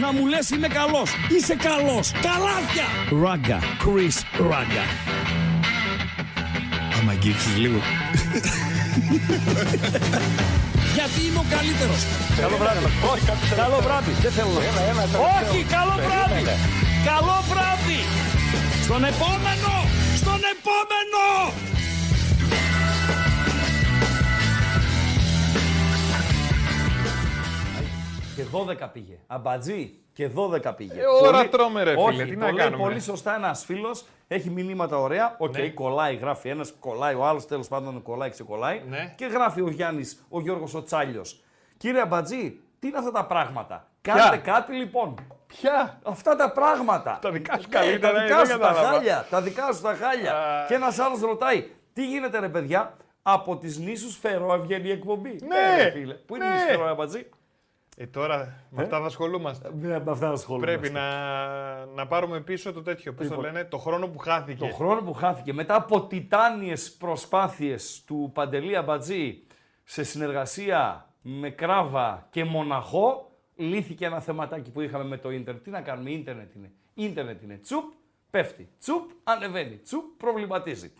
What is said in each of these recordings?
να μου λες είμαι καλός. Είσαι καλός. Καλάθια. Ράγκα. Chris Ράγκα. Άμα αγγίξεις λίγο. Γιατί είμαι ο καλύτερος. Καλό βράδυ. Όχι, καλό βράδυ. Δεν θέλω να. Όχι, καλό βράδυ. Καλό βράδυ. Στον επόμενο. Στον επόμενο. 12 πήγε. Αμπατζή και 12 πήγε. Ε, ώρα τρώμε, ρε φίλε. Όχι, Τι το να λέει κάνουμε; πολύ σωστά ένας φίλος. Έχει μηνύματα ωραία. Οκ, Ναι. κολλάει, γράφει ένας, κολλάει ο άλλος. Τέλος πάντων, κολλάει, ξεκολλάει. Ναι. Και γράφει ο Γιάννης, ο Γιώργος ο Τσάλιος. Κύριε Αμπατζή, τι είναι αυτά τα πράγματα; Κάντε κάτι λοιπόν. Ποια; Αυτά τα πράγματα. Τα δικά σου Ναι, καλύτερα, Τα ε, δικά δεν σου τα κατάλαβα. χάλια. Τα δικά σου τα χάλια. Α. Και ένας άλλος ρωτάει, τι γίνεται ρε παιδιά, από τις νήσους Φερόε βγαίνει η εκπομπή; Ναι. Ε, ρε φίλε. Πού είναι η Ναι. νήσου Φερόε, Αμπατζή; Ε, τώρα με αυτά θα ασχολούμαστε. Ναι, με αυτά ασχολούμαστε. Πρέπει να, να πάρουμε πίσω το τέτοιο. Πώς το Λοιπόν. λένε, το χρόνο που χάθηκε. Το χρόνο που χάθηκε μετά από τιτάνιες προσπάθειες του Παντελή Αμπατζή σε συνεργασία με Κράβα και Μοναχό, λύθηκε ένα θεματάκι που είχαμε με το ίντερνετ. Τι να κάνουμε, ίντερνετ είναι. Ίντερνετ είναι τσουπ, πέφτει. Τσουπ, ανεβαίνει. Τσουπ, προβληματίζει.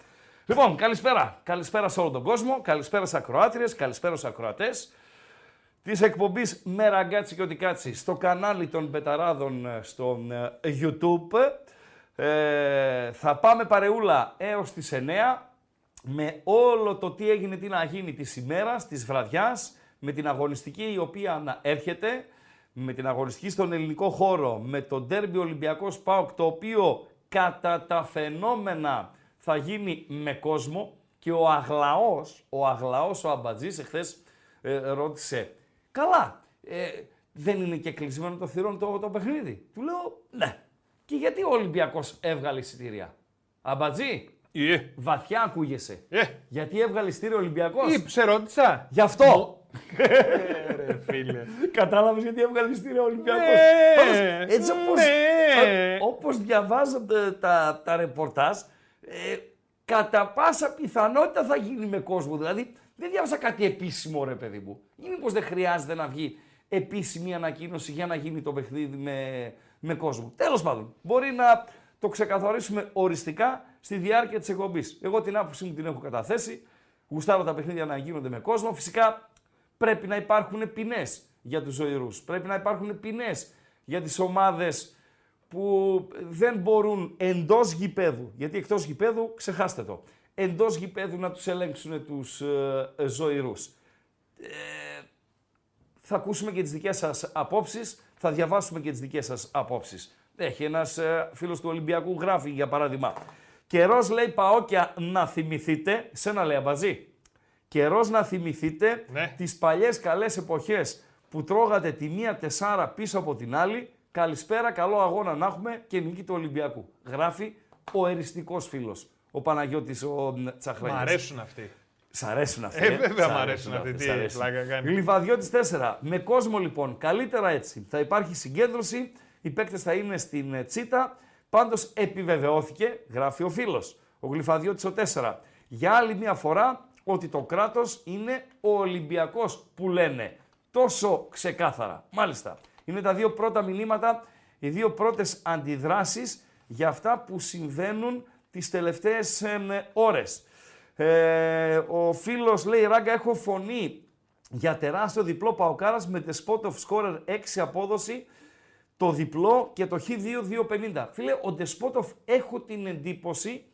Λοιπόν, καλησπέρα. Καλησπέρα σε όλο τον κόσμο. Καλησπέρα σε ακροάτριες, καλησπέρα σε ακροατές της εκπομπής με ραγκάτσι και οτικάτσι στο κανάλι των Πεταράδων ε, στο ε, YouTube. Ε, θα πάμε παρεούλα έως τις 9 με όλο το τι έγινε, τι να γίνει της ημέρας, της βραδιάς, με την αγωνιστική η οποία να έρχεται, με την αγωνιστική στον ελληνικό χώρο, με το ντέρμπι Ολυμπιακός ΠΑΟΚ, το οποίο κατά τα φαινόμενα θα γίνει με κόσμο και ο Αγλαός, ο Αγλαός ο Αμπατζής εχθές ε, ρώτησε «Καλά, ε, δεν είναι και κλεισμένο το θηρόν το, το παιχνίδι». Του λέω «Ναι». Και γιατί ο Ολυμπιακός έβγαλε εισιτήρια; Αμπατζή, Ε, βαθιά ακούγεσαι. ε, Γιατί έβγαλε εισιτήριο ο Ολυμπιακός; ή, σε ρώτησα. Γι' αυτό. Ε, ρε φίλε. Κατάλαβες γιατί έβγαλε εισιτήριο ο Ολυμπιακός; Ναι, Πάντως, έτσι όπως, ναι. ε, όπως διαβάζω τα, τα, τα ρεπορτάζ, ε, κατά πάσα πιθανότητα θα γίνει με κόσμο. Δηλαδή, δεν διάβασα κάτι επίσημο, ρε παιδί μου. Ή μήπως δεν χρειάζεται να βγει επίσημη ανακοίνωση για να γίνει το παιχνίδι με, με κόσμο. Τέλος πάντων, μπορεί να το ξεκαθαρίσουμε οριστικά στη διάρκεια της εκπομπής. Εγώ την άποψή μου την έχω καταθέσει. Γουστάρω τα παιχνίδια να γίνονται με κόσμο. Φυσικά πρέπει να υπάρχουν ποινές για τους ζωηρούς. Πρέπει να υπάρχουν ποινές για τις ομάδες που δεν μπορούν εντός γηπέδου, γιατί εκτός γηπέδου ξεχάστε το, εντός γηπέδου να τους ελέγξουν τους ε, ε, ζωηρούς. Ε, θα ακούσουμε και τις δικές σας απόψεις, θα διαβάσουμε και τις δικές σας απόψεις. Έχει ένας ε, φίλος του Ολυμπιακού γράφει για παράδειγμα. Καιρός λέει Παόκια να θυμηθείτε, σένα λέει Αμπαζή, καιρός να θυμηθείτε Ναι. τις παλιές καλές εποχές που τρώγατε τη μία τεσάρα πίσω από την άλλη. Καλησπέρα, καλό αγώνα να έχουμε και νίκη του Ολυμπιακού. Γράφει ο εριστικός φίλος, ο Παναγιώτης ο Μ' Τσαχρένης. αρέσουν αυτοί. Σ' αρέσουν αυτοί. Ε, βέβαια Σ' μ' αρέσουν αυτοί. Τι σ' αρέσουν. πλάκα κάνει. Λιβαδιώτης 4. Με κόσμο λοιπόν, καλύτερα έτσι. Θα υπάρχει συγκέντρωση, οι παίκτες θα είναι στην ε, Τσίτα. Πάντως επιβεβαιώθηκε, γράφει ο φίλος, ο Γλυφαδιώτης ο 4. Για άλλη μια φορά ότι το κράτος είναι ο Ολυμπιακός που λένε. Τόσο ξεκάθαρα. Μάλιστα. Είναι τα δύο πρώτα μηνύματα, οι δύο πρώτες αντιδράσεις για αυτά που συμβαίνουν τις τελευταίες ε, ώρες. Ε, ο φίλος λέει, Ράγκα, έχω φωνή για τεράστιο διπλό Παοκάρας με the spot of scorer 6 απόδοση, το διπλό και το Χ2-250. Φίλε, ο Ντεσπότοφ έχω την εντύπωση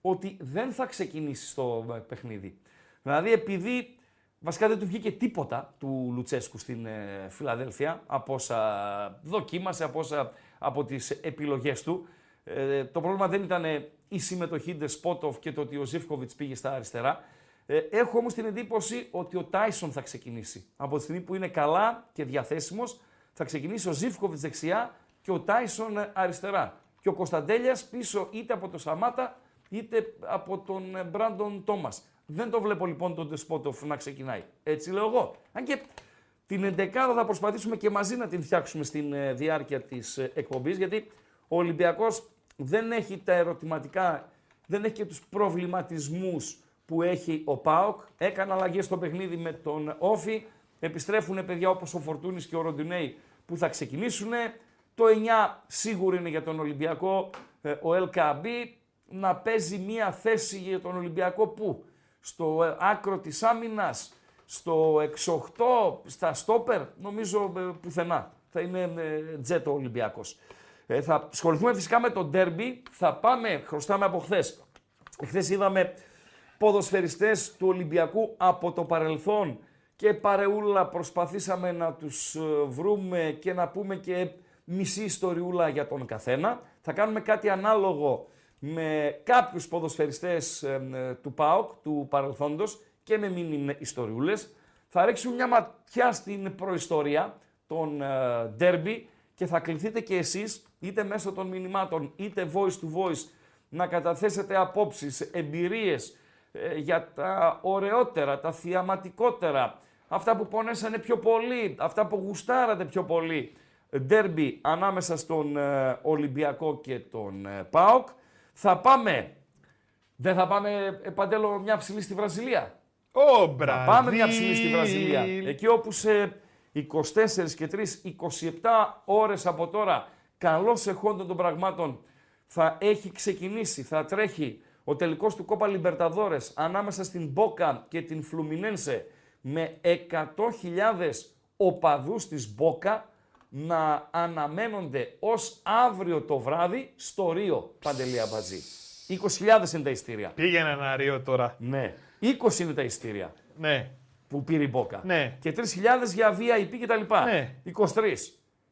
ότι δεν θα ξεκινήσει στο ε, παιχνίδι. Δηλαδή, επειδή βασικά δεν του βγήκε τίποτα του Λουτσέσκου στην ε, Φιλαδέλφια από όσα δοκίμασε, από, όσα, από τις επιλογές του. Ε, το πρόβλημα δεν ήταν ε, η συμμετοχή Ντεσπότοφ και το ότι ο Ζήφκοβιτς πήγε στα αριστερά. Ε, έχω όμως την εντύπωση ότι ο Τάισον θα ξεκινήσει. Από τη στιγμή που είναι καλά και διαθέσιμος, θα ξεκινήσει ο Ζήφκοβιτς δεξιά και ο Τάισον ε, αριστερά. Και ο Κωνσταντέλιας πίσω είτε από τον Σαμάτα είτε από τον ε, Μπράντον Τόμας. Δεν το βλέπω λοιπόν τον Ντεσπότοφ να ξεκινάει. Έτσι λέω εγώ. Αν και την εντεκάδα θα προσπαθήσουμε και μαζί να την φτιάξουμε στην ε, διάρκεια της ε, εκπομπής, γιατί ο Ολυμπιακός δεν έχει τα ερωτηματικά, δεν έχει και τους προβληματισμούς που έχει ο ΠΑΟΚ. Έκανε αλλαγές στο παιχνίδι με τον Όφη. Επιστρέφουν παιδιά όπως ο Φορτούνης και ο Ροντινέη που θα ξεκινήσουν. Το 9 σίγουρο είναι για τον Ολυμπιακό ε, ο LKB να παίζει μία θέση για τον Ολυμπιακό που στο ε, άκρο της άμυνας, στο 6-8, στα στόπερ, νομίζω ε, πουθενά. Θα είναι ε, τζέτο ο Ολυμπιακός. Ε, θα ασχοληθούμε φυσικά με το ντέρμπι. Θα πάμε, χρωστάμε από χθες. Χθες είδαμε ποδοσφαιριστές του Ολυμπιακού από το παρελθόν και παρεούλα προσπαθήσαμε να τους ε, βρούμε και να πούμε και μισή ιστοριούλα για τον καθένα. Θα κάνουμε κάτι ανάλογο με κάποιους ποδοσφαιριστές ε, ε, του ΠΑΟΚ, του παρελθόντος και με μήνυ ιστοριούλες. Θα ρίξουμε μια ματιά στην προϊστορία των ντέρμπι και θα κληθείτε και εσείς είτε μέσω των μηνυμάτων είτε voice to voice να καταθέσετε απόψεις, εμπειρίες ε, για τα ωραιότερα, τα θιαματικότερα, αυτά που πονέσανε πιο πολύ, αυτά που γουστάρατε πιο πολύ. Ντέρμπι ανάμεσα στον ε, Ολυμπιακό και τον ε, ΠΑΟΚ. Θα πάμε, δεν θα πάμε ε, παντέλο μια ψηλή στη Βραζιλία; Ω, Θα πάμε μια ψηλή στη Βραζιλία. Εκεί όπου σε 24 και 3, 27 ώρες από τώρα, καλώς εχόντων των πραγμάτων, θα έχει ξεκινήσει, θα τρέχει ο τελικός του Κόπα Λιμπερταδόρες ανάμεσα στην Μπόκα και την Φλουμινένσε με 100.000 οπαδούς της Μπόκα να αναμένονται ως αύριο το βράδυ στο Ρίο Παντελία Μπατζή. 20.000 είναι τα ειστήρια. Πήγαινε ένα ρίο τώρα. Ναι. 20 είναι τα ειστήρια Ναι. που πήρε η Μπόκα. Ναι. Και 3.000 για VIP κτλ. Ναι. 23.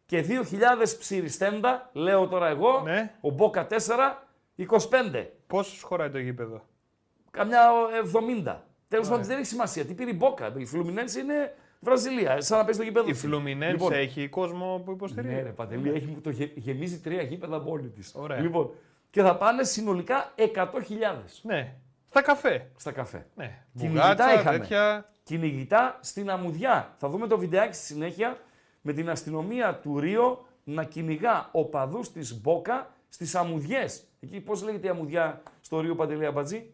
Και 2.000 ψηριστέντα, λέω τώρα εγώ, Ναι. ο Μπόκα 4, 25. Πόσους χωράει το γήπεδο; Καμιά 70. Τέλος πάντων δεν έχει σημασία. Τι πήρε η Μπόκα; Η Φλουμινένση είναι Βραζιλία. Σαν να παίζει το γήπεδο. Η της. Φλουμινένse Λοιπόν, έχει κόσμο που υποστηρίζει. Ναι, ρε Παντελή, έχει, το γε- γεμίζει τρία γήπεδα μόνη της. Ωραία. Λοιπόν, και θα πάνε συνολικά 100.000 Ναι. Στα καφέ. στα καφέ. Ναι. Κυνηγητά Μπουγάτσα, είχαμε. τέτοια. Κυνηγητά στην Αμμουδιά. Θα δούμε το βιντεάκι στη συνέχεια με την αστυνομία του Ρίο να κυνηγά οπαδούς της Μπόκα στις Αμμουδιές. Εκεί πώς λέγεται η Αμμουδιά στο Ρίο Παντελή Αμπατζή;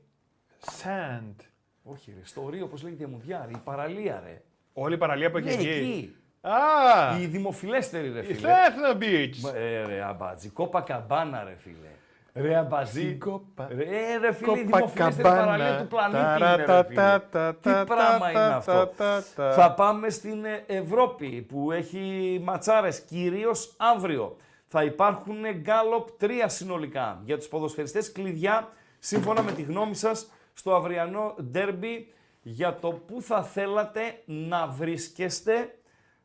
Sand. Όχι ρε, στο Ρίο πώς λέγεται η Αμμουδιά ρε, η παραλία ρε. Όλη η παραλία που Ναι, έχει εκεί. εκεί. Α! Η δημοφιλέστερη ρε Η φίλε. Ethna Beach. Μα, Ε, ρε αμπάτζι, κόπα καμπάνα ρε φίλε. Ρε αμπατζή. Κόπα. Ρε, ρε φίλε, η Κόπα δημοφιλέστερη παραλία του πλανήτη είναι ρε φίλε. Ταρατατατατα, Τι πράγμα είναι αυτό. ταρατατατα. Θα πάμε στην ε, Ευρώπη που έχει ματσάρες κυρίως αύριο. Θα υπάρχουν γκάλοπ τρία συνολικά για τους ποδοσφαιριστές κλειδιά σύμφωνα με τη γνώμη σας στο αυριανό ντέρμπι για το που θα θέλατε να βρίσκεστε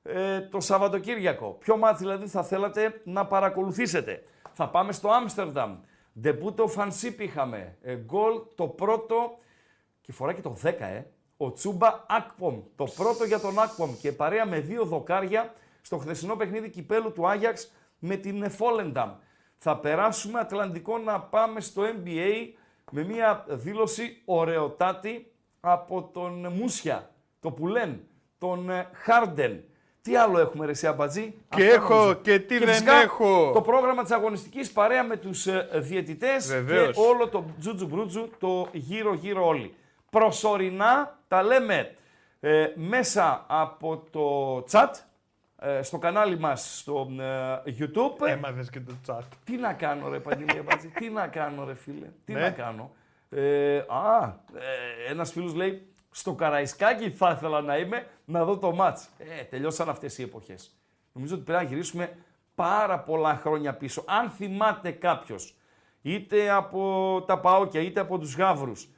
ε, το Σαββατοκύριακο. Ποιο μάτς δηλαδή θα θέλατε να παρακολουθήσετε. Θα πάμε στο Άμστερνταμ. Ντεπούτο Φανσίπ είχαμε. Ε, γκολ το πρώτο και φοράει και το 10, ε. Ο Τσούμπα Ακπομ. Το πρώτο για τον Ακπομ και παρέα με δύο δοκάρια στο χθεσινό παιχνίδι κυπέλου του Άγιαξ με την Φόλενταμ. Θα περάσουμε Ατλαντικό να πάμε στο NBA με μια δήλωση ωραιοτάτη από τον Μούσια, το Πουλέν, τον ε, Χάρντεν. Τι άλλο έχουμε ρε εσύ Αμπατζή; Και Αυτά έχω νομίζω. και τι δεν φυσικά έχω. Το πρόγραμμα της αγωνιστικής παρέα με τους ε, διαιτητές Βεβαίως. και όλο το τζουτζου μπρούτζου, το γύρω-γύρω όλοι. Προσωρινά τα λέμε ε, μέσα από το chat, ε, στο κανάλι μας στο ε, YouTube. Έμαθες και το chat. Τι να κάνω ρε Παντελία Μπάτζη, τι να κάνω ρε φίλε, τι Ναι. να κάνω. Ε, α, ε, ένας φίλος λέει, στο Καραϊσκάκι θα ήθελα να είμαι να δω το μάτς. Ε, τελειώσαν αυτές οι εποχές. Νομίζω ότι πρέπει να γυρίσουμε πάρα πολλά χρόνια πίσω. Αν θυμάται κάποιος, είτε από τα Παόκια, είτε από τους Γαύρους,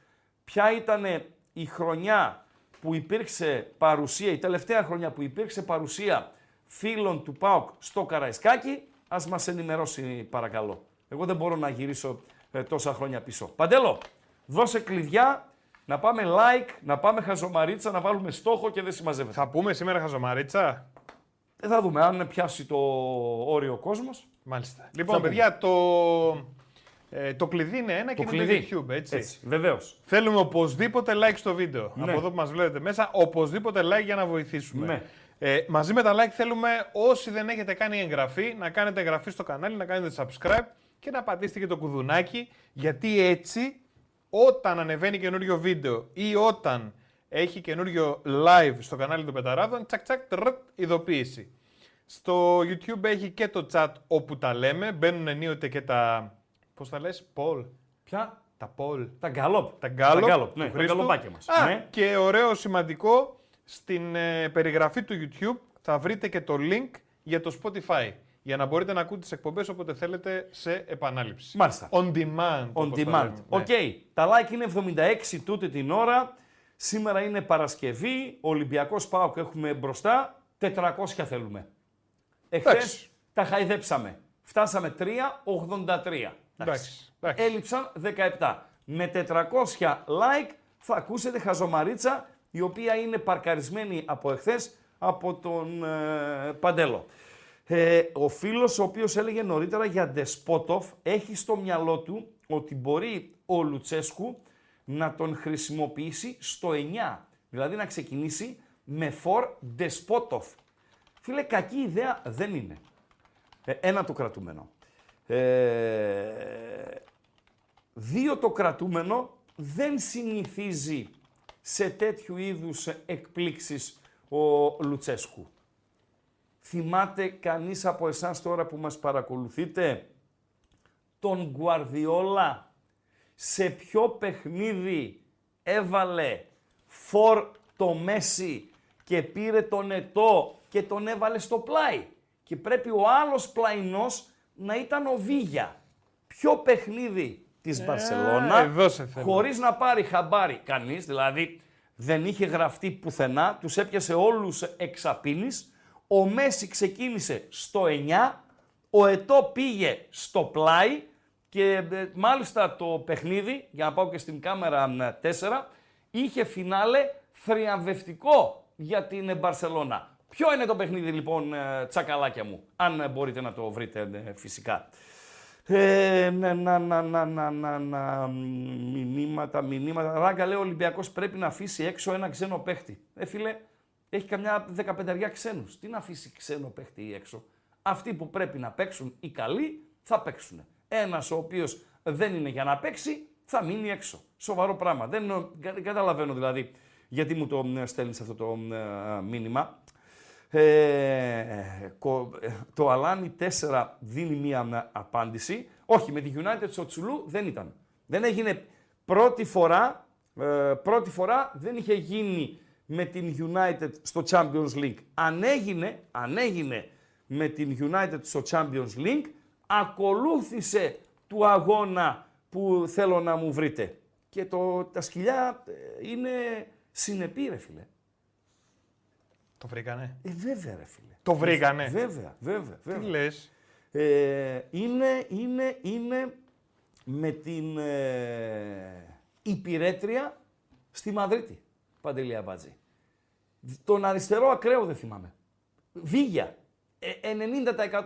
ποια ήταν η χρονιά που υπήρξε παρουσία, η τελευταία χρονιά που υπήρξε παρουσία φίλων του ΠΑΟΚ στο Καραϊσκάκι, ας μας ενημερώσει παρακαλώ. Εγώ δεν μπορώ να γυρίσω ε, τόσα χρόνια πίσω. Παντέλο, δώσε κλειδιά, να πάμε like, να πάμε χαζομαρίτσα, να βάλουμε στόχο και δεν συμμαζεύεται. Θα πούμε σήμερα χαζομαρίτσα; Δεν θα δούμε αν πιάσει το όριο ο κόσμος. Μάλιστα. Λοιπόν, πούμε. παιδιά, το, ε, το κλειδί είναι ένα Το και κλειδί. είναι το YouTube, έτσι. Έτσι, βεβαίως. Θέλουμε οπωσδήποτε like στο βίντεο. Ναι. Από εδώ που μας βλέπετε μέσα, οπωσδήποτε like για να βοηθήσουμε. Ναι. Ε, μαζί με τα like θέλουμε όσοι δεν έχετε κάνει εγγραφή, να κάνετε εγγραφή στο κανάλι, να κάνετε subscribe και να πατήσετε και το κουδουνάκι, γιατί έτσι όταν ανεβαίνει καινούριο βίντεο ή όταν έχει καινούριο live στο κανάλι των Πεταράδων, τσακ τσακ τρρτ, ειδοποίηση. Στο YouTube έχει και το chat όπου τα λέμε. Μπαίνουν ενίοτε και τα. Πώς τα λες, poll. Ποια; Τα poll. Τα γκάλοπ. Τα γκάλοπ. γκάλοπ, ναι, του τα Χρήστου. γκαλοπάκια μας. Α, Ναι. Και ωραίο σημαντικό, στην ε, περιγραφή του YouTube θα βρείτε και το link για το Spotify. Για να μπορείτε να ακούτε τις εκπομπές όποτε θέλετε σε επανάληψη. Μάλιστα. On demand. On όπως το demand. λέμε. Οκ. Ναι. Τα like είναι 76 τούτη την ώρα. Σήμερα είναι Παρασκευή. Ολυμπιακός ΠΑΟΚ έχουμε μπροστά. 400 θέλουμε. Εχθές Εντάξει. τα χαϊδέψαμε. Φτάσαμε 3,83. Εντάξει, εντάξει. Έλειψαν 17. Με 400 like θα ακούσετε χαζομαρίτσα η οποία είναι παρκαρισμένη από εχθές από τον ε, Παντέλο. Ε, ο φίλος ο οποίος έλεγε νωρίτερα για Ντεσπότοφ έχει στο μυαλό του ότι μπορεί ο Λουτσέσκου να τον χρησιμοποιήσει στο 9. Δηλαδή να ξεκινήσει με φορ Ντεσπότοφ. Φίλε, κακή ιδέα δεν είναι. Ε, ένα το κρατούμενο. Ε, δύο το κρατούμενο δεν συνηθίζει σε τέτοιου είδους εκπλήξεις ο Λουτσέσκου. Θυμάται κανείς από εσάς τώρα που μας παρακολουθείτε τον Γκουαρδιόλα σε ποιο παιχνίδι έβαλε φορ το Μέση και πήρε τον Ετώ και τον έβαλε στο πλάι; Και πρέπει ο άλλος πλαϊνός να ήταν ο Βίγια. Ποιο παιχνίδι της Μπαρσελώνα, εδώ σε θέλω. χωρίς να πάρει χαμπάρι κανείς, δηλαδή δεν είχε γραφτεί πουθενά, τους έπιασε όλους εξαπίνης, ο Μέση ξεκίνησε στο 9, ο Ετώ πήγε στο πλάι και ε, μάλιστα το παιχνίδι, για να πάω και στην κάμερα μ, 4, είχε φινάλε θριαμβευτικό για την ε, Μπαρσελώνα. Ποιο είναι το παιχνίδι λοιπόν ε, τσακαλάκια μου, αν ε, μπορείτε να το βρείτε ε, φυσικά. Ε, να, να, να, να, να, να, να, μ, μηνύματα, μηνύματα. Ράγκα λέει ο Ολυμπιακός πρέπει να αφήσει έξω ένα ξένο παίχτη. Ε, φίλε, έχει καμιά δεκαπενταριά ξένους. Τι να αφήσει ξένο παίχτη έξω. Αυτοί που πρέπει να παίξουν οι καλοί θα παίξουν. Ένας ο οποίος δεν είναι για να παίξει θα μείνει έξω. Σοβαρό πράγμα. Δεν ε, κα- καταλαβαίνω δηλαδή γιατί μου το ε, στέλνεις αυτό το ε, μήνυμα. Ε, κο- ε, το Αλάνι 4 δίνει μία ε, απάντηση. Όχι, με τη United στο Τσουλού δεν ήταν. Δεν έγινε πρώτη φορά, ε, πρώτη φορά δεν είχε γίνει με την United στο Champions League. Αν έγινε, αν έγινε με την United στο Champions League, ακολούθησε του αγώνα που θέλω να μου βρείτε. Και το, τα σκυλιά ε, είναι συνεπή, ρε φίλε. Το βρήκανε. Ε, βέβαια, ρε φίλε. Το βρήκανε. Βέβαια, βέβαια, Τι βέβαια. λες; Ε, είναι, είναι, είναι με την ε, υπηρέτρια στη Μαδρίτη, Παντελή Αμπάτζη. Τον αριστερό ακραίο δεν θυμάμαι. Βίγια. Ε,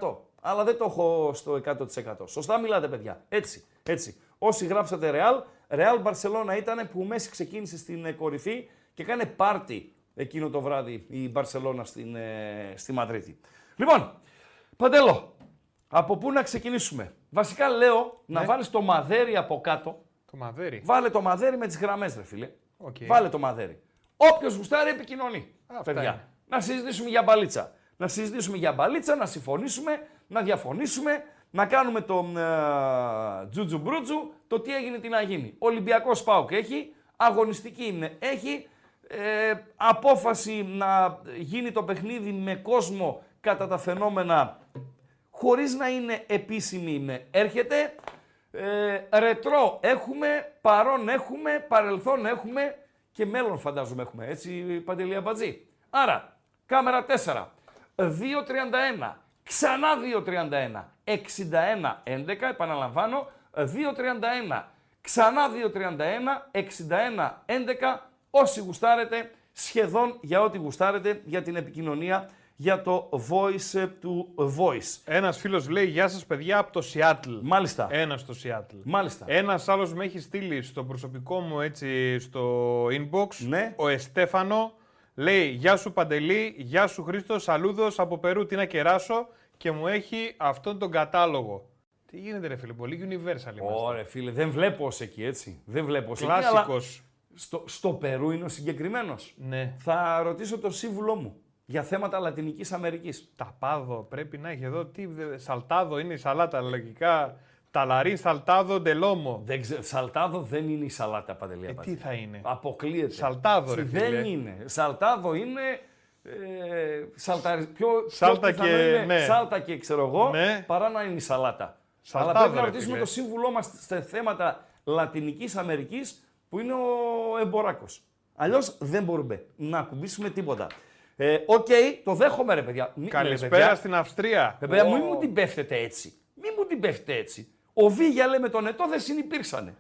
90%. Αλλά δεν το έχω στο 100%. Σωστά μιλάτε, παιδιά. Έτσι, έτσι. Όσοι γράψατε Real, Real Barcelona ήταν που ο Μέση ξεκίνησε στην ε, κορυφή και έκανε πάρτι εκείνο το βράδυ η Barcelona στην, ε, στη Μαδρίτη. Λοιπόν, Παντέλο, από πού να ξεκινήσουμε; Βασικά λέω να Ναι. βάλεις το μαδέρι από κάτω. Το μαδέρι. Βάλε το μαδέρι με τις γραμμές, ρε φίλε. Οκ. Βάλε το μαδέρι. Όποιος γουστάρει επικοινωνεί. Αυτά παιδιά. είναι. Να συζητήσουμε για μπαλίτσα. Να συζητήσουμε για μπαλίτσα, να συμφωνήσουμε, να διαφωνήσουμε, να κάνουμε το ε, τζούτζου μπρούτζου, το τι έγινε, τι να γίνει. Ολυμπιακός ΠΑΟΚ έχει, αγωνιστική είναι, έχει, ε, απόφαση να γίνει το παιχνίδι με κόσμο κατά τα φαινόμενα χωρίς να είναι επίσημη με έρχεται. Ε, ρετρό έχουμε, παρόν έχουμε, παρελθόν έχουμε και μέλλον φαντάζομαι έχουμε. Έτσι, Παντελία Μπατζή. Άρα, κάμερα 4, 2.31, ξανά 2.31, 61, 11, επαναλαμβάνω, 2.31, ξανά 2.31, 61, 11, όσοι γουστάρετε, σχεδόν για ό,τι γουστάρετε για την επικοινωνία για το voice του voice. Ένας φίλος λέει: Γεια σας, παιδιά, από το Seattle. Μάλιστα. Ένας στο Seattle. Μάλιστα. Ένας άλλος με έχει στείλει στο προσωπικό μου έτσι στο inbox. Ναι. Ο Εστέφανο λέει: Γεια σου Παντελή, γεια σου Χρήστος, σαλούδος από Περού, τι να κεράσω και μου έχει αυτόν τον κατάλογο. Τι γίνεται, ρε φίλε, πολύ universal είμαστε. Ωραία, φίλε, δεν βλέπω ως εκεί, έτσι. Δεν βλέπω ως εκεί, αλλά Κλασικός. στο, στο Περού είναι ο συγκεκριμένος. Ναι. Θα ρωτήσω τον σύμβουλό μου. Για θέματα Λατινικής Αμερικής. Ταπάδο πρέπει να έχει εδώ. Τι, δε- σαλτάδο είναι η σαλάτα λογικά. Ταλαρίν σαλτάδο ντελόμο. Δεν ξε- Σαλτάδο δεν είναι η σαλάτα παντελή. Ε, Αμπατζή. τι θα είναι; Αποκλείεται. Σαλτάδο, ρε Δεν φίλε. είναι. Σαλτάδο είναι. Ε, σαλταρι... πιο, Σάλτα πιο πιθανό και- είναι ναι. σάλτα και ξέρω εγώ, Ναι. παρά να είναι η σαλάτα. Σαλτάδο, Αλλά πρέπει να ρε ρωτήσουμε φίλε. το σύμβουλό μας σε θέματα Λατινικής Αμερικής που είναι ο Εμποράκος. Αλλιώς δεν μπορούμε να ακουμπήσουμε τίποτα. Ε, Οκ, το δέχομαι ρε παιδιά. Μη- ρε, Καλησπέρα παιδιά. στην Αυστρία. Ρε παιδιά, Ω. μην μου την πέφτετε έτσι. Μην μου την πέφτετε έτσι. Ο Βίγια λέει με τον Ετώ δεν συνυπήρξανε.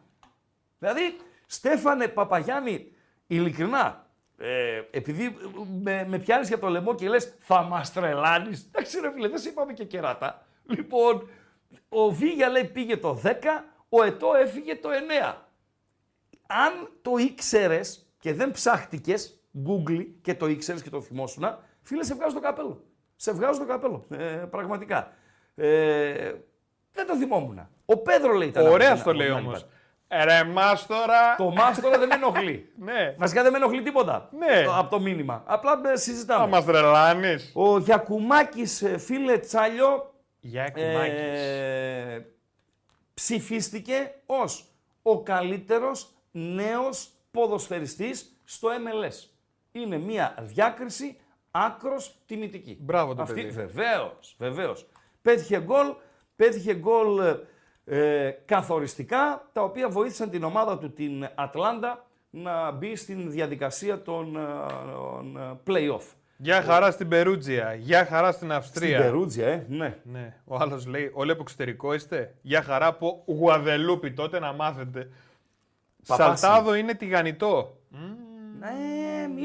Δηλαδή, Στέφανε Παπαγιάννη, ειλικρινά, ε, επειδή ε, με, με πιάνεις για το λαιμό και λες θα μας τρελάνεις. Εντάξει ρε φίλε, δεν σε είπαμε και κεράτα. Λοιπόν, ο Βίγια λέει πήγε το 10, ο Ετώ έφυγε το 9. Αν το ήξερες και δεν ψάχτηκες, Google και το ήξερες και το θυμόσουνα, φίλε, σε βγάζω το καπέλο. Σε βγάζω το καπέλο. Ε, πραγματικά. Ε, δεν το θυμόμουν. Ο Πέδρο λέει ήταν. Ωραία από την- στο από την λέει άλλη όμως. πλευρά. Ρε μας τώρα. Το μας τώρα δεν με ενοχλεί. Ναι. Βασικά δεν με ενοχλεί τίποτα Ναι. το- από το μήνυμα. Απλά ε, Θα συζητάμε. μας τρελάνεις. Ο Γιακουμάκης, ε, φίλε Τσάλιο, Γιακουμάκης. ε, ψηφίστηκε ως ο καλύτερος νέος ποδοσφαιριστής στο MLS. Είναι μια διάκριση άκρως τιμητική. Μπράβο το Αυτή, παιδί. Βεβαίως, βεβαίως. Πέτυχε γκολ, πέτυχε γκολ ε, καθοριστικά, τα οποία βοήθησαν την ομάδα του, την Ατλάντα, να μπει στην διαδικασία των, ε, των ε, play-off. Γεια χαρά στην Περούτζια. Γεια χαρά στην Αυστρία. Στην Περούτζια, ε, ναι. Ναι. Ο άλλος λέει: Όλοι από εξωτερικό είστε. Γεια χαρά από Γουαδελούπη τότε να μάθετε. Παπάς Σαλτάδο είναι τηγανιτό. Ναι,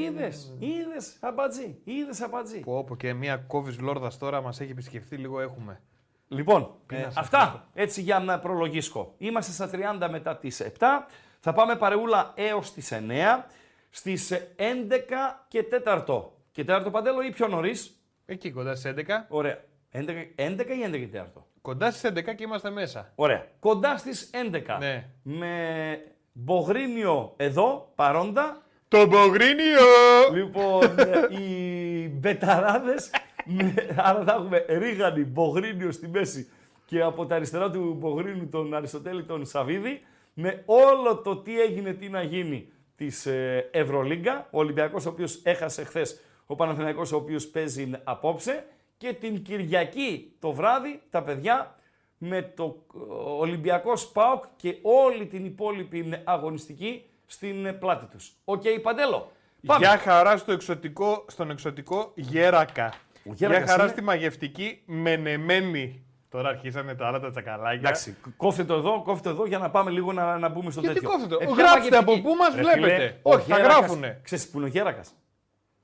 είδες, είδες αμπατζή, είδες αμπατζή. Πω, πω και μια κόβη λόρδας τώρα μας έχει επισκεφθεί λίγο έχουμε. Λοιπόν, ε, να σε αυτά έτσι για να προλογίσκω. Είμαστε στα 30 μετά τις 7. Θα πάμε παρεούλα έως τις 9. Στις 11 και 4. Και 4 παντέλο ή πιο νωρίς. Εκεί κοντά στις 11. Ωραία. 11, 11 ή 11 και 4. Κοντά στις 11 και είμαστε μέσα. Ωραία. Κοντά στις 11. Ναι. Με Μπογρίνιο εδώ, παρόντα. Το Μπογρίνιο! Λοιπόν, ε, οι μπεταράδες, με, άρα θα έχουμε Ρίγανη, Μπογρίνιο στη μέση και από τα αριστερά του Μπογρίνου τον Αριστοτέλη τον Σαβίδη, με όλο το τι έγινε, τι να γίνει της ε, Ευρωλίγκα, ο Ολυμπιακός ο οποίος έχασε χθες, ο Παναθηναϊκός ο οποίος παίζει απόψε και την Κυριακή το βράδυ τα παιδιά με το ε, Ολυμπιακός ΠΑΟΚ και όλη την υπόλοιπη αγωνιστική στην ε, πλάτη τους. Οκ, Παντέλο. Πάμε. Γεια χαρά στο εξωτικό, στον εξωτικό Γέρακα. Ο Γέρακας Γεια χαρά είναι- στη μαγευτική Μενεμένη. Τώρα αρχίσανε τα άλλα τα τσακαλάκια. Εντάξει, κόφτε το εδώ, κόφτε το εδώ για να πάμε λίγο να, να μπούμε στο Γιατί τέτοιο. κόφτε το; ποια Γράψτε μαγευτική. από πού μας Ρε βλέπετε. φίλε, Όχι, ο θα Γέρακας- γράφουνε. Ξέρεις που είναι ο Γέρακας;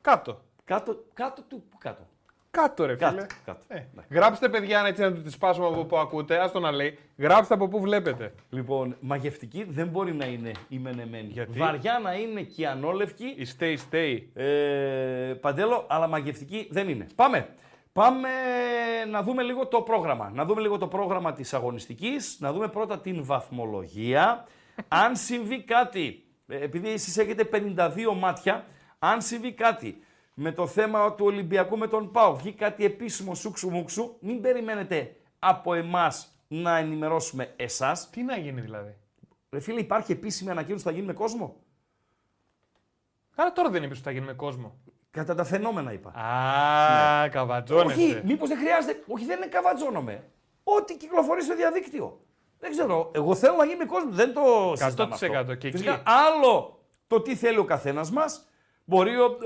Κάτω. Κάτω, κάτω του, πού κάτω. Κάτω, ρε φίλε. Κάτω, κάτω. Ε, γράψτε, παιδιά, έτσι να τη σπάσουμε από πού ακούτε. Άστο να λέει. Γράψτε από πού βλέπετε. Λοιπόν, μαγευτική δεν μπορεί να είναι η μενεμένη. Γιατί; Βαριά να είναι και ανόλευκη, Η stay, stay. ε, παντέλο, αλλά μαγευτική δεν είναι. Πάμε. Πάμε να δούμε λίγο το πρόγραμμα. Να δούμε λίγο το πρόγραμμα της αγωνιστικής. Να δούμε πρώτα την βαθμολογία. αν συμβεί κάτι, ε, επειδή εσείς έχετε 52 μάτια, αν συμβεί κάτι με το θέμα του Ολυμπιακού με τον ΠΑΟ, βγει κάτι επίσημο σούξου μουξου, μην περιμένετε από εμάς να ενημερώσουμε εσάς. Τι να γίνει δηλαδή; Ρε φίλε, υπάρχει επίσημη ανακοίνωση που θα γίνει με κόσμο; Άρα τώρα δεν είπες ότι θα γίνει με κόσμο. Κατά τα φαινόμενα είπα. Α, Όχι, καβατζώνεστε. μήπως δεν χρειάζεται. Όχι, δεν είναι καβατζόνομαι. Ό,τι κυκλοφορεί στο διαδίκτυο. Δεν ξέρω. Εγώ θέλω να γίνει με κόσμο. Δεν το συζητάμε 100% αυτό. και εκεί. Φυσικά, άλλο το τι θέλει ο καθένας μας. Μπορεί ο,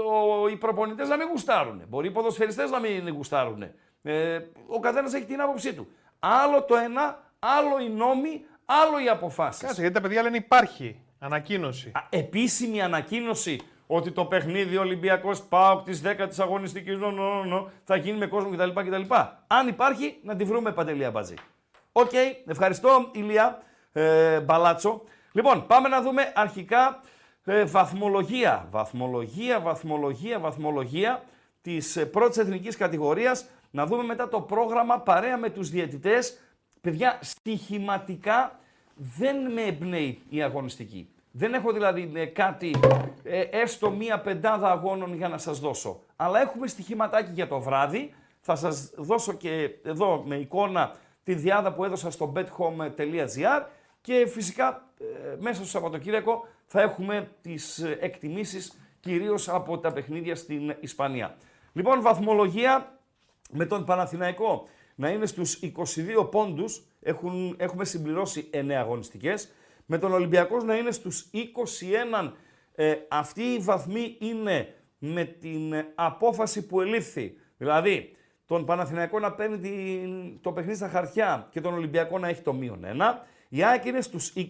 ο, οι προπονητές να μην γουστάρουν. Μπορεί οι ποδοσφαιριστές να μην γουστάρουν. Ε, ο καθένας έχει την άποψή του. Άλλο το ένα, άλλο οι νόμοι, άλλο οι αποφάσεις. Κάτσε, γιατί τα παιδιά λένε υπάρχει ανακοίνωση. Επίσημη ανακοίνωση ότι το παιχνίδι Ολυμπιακός ΠΑΟΚ της 10η αγωνιστικής no, no, no, no, θα γίνει με κόσμο κτλ. κτλ. Αν υπάρχει, να τη βρούμε Παντελή Αμπατζή. Οκ, ευχαριστώ Ηλία ε, Μπαλάτσο. Λοιπόν, πάμε να δούμε αρχικά ε, βαθμολογία. Βαθμολογία, βαθμολογία, βαθμολογία της ε, πρώτης εθνικής κατηγορίας. Να δούμε μετά το πρόγραμμα παρέα με τους διαιτητές. Παιδιά, στοιχηματικά δεν με εμπνέει η αγωνιστική. Δεν έχω δηλαδή ε, κάτι, ε, έστω μία πεντάδα αγώνων για να σας δώσω. Αλλά έχουμε στοιχηματάκι για το βράδυ. Θα σας δώσω και εδώ με εικόνα τη διάδα που έδωσα στο bethome.gr και φυσικά ε, μέσα στο Σαββατοκύριακο θα έχουμε τις ε, εκτιμήσεις κυρίως από τα παιχνίδια στην Ισπανία. Λοιπόν, βαθμολογία με τον Παναθηναϊκό να είναι στους 22 πόντους, έχουν, έχουμε συμπληρώσει 9 αγωνιστικές, με τον Ολυμπιακός να είναι στους 21. Ε, αυτή η βαθμή είναι με την απόφαση που ελήφθη. Δηλαδή, τον Παναθηναϊκό να παίρνει την, το παιχνίδι στα χαρτιά και τον Ολυμπιακό να έχει το μείον 1. Η ΑΕΚ είναι στους 20,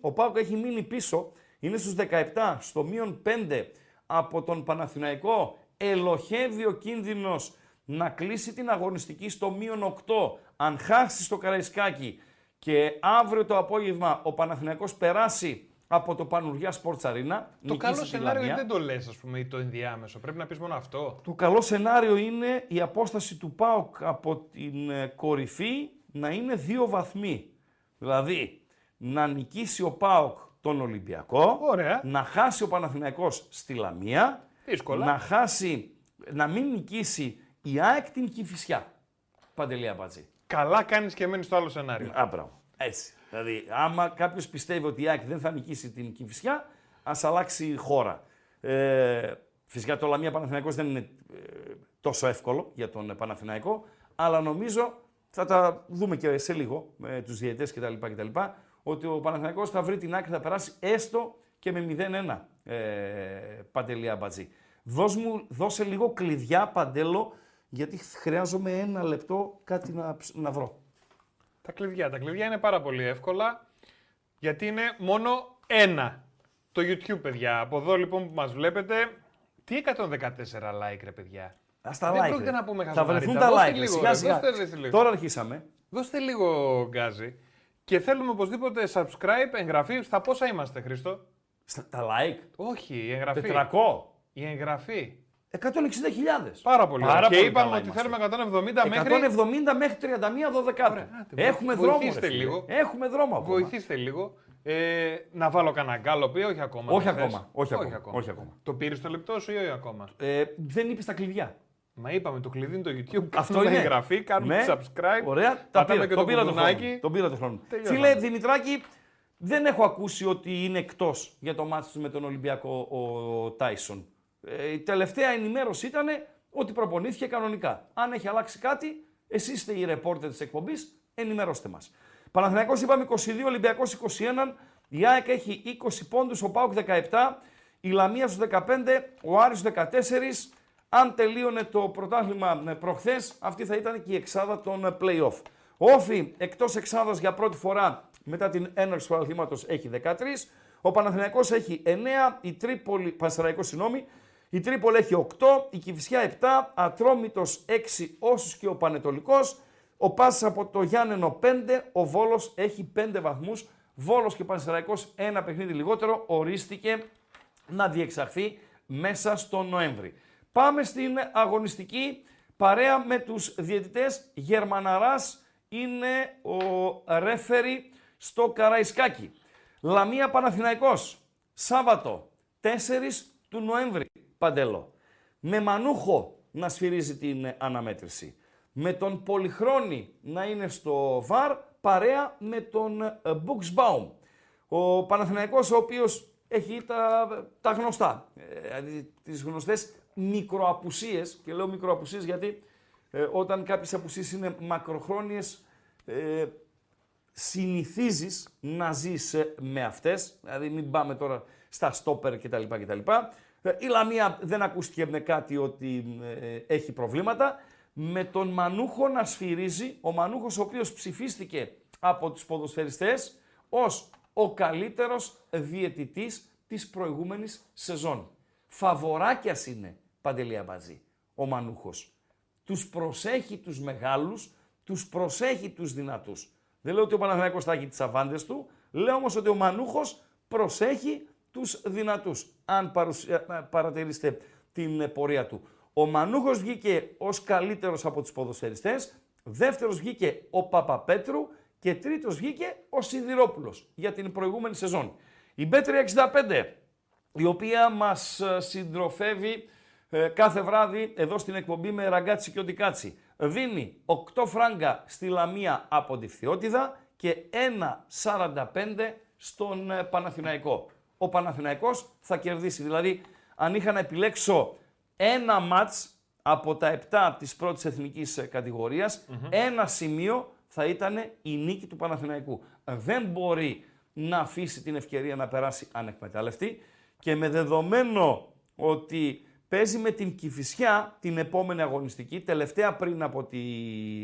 ο Πάουκ έχει μείνει πίσω, είναι στους 17, στο μείον 5 από τον Παναθηναϊκό. Ελοχεύει ο κίνδυνος να κλείσει την αγωνιστική στο μείον 8 αν χάσει στο Καραϊσκάκι και αύριο το απόγευμα ο Παναθηναϊκός περάσει από το Πανουργιά Sports Arena. Το καλό σενάριο δεν το λες, ας πούμε, ή το ενδιάμεσο. Πρέπει να πεις μόνο αυτό. Το καλό σενάριο είναι η απόσταση του ΠΑΟΚ από την ε, κορυφή να είναι δύο βαθμοί. Δηλαδή, να νικήσει ο ΠΑΟΚ τον Ολυμπιακό, Ωραία. να χάσει ο Παναθηναϊκός στη Λαμία, Δύσκολα. να χάσει, να μην νικήσει η ΑΕΚ την Κηφισιά. Παντελή Αμπατζή. Καλά κάνεις και μένεις στο άλλο σενάριο. Α, μπράβο. Έτσι. Δηλαδή, άμα κάποιος πιστεύει ότι η ΑΕΚ δεν θα νικήσει την Κηφισιά, ας αλλάξει χώρα. Ε, φυσικά το Λαμία Παναθηναϊκός δεν είναι ε, τόσο εύκολο για τον Παναθηναϊκό, αλλά νομίζω θα τα δούμε και σε λίγο με τους διαιτές κτλ. κτλ ότι ο Παναθηναϊκός θα βρει την άκρη, θα περάσει έστω και με 0-1 ε, Παντελή Αμπατζή. Δώσ' μου, δώσε λίγο κλειδιά, Παντέλο, γιατί χρειάζομαι ένα λεπτό κάτι να, ψ- να βρω. Τα κλειδιά. Τα κλειδιά είναι πάρα πολύ εύκολα γιατί είναι μόνο ένα. Το YouTube, παιδιά. Από εδώ λοιπόν που μας βλέπετε, τι 114 like ρε παιδιά. Α τα Δεν like. πρόκειται ρε. να πούμε Θα βρεθούν χαζομαρίτσα. τα Δώστε like. λίγο, σιγά, ρε, σιγά. δώστε ρε, λίγο. Τώρα αρχίσαμε. Δώστε λίγο γκάζι. Και θέλουμε οπωσδήποτε subscribe, εγγραφή. Στα πόσα είμαστε, Χρήστο; Στα, τα like. Όχι, η εγγραφή. 400. Η εγγραφή. 160.000. Πάρα πολύ. Πάρα ωραία. Και πολύ είπαμε καλά ότι είμαστε. θέλουμε 170 μέχρι. 170 μέχρι 31 12. Ωραία, άντε, Έχουμε βοηθήστε δρόμο. ρε φίλε. λίγο. Έχουμε δρόμο ακόμα. Βοηθήστε λίγο. Ε, να βάλω κανένα γκάλοπ ή όχι ακόμα. Όχι δεν θες; ακόμα, όχι ακόμα, όχι ακόμα. Το πήρες το λεπτό σου ή όχι ακόμα; Ε, δεν είπες τα κλειδιά. Μα είπαμε το κλειδί είναι το YouTube. Αυτό κάνουμε είναι. εγγραφή, κάνουμε Ναι. subscribe. Ωραία, τα πατάμε πήρα, και το το πήρα το χρόνο. κουδουνάκι. Τον πήρα το χρόνο. Τελειώσαμε. Φίλε Δημητράκη, δεν έχω ακούσει ότι είναι εκτός για το μάτι του με τον Ολυμπιακό ο Τάισον. Ε, η τελευταία ενημέρωση ήταν ότι προπονήθηκε κανονικά. Αν έχει αλλάξει κάτι, εσείς είστε οι ρεπόρτερ της εκπομπής, ενημερώστε μας. Παναθηναϊκός είπαμε 22, Ολυμπιακός 21, η ΑΕΚ έχει 20 πόντους, ο ΠΑΟΚ 17, η Λαμία στους 15, ο Άρης στους 14, αν τελείωνε το πρωτάθλημα ε, προχθές, αυτή θα ήταν και η εξάδα των ε, play-off. Ο Όφη εκτός εξάδας για πρώτη φορά μετά την έναρξη του αθλήματος έχει 13, ο Παναθηναϊκός έχει 9, η Τρίπολη, Πανσεραϊκός συγγνώμη, η Τρίπολη έχει 8, η Κηφισιά 7, Ατρόμητος 6 όσους και ο Πανετολικός, ο Πάσης από το Γιάννενο 5, ο Βόλος έχει 5 βαθμούς, Βόλος και Πανσεραϊκός ένα παιχνίδι λιγότερο, ορίστηκε να διεξαχθεί μέσα στον Νοέμβρη. Πάμε στην αγωνιστική παρέα με τους διαιτητές. Γερμαναράς είναι ο ρέφερη στο Καραϊσκάκι. Λαμία Παναθηναϊκός, Σάββατο 4 του Νοέμβρη, Παντέλο. Με Μανούχο να σφυρίζει την αναμέτρηση. Με τον Πολυχρόνη να είναι στο ΒΑΡ, παρέα με τον ε, Buxbaum. Ο Παναθηναϊκός ο οποίος έχει τα, τα γνωστά, ε, δηλαδή τις γνωστές μικροαπουσίες και λέω μικροαπουσίες γιατί ε, όταν κάποιες απουσίες είναι μακροχρόνιες ε, συνηθίζεις να ζεις ε, με αυτές, δηλαδή μην πάμε τώρα στα στόπερ κτλ. κτλ. Ε, Η Λαμία δεν ακούστηκε με κάτι ότι ε, έχει προβλήματα. Με τον Μανούχο να σφυρίζει, ο Μανούχος ο οποίος ψηφίστηκε από τους ποδοσφαιριστές ως ο καλύτερος διαιτητής της προηγούμενης σεζόν. Φαβοράκιας είναι, Παντελία Μπαζή, ο Μανούχος. Τους προσέχει τους μεγάλους, τους προσέχει τους δυνατούς. Δεν λέω ότι ο Παναθηναϊκός θα έχει τις αβάντες του, λέω όμως ότι ο Μανούχος προσέχει τους δυνατούς, αν παρουσια- ε, παρατηρήσετε την ε, πορεία του. Ο Μανούχος βγήκε ως καλύτερος από τους ποδοσφαιριστές, δεύτερος βγήκε ο Παπαπέτρου και τρίτος βγήκε ο Σιδηρόπουλος για την προηγούμενη σεζόν. Η B365, η οποία μας ε, συντροφεύει ε, κάθε βράδυ εδώ στην εκπομπή με ραγκάτσι και οντικάτσι. Δίνει 8 φράγκα στη Λαμία από τη Φθιώτιδα και 1,45 στον ε, Παναθηναϊκό. Ο Παναθηναϊκός θα κερδίσει. Δηλαδή, αν είχα να επιλέξω ένα μάτς από τα 7 της πρώτης εθνικής κατηγορίας, ένα σημείο θα ήταν η νίκη του Παναθηναϊκού. Δεν μπορεί να αφήσει την ευκαιρία να περάσει ανεκμετάλλευτη και με δεδομένο ότι παίζει με την Κηφισιά την επόμενη αγωνιστική, τελευταία πριν από τη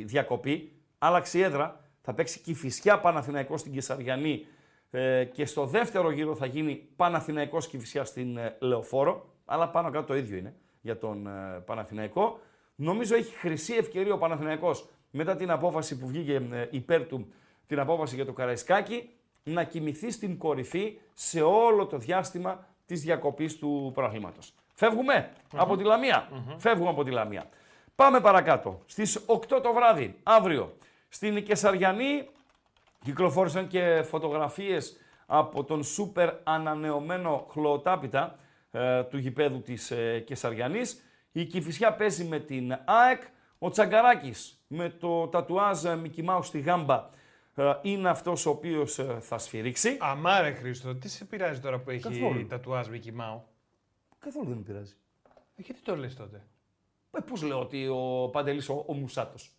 διακοπή, άλλαξε η έδρα, θα παίξει Κηφισιά Παναθηναϊκός στην Κεσαριανή ε, και στο δεύτερο γύρο θα γίνει Παναθηναϊκός Κηφισιά στην ε, Λεωφόρο, αλλά πάνω κάτω το ίδιο είναι για τον ε, Παναθηναϊκό. Νομίζω έχει χρυσή ευκαιρία ο Παναθηναϊκός μετά την απόφαση που βγήκε ε, υπέρ του, την απόφαση για το Καραϊσκάκι, να κοιμηθεί στην κορυφή σε όλο το διάστημα της διακοπής του προαθλήματος. Από τη λαμια Φεύγουμε από τη Λαμία. Πάμε παρακάτω. Στις 8 το βράδυ, αύριο, στην Κεσαριανή, κυκλοφόρησαν και φωτογραφίες από τον σούπερ ανανεωμένο χλωοτάπητα ε, του γηπέδου της ε, Κεσαριανής. Η Κηφισιά παίζει με την ΑΕΚ. Ο Τσαγκαράκης με το τατουάζ Μικη στη γάμπα ε, είναι αυτός ο οποίος ε, θα σφυρίξει. Αμάρε Χρήστο, τι σε πειράζει τώρα που έχει Καθόλου. τατουάζ Μικη Καθόλου δεν με πειράζει. Ε, γιατί το λες τότε; Ε, πώς λέω ότι ο Παντελής ο, ο Μουσάτος.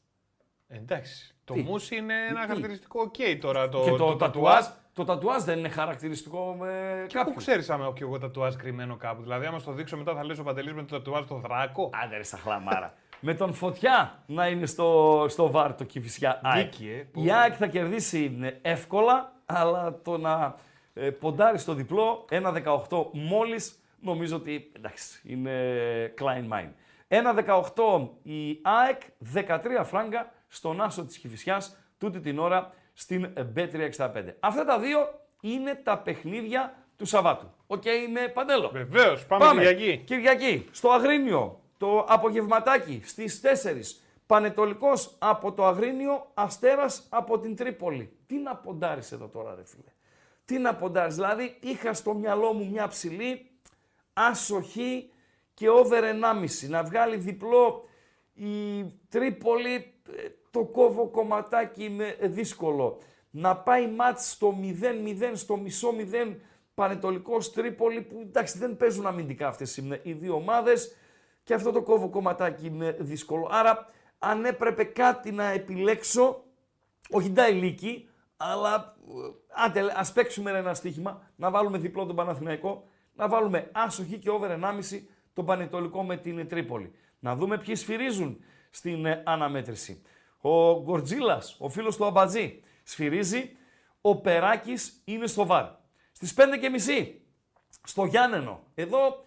εντάξει. Το μους είναι ένα χαρακτηριστικό ok τώρα. Το, και το, το, τατουάζ, το τατουάζ δεν είναι χαρακτηριστικό με και κάποιον. Πού ξέρεις άμα έχω και εγώ τατουάζ κρυμμένο κάπου; Δηλαδή, άμα στο δείξω μετά θα λες ο Παντελής με το τατουάζ το δράκο. Άντε ρε στα χλαμάρα με τον Φωτιά να είναι στο, στο βάρ το Κηφισιά ΑΕΚ. Ε, Η ΑΕΚ θα κερδίσει εύκολα, αλλά το να ε, ποντάρει στο διπλό, 1-18 μόλις, νομίζω ότι εντάξει, είναι Klein Mine. 1-18 η ΑΕΚ, 13 φράγκα στον άσο της Κηφισιάς, τούτη την ώρα στην B365. Αυτά τα δύο είναι τα παιχνίδια του Σαββάτου. OK, okay, με Παντέλο. Βεβαίως, πάμε, πάμε Κυριακή. Κυριακή, στο Αγρίνιο, το απογευματάκι στις 4. Πανετολικός από το Αγρίνιο, Αστέρας από την Τρίπολη. Τι να ποντάρεις εδώ τώρα ρε φίλε. Τι να ποντάρεις. Δηλαδή είχα στο μυαλό μου μια ψιλή άσο χι και over 1,5. Να βγάλει διπλό η Τρίπολη ε, το κόβω κομματάκι με δύσκολο. Να πάει μάτς στο 0-0, στο μισό 0 Πανετολικός Τρίπολη που εντάξει δεν παίζουν αμυντικά αυτές οι δύο ομάδες και αυτό το κόβω κομματάκι είναι δύσκολο. Άρα αν έπρεπε κάτι να επιλέξω, όχι νταϊλίκι, αλλά ε, άντε, ας παίξουμε ένα στοίχημα, να βάλουμε διπλό τον Παναθηναϊκό, να βάλουμε άσοχη και over 1,5 τον Πανετολικό με την Τρίπολη. Να δούμε ποιοι σφυρίζουν στην ε, αναμέτρηση. Ο Γκορτζίλας, ο φίλος του Αμπατζή, σφυρίζει. Ο Περάκης είναι στο βαρ. Στις 5.30 στο Γιάννενο. Εδώ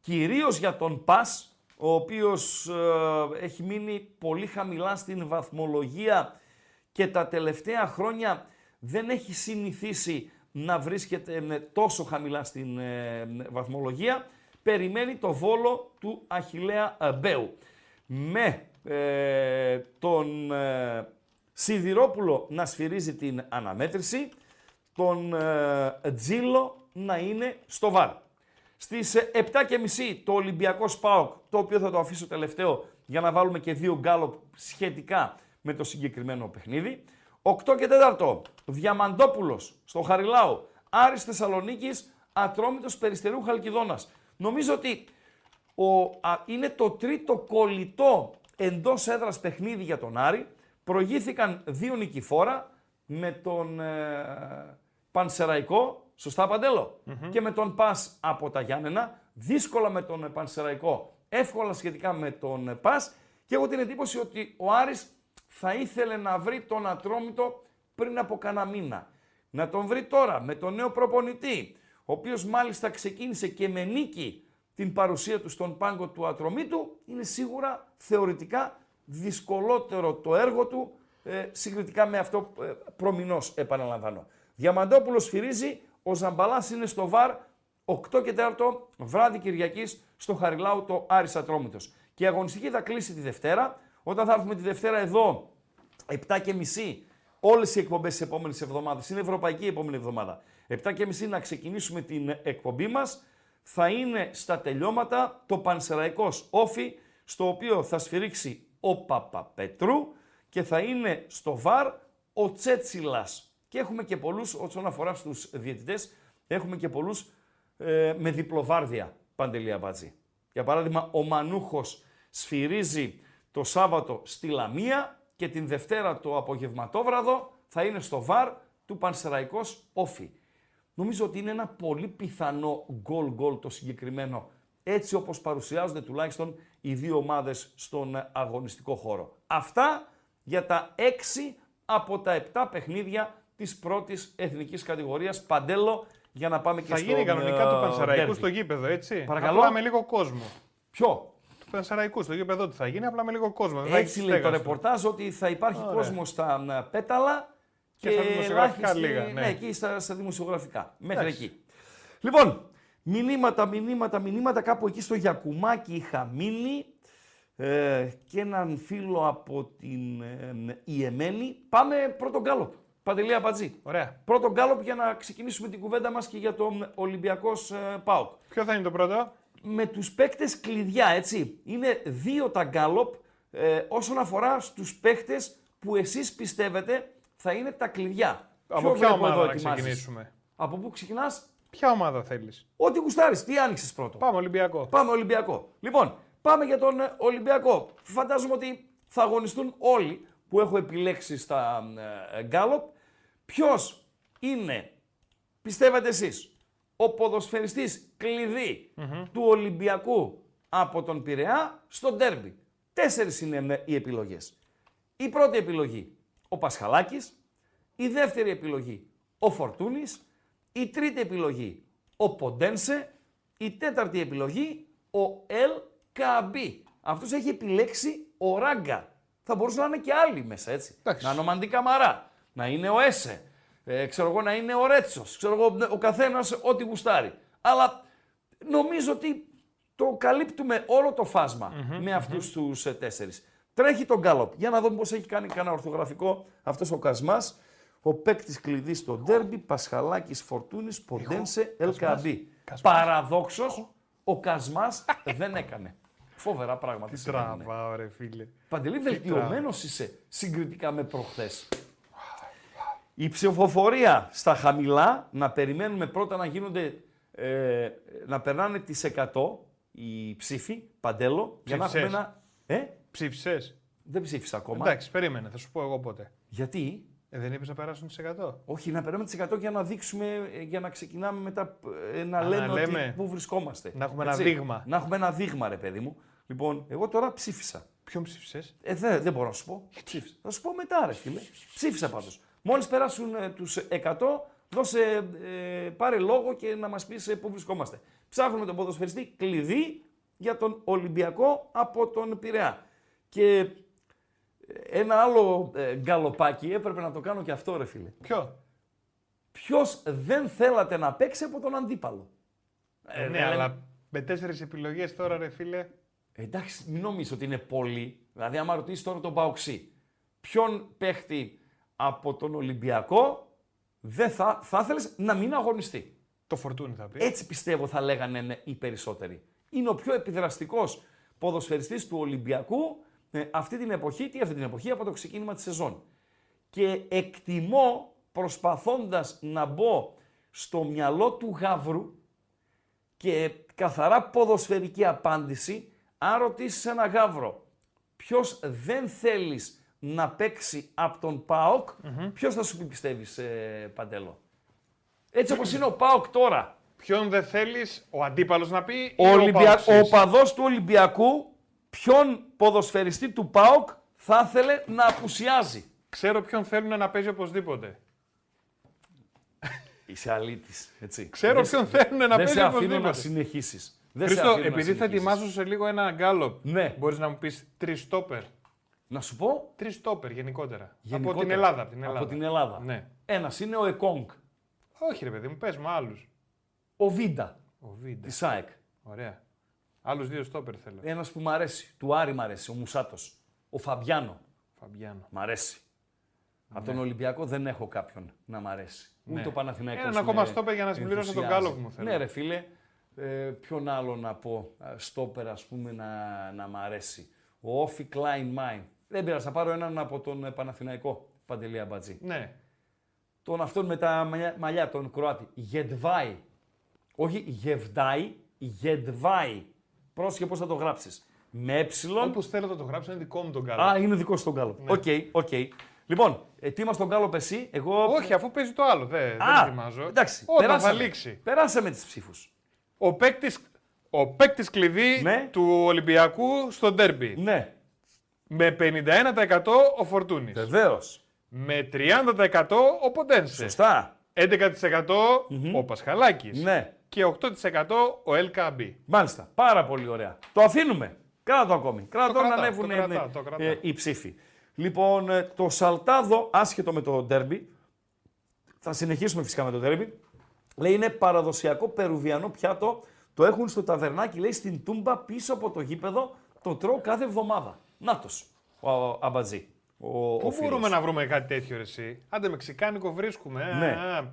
κυρίως για τον Πας, ο οποίος ε, έχει μείνει πολύ χαμηλά στην βαθμολογία και τα τελευταία χρόνια δεν έχει συνηθίσει να βρίσκεται τόσο χαμηλά στην ε, βαθμολογία, περιμένει το βόλο του Αχιλέα Μπέου. Με ε, τον Σιδηρόπουλο να σφυρίζει την αναμέτρηση, τον Τζίλο να είναι στο βάρ. Στις 7.30 το Ολυμπιακός Σπάοκ, το οποίο θα το αφήσω τελευταίο για να βάλουμε και δύο γκάλοπ σχετικά με το συγκεκριμένο παιχνίδι. 8 και 4 Διαμαντόπουλος στο Χαριλάου, Άρης Θεσσαλονίκης, Ατρόμητος Περιστερού Χαλκιδόνας. Νομίζω ότι ο, είναι το τρίτο κολλητό εντός έδρας παιχνίδι για τον Άρη. Προηγήθηκαν δύο νικηφόρα με τον ε, Πανσεραϊκό Σωστά, Και με τον Πας από τα Γιάννενα. Δύσκολα με τον Πανσεραϊκό. Εύκολα σχετικά με τον Πας. Και έχω την εντύπωση ότι ο Άρης θα ήθελε να βρει τον Ατρόμητο πριν από κανένα μήνα. Να τον βρει τώρα με τον νέο προπονητή, ο οποίος μάλιστα ξεκίνησε και με νίκη την παρουσία του στον πάγκο του Ατρομήτου, είναι σίγουρα θεωρητικά δυσκολότερο το έργο του ε, συγκριτικά με αυτό ε, προμηνός επαναλαμβάνω. Διαμαντόπουλος φυρίζει, ο Ζαμπαλάς είναι στο βαρ 8 και 4 βράδυ Κυριακής στο Χαριλάου το Άρης Ατρόμητος. Και η αγωνιστική θα κλείσει τη Δευτέρα. Όταν θα έρθουμε τη Δευτέρα εδώ 7 και μισή όλες οι εκπομπές της επόμενης εβδομάδας, είναι ευρωπαϊκή η επόμενη εβδομάδα. 7.30 να ξεκινήσουμε την εκπομπή μας. Θα είναι στα τελειώματα το Πανσεραϊκός Όφι, στο οποίο θα σφυρίξει ο Παπαπέτρου και θα είναι στο ΒΑΡ ο Τσέτσιλας. Και έχουμε και πολλούς, όσον αφορά στους διαιτητές, έχουμε και πολλούς ε, με διπλοβάρδια, Παντελή Αμπάτζη. Για παράδειγμα, ο Μανούχος σφυρίζει το Σάββατο στη Λαμία και την Δευτέρα το απογευματόβραδο θα είναι στο ΒΑΡ του Πανσεραϊκός Όφι. Νομίζω ότι είναι ένα πολύ πιθανό γκολ γκολ το συγκεκριμένο, έτσι όπως παρουσιάζονται τουλάχιστον οι δύο ομάδες στον αγωνιστικό χώρο. Αυτά για τα έξι από τα επτά παιχνίδια της πρώτης εθνικής κατηγορίας. Παντέλο, για να πάμε και Θα στο γίνει κανονικά του ε, Πανσεραϊκού derby. στο γήπεδο, έτσι. Παρακαλώ. Απλά με λίγο κόσμο. Ποιο; Του Πανσεραϊκού στο γήπεδο του θα γίνει, απλά με λίγο κόσμο. Δεν θα Έτσι έχεις λέει το στέγαστο. ρεπορτάζ ότι θα υπάρχει Ωραία. κόσμος στα ε, πέταλα Και στα δημοσιογραφικά ελάχιστη- λίγα, ναι. Ναι, εκεί στα, στα δημοσιογραφικά. Μέχρι Εντάξει. εκεί. Λοιπόν, μηνύματα, μηνύματα, μηνύματα. Κάπου εκεί στο Γιακουμάκι είχα μείνει ε, και έναν φίλο από την ε, Ιεμένη. Πάμε πρώτο γκάλωπ. Παντελία Πατζή. Ωραία. Πρώτο γκάλωπ για να ξεκινήσουμε την κουβέντα μας και για τον Ολυμπιακός ε, ΠΑΟΚ. Ποιο θα είναι το πρώτο; Με τους παίκτες κλειδιά, έτσι. Είναι δύο τα γκάλοπ ε, όσον αφορά στους παίκτες που εσείς πιστεύετε θα είναι τα κλειδιά. Από Ποιο ποια βλέπω εδώ ομάδα να ετοιμάζεις; ξεκινήσουμε; Από πού ξεκινάς; Ποια ομάδα θέλεις; Ό,τι γουστάρεις. Τι άνοιξες πρώτο; Πάμε Ολυμπιακό. Πάμε Ολυμπιακό. Λοιπόν, πάμε για τον ε, Ολυμπιακό. Φαντάζομαι ότι θα αγωνιστούν όλοι που έχω επιλέξει στα ε, γκάλοπ. Ποιος είναι, πιστεύετε εσείς, ο ποδοσφαιριστής κλειδί του Ολυμπιακού από τον Πειραιά στο ντέρμπι. Τέσσερις είναι ε, οι επιλογές. Η πρώτη επιλογή, ο Πασχαλάκης. Η δεύτερη επιλογή, ο Φορτούνης. Η τρίτη επιλογή, ο Ποντένσε. Η τέταρτη επιλογή, ο Ελ Καμπί. Αυτός έχει επιλέξει ο Ράγκα. Θα μπορούσαν να είναι και άλλοι μέσα, έτσι. Εντάξει. Να είναι ο Μαντί Καμαρά, να είναι ο Έσε, ε, ξέρω εγώ να είναι ο Ρέτσος, ξέρω εγώ ο καθένας ό,τι γουστάρει. Αλλά νομίζω ότι το καλύπτουμε όλο το φασμα με αυτούς τους ε, τέσσερις. Τρέχει τον Γκάλοπ. Για να δούμε πώς έχει κάνει κανένα ορθογραφικό αυτός ο Κασμάς. Ο παίκτης κλειδί στο ντέρμπι, Πασχαλάκης Φορτούνης, Ποντένσε, Ελκαμπή. Παραδόξως, ο Κασμάς δεν έκανε. Φοβερά πράγματα. συμβαίνουν. Τραβάω, ρε φίλε. Παντελή, βελτιωμένος είσαι συγκριτικά με προχθές. Η ψηφοφορία στα χαμηλά, να περιμένουμε πρώτα να γίνονται, ε, να περνάνε τις 100 οι ψήφοι, παντέλο, για να έχουμε Ψήφισες. ένα... Ε, Ψήφισες. δεν ψήφισα ακόμα. Εντάξει, περίμενε, θα σου πω εγώ πότε. Γιατί, Ε, δεν είπες να περάσουν τις 100. όχι, να περνάμε τις 100 για να δείξουμε, ε, για να ξεκινάμε μετά ε, να Α, λέμε να ότι λέμε. πού βρισκόμαστε. Να έχουμε ένα δείγμα. Να έχουμε ένα δείγμα, ρε παιδί μου. Λοιπόν, εγώ τώρα ψήφισα. Ποιον ψήφισες; Ε, δεν, δεν μπορώ να σου πω. Ψήφισα. Θα σου πω μετά, ρε φίλε. Ψήφισα πάντως. Μόλις περάσουν ε, τους 100, δώσε, ε, πάρε λόγο και να μας πεις πού βρισκόμαστε. Ψάχνουμε τον ποδοσφαιριστή κλειδί για τον Ολυμπιακό από τον Πειραιά. Και ε, ένα άλλο ε, γκαλοπάκι έπρεπε να το κάνω και αυτό, ρε φίλε. Ποιο; Ποιος δεν θέλατε να παίξει από τον αντίπαλο. Ε, ναι, δεν λέμε- αλλά με τέσσερις επιλογές τώρα, ρε φίλε. Εντάξει, μην νομίζω ότι είναι πολύ. Δηλαδή, άμα ρωτήσεις τώρα τον Παοξή, ποιον παίχτη από τον Ολυμπιακό δεν θα, θα ήθελε να μην αγωνιστεί. Το φορτούνι θα πει. Έτσι πιστεύω θα λέγανε ναι, οι περισσότεροι. Είναι ο πιο επιδραστικός ποδοσφαιριστής του Ολυμπιακού ε, αυτή την εποχή, τι αυτή την εποχή, από το ξεκίνημα της σεζόν. Και εκτιμώ προσπαθώντας να μπω στο μυαλό του Γαύρου και καθαρά ποδοσφαιρική απάντηση, αν ρωτήσεις ένα Γαύρο ποιος δεν θέλεις να παίξει από τον ΠΑΟΚ, ποιος θα σου πει πιστεύεις ε, Παντέλο; Έτσι όπως είναι ο ΠΑΟΚ τώρα, Ποιον δεν θέλεις, ο αντίπαλος να πει. ή ο, Ολυμπια... Παοξής; ο παδός του Ολυμπιακού, ποιον ποδοσφαιριστή του ΠΑΟΚ θα ήθελε να απουσιάζει; Ξέρω ποιον θέλουν να παίζει οπωσδήποτε. Είσαι αλήτης, έτσι. Ξέρω Δεν σε- ποιον θέλουν να Δεν παίζει σε αφήνω να οπωσδήποτε. συνεχίσεις. Δεν σε Χρήστο, αφήνω να επειδή θα συνεχίσεις. ετοιμάσω σε λίγο ένα γκάλοπ, Ναι. μπορείς να μου πεις τρεις στόπερ. Να σου πω, Τρεις στόπερ γενικότερα. Από γενικότερα, την Ελλάδα. Από την Ελλάδα. Από την Ελλάδα. Ναι. Ένας είναι ο Εκόνγκ, Όχι, ρε παιδί μου, πες μου άλλους. ο Βίντα Ο Βίντα. της ΑΕΚ. Ωραία. Άλλους δύο στόπερ θέλω. Ένας που μ' αρέσει, του Άρη μ' αρέσει, ο Μουσάτος. Ο Φαμπιάνο, Φαμπιάνο. μ' αρέσει. Από τον Ολυμπιακό δεν έχω κάποιον να μ' αρέσει. Ούτε Ναι. ο Παναθηναϊκός Έναν ακόμα με στόπερ για να συμπληρώσω τον ενθουσιάζει. γκάλοπ μου θέλω. Ναι, ρε φίλε. Ε, ποιον άλλο να πω, ε, στόπερ ας πούμε να, να μ' αρέσει. Ο Όφι Κλάιν Μάιν. Δεν πειράζει, θα πάρω έναν από τον ε, Παναθηναϊκό, Παντελή Αμπατζή. Ναι. Τον αυτόν με τα μαλλιά, μαλλιά τον Κροάτη. Γετβάη. Όχι Γεβδάη, Γετβάη. Πρόσεχε πώς θα το γράψεις. Με ε. Όπως θέλω θα το γράψω, είναι δικό μου το γκάλοπ. Α, είναι δικό σου το γκάλοπ. OK, OK. Λοιπόν, ε, τι είμαστε το γκάλοπ εσύ, εγώ... Όχι, αφού παίζει το άλλο. Δεν, Α, δεν ετοιμάζω. εντάξει, Όταν θα περάσαμε. λήξει. Περάσαμε τις ψήφους. Ο παίκτης ο παίκτης κλειδί Ναι. του Ολυμπιακού στο ντέρμπι. Ναι, Με 51% ο Φορτούνης. βεβαίως. Με 30% ο Ποντένσε. Σωστά. 11% ο Πασχαλάκης. Ναι. Και 8% ο Ελκαμπή. Μάλιστα. Πάρα πολύ ωραία. Το αφήνουμε. Κράτα το ακόμη. Κράτα Το το να κρατάω, ανέβουν το κρατάω, το κρατάω. ε, οι ψήφοι. Λοιπόν, ε, το Σαλτάδο, άσχετο με το ντέρμπι, θα συνεχίσουμε φυσικά με το ντέρμπι, λέει είναι παραδοσιακό περουβιανό πιάτο, το έχουν στο ταβερνάκι, λέει στην Τούμπα πίσω από το γήπεδο, το τρώω κάθε εβδομάδα. Νάτος, ο Αμπατζή. Ο, Πού ο φίλος. μπορούμε να βρούμε κάτι τέτοιο ρε, εσύ; Άντε μεξικάνικο βρίσκουμε. ε, Ναι. α,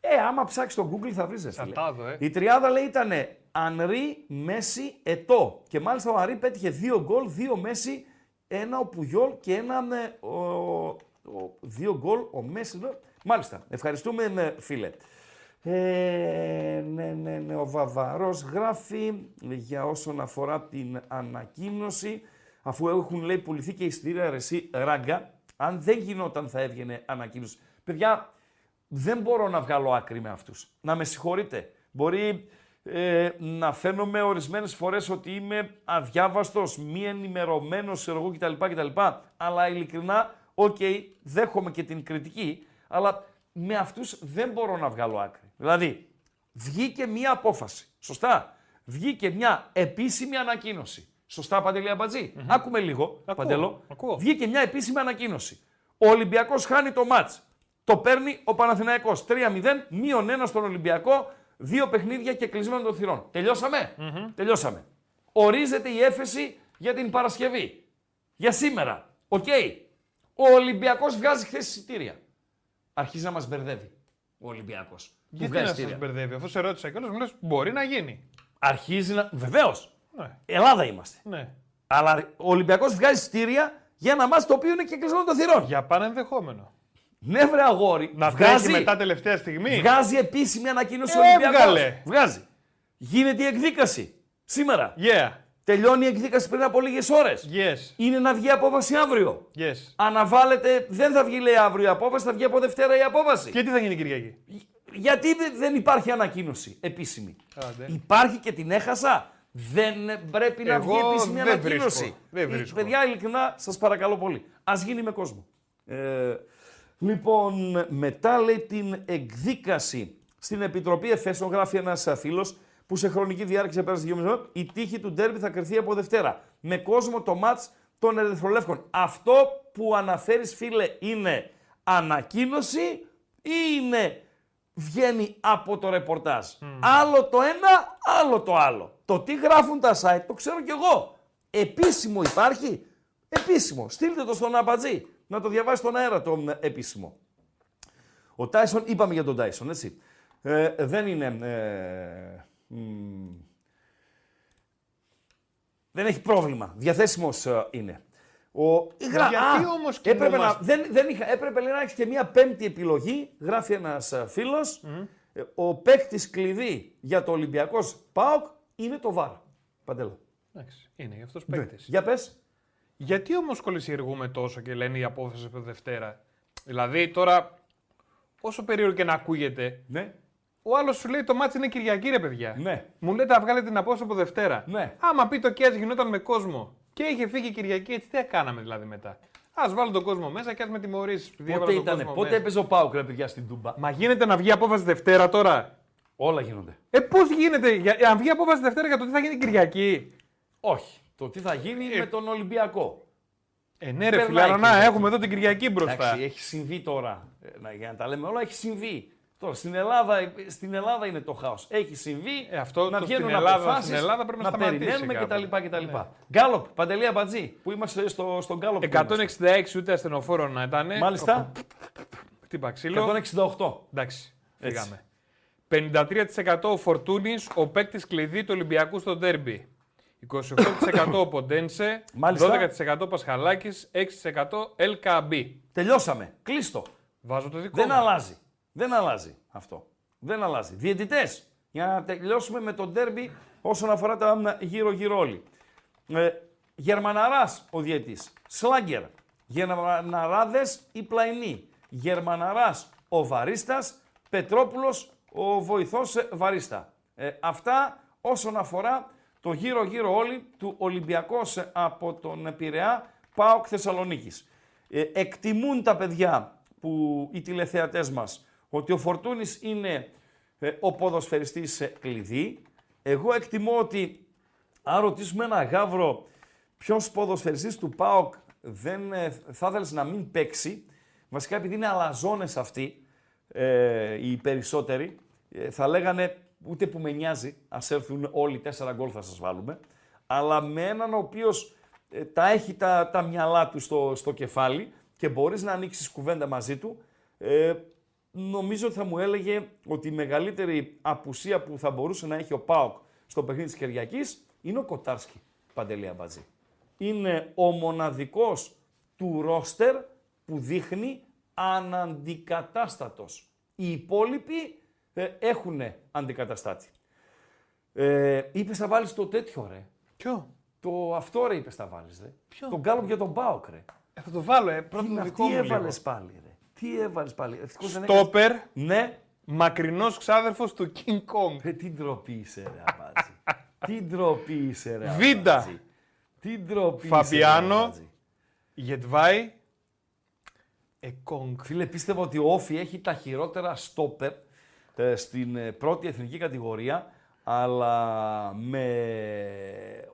Ε, άμα ψάξεις στο Google θα βρεις. Σαλτάδο, ε. Η τριάδα λέει ήταν Ανρί, Μέση, Ετό. Και μάλιστα ο Ανρί πέτυχε δύο γκολ, δύο Μέση, ένα ο Πουγιόλ και ένα ε, ο, ο- δύο γκολ ο Μέση. ναι. Μάλιστα. Ευχαριστούμε ε, φίλε. Ε, ναι, ναι, ναι, ο Βαβαρός γράφει για όσον αφορά την ανακοίνωση αφού έχουν λέει πουληθεί και εισιτήρια ρε συ Ράγκα αν δεν γινόταν θα έβγαινε ανακοίνωση. Παιδιά, δεν μπορώ να βγάλω άκρη με αυτούς. Να με συγχωρείτε. Μπορεί ε, να φαίνομαι ορισμένες φορές ότι είμαι αδιάβαστος, μη ενημερωμένος, ξέρω εγώ κτλ, κτλ. Αλλά ειλικρινά, οκ, δέχομαι και την κριτική, αλλά με αυτούς δεν μπορώ να βγάλω άκρη. Δηλαδή, βγήκε μία απόφαση, σωστά. Βγήκε μια επίσημη ανακοίνωση. Σωστά, Παντελή Αμπατζή; Άκου με λίγο, Παντελό. ακούω. Βγήκε μια επίσημη ανακοίνωση. Ο Ολυμπιακός χάνει το ματς. Το παίρνει ο Παναθηναϊκός. 3-0, μείον 1 στον Ολυμπιακό, δύο παιχνίδια κεκλεισμένων των θυρών. Τελειώσαμε; Τελειώσαμε. Ορίζεται η έφεση για την Παρασκευή. Για σήμερα. Οκ. Ο Ολυμπιακός βγάζει χθες εισιτήρια. Αρχίζει να μας μπερδεύει ο Ολυμπιακός. που Γιατί βγάζει να εισιτήρια. σας μπερδεύει, αφού σε ρώτησα κιόλας, μου λες μπορεί να γίνει. Αρχίζει να. Βεβαίως. Ναι. Ελλάδα είμαστε. ναι. Αλλά ο Ολυμπιακός βγάζει εισιτήρια για ένα μάτς το οποίο είναι και κλεισμένο των θυρών. Για πάνω ενδεχόμενο. Ναι, βρε αγόρι. Να βγάζει, βγάζει μετά τελευταία στιγμή. βγάζει επίσημη ανακοίνωση Ε, ο Ολυμπιακός. έβγαλε. Βγάζει. Γίνεται η εκδίκαση. Σήμερα. Yeah. Τελειώνει η εκδίκαση πριν από λίγες ώρες. Yes. Είναι να βγει απόφαση αύριο. Yes. Αναβάλλεται, δεν θα βγει λέει αύριο η απόφαση, θα βγει από Δευτέρα η απόφαση. Και τι θα γίνει Κυριακή; Γιατί δεν- δεν υπάρχει ανακοίνωση επίσημη. Άντε. Υπάρχει και την έχασα. Δεν πρέπει να Εγώ βγει επίσημη δεν ανακοίνωση. βρίσκω. Δεν Ε, βρίσκω. Παιδιά, ειλικρινά, σας παρακαλώ πολύ. Α γίνει με κόσμο. Ε, λοιπόν, μετά λέει την εκδίκαση στην Επιτροπή Εφέσεων, γράφει ένας φίλος που σε χρονική διάρκεια πέρασε δύο μήνε. Η τύχη του ντέρμπι θα κρυθεί από Δευτέρα. Με κόσμο το ματ των Ερυθρολεύκων. Αυτό που αναφέρεις φίλε είναι ανακοίνωση ή είναι βγαίνει από το ρεπορτάζ; Άλλο το ένα, άλλο το άλλο. Το τι γράφουν τα site το ξέρω κι εγώ. Επίσημο υπάρχει; Επίσημο. Στείλτε το στον Αμπατζή. Να το διαβάσει στον αέρα το μ, επίσημο. Ο Τάισον, είπαμε για τον Τάισον, έτσι. Ε, δεν είναι... ε, μ, δεν έχει πρόβλημα. Διαθέσιμος ε, είναι. Ο, γρα- Γιατί όμως έπρεπε, να, κοιμόμαστε; δεν, δεν είχα, έπρεπε λέει, να έχεις και μια πέμπτη επιλογή, γράφει ένας φίλος. Ο παίκτης κλειδί για το Ολυμπιακός ΠΑΟΚ είναι το ΒΑΡ. Παντέλο. Εντάξει. Είναι αυτός παίκτης. Για πες. Γιατί όμως κολλησιεργούμε τόσο και λένε η απόφαση από Δευτέρα; Δηλαδή τώρα, όσο περίεργο και να ακούγεται, Ναι. Ο άλλος σου λέει το μάτι είναι Κυριακή, ρε παιδιά. Ναι. Μου λέτε να βγάλετε την απόφαση από Δευτέρα. Ναι. Άμα πει το κέατ γινόταν με κόσμο και είχε φύγει η Κυριακή, έτσι τι θα κάναμε δηλαδή μετά; Α βάλω τον κόσμο μέσα και ας με τιμωρήσεις. επειδή Πότε έβαλα τον ήταν, κόσμο πότε μέσα. έπαιζε ο ΠΑΟΚ, ρε παιδιά, στην Τούμπα; Μα γίνεται να βγει απόφαση Δευτέρα τώρα; Όλα γίνονται. Ε, πώς γίνεται, για, αν βγει απόφαση Δευτέρα για το τι θα γίνει Κυριακή; Όχι. Το τι θα γίνει με τον Ολυμπιακό. Ε, ναι, ρε Περνάει φίλε, αλλά να Κυριακή. έχουμε εδώ την Κυριακή μπροστά. Εντάξει, έχει συμβεί τώρα. Ε, να- για να τα λέμε όλα, έχει συμβεί. Τώρα στην Ελλάδα, στην Ελλάδα είναι το χάος. Έχει συμβεί Ε, αυτό να το βγαίνουν στην Ελλάδα- αποφάσεις, στην Ελλάδα πρέπει να σταματήσει περιμένουμε κάποτε. κτλ. κτλ. Γκάλοπ, Παντελία Μπατζή, που είμαστε στο, στον Γκάλοπ. 166 ούτε ασθενοφόρο να ήταν. Μάλιστα, Χτύπα ξύλο. 168. Εντάξει, Έτσι. φύγαμε. 53% ο Φορτούνης, ο παίκτης κλειδί του Ολυμπιακού στο ντέρμπι. 28% ο Ποντένσε, Μάλιστα. 12% Πασχαλάκης, 6% LKB. Τελειώσαμε. Κλείστο. Βάζω το δικό Δεν μου. αλλάζει. Δεν αλλάζει αυτό. Δεν αλλάζει. Διαιτητές. Για να τελειώσουμε με το ντέρμπι όσον αφορά τα γύρω-γύρω όλοι. Ε, Γερμαναράς ο διαιτής. Σλάγκερ. Γερμαναράδες η πλαϊνή. Γερμαναράς ο βαρίστας. Πετρόπουλος ο βοηθός ε, βαρίστα. Ε, αυτά όσον αφορά το γύρω-γύρω όλοι του Ολυμπιακός ε, από τον Πειραιά ΠΑΟΚ Θεσσαλονίκης. Ε, εκτιμούν τα παιδιά που οι τηλεθεατές μας ότι ο Φορτούνης είναι ε, ο ποδοσφαιριστής ε, κλειδί. Εγώ εκτιμώ ότι αν ρωτήσουμε ένα γάβρο ποιος ποδοσφαιριστής του ΠΑΟΚ δεν ε, θα ήθελες να μην παίξει, βασικά επειδή είναι αλαζόνες αυτοί ε, οι περισσότεροι, ε, θα λέγανε ούτε που με νοιάζει, ας έρθουν όλοι τέσσερα γκολ θα σας βάλουμε, αλλά με έναν ο οποίος ε, τα έχει τα, τα μυαλά του στο, στο κεφάλι και μπορείς να ανοίξεις κουβέντα μαζί του, ε, νομίζω ότι θα μου έλεγε ότι η μεγαλύτερη απουσία που θα μπορούσε να έχει ο ΠΑΟΚ στο παιχνίδι της Κυριακής είναι ο Κοτάρσκι, Παντελία Μπατζή. Είναι ο μοναδικός του ρόστερ που δείχνει αναντικατάστατος. Οι υπόλοιποι ε, έχουν αντικαταστάτη. Ε, είπες θα βάλεις το τέτοιο ρε. Ποιο; Το αυτό ρε είπες θα βάλεις ρε. Ποιο; Τον Γκάλοπ για τον Πάοκ ρε. Ε, θα το βάλω, ε. Πρώτα Τι, το να- δικό τι μου έβαλες λίγο. πάλι, ρε. Τι έβαλες πάλι; Ευτυχώς δεν έκανες- Στόπερ, Ναι. μακρινός ξάδερφος του King Kong. Ε, τι ντροπή είσαι, ρε Αμπάτζη. τι ντροπή είσαι, ρε Βίντα. Αμπάτζη. Τι ντροπή Φαμπιάνο. είσαι, ρε Αμπάτζη. Γετβάη. Εκόνγκ. Φίλε, πίστευα ότι ο Όφη έχει τα χειρότερα στόπερ ε, στην ε, πρώτη εθνική κατηγορία, αλλά με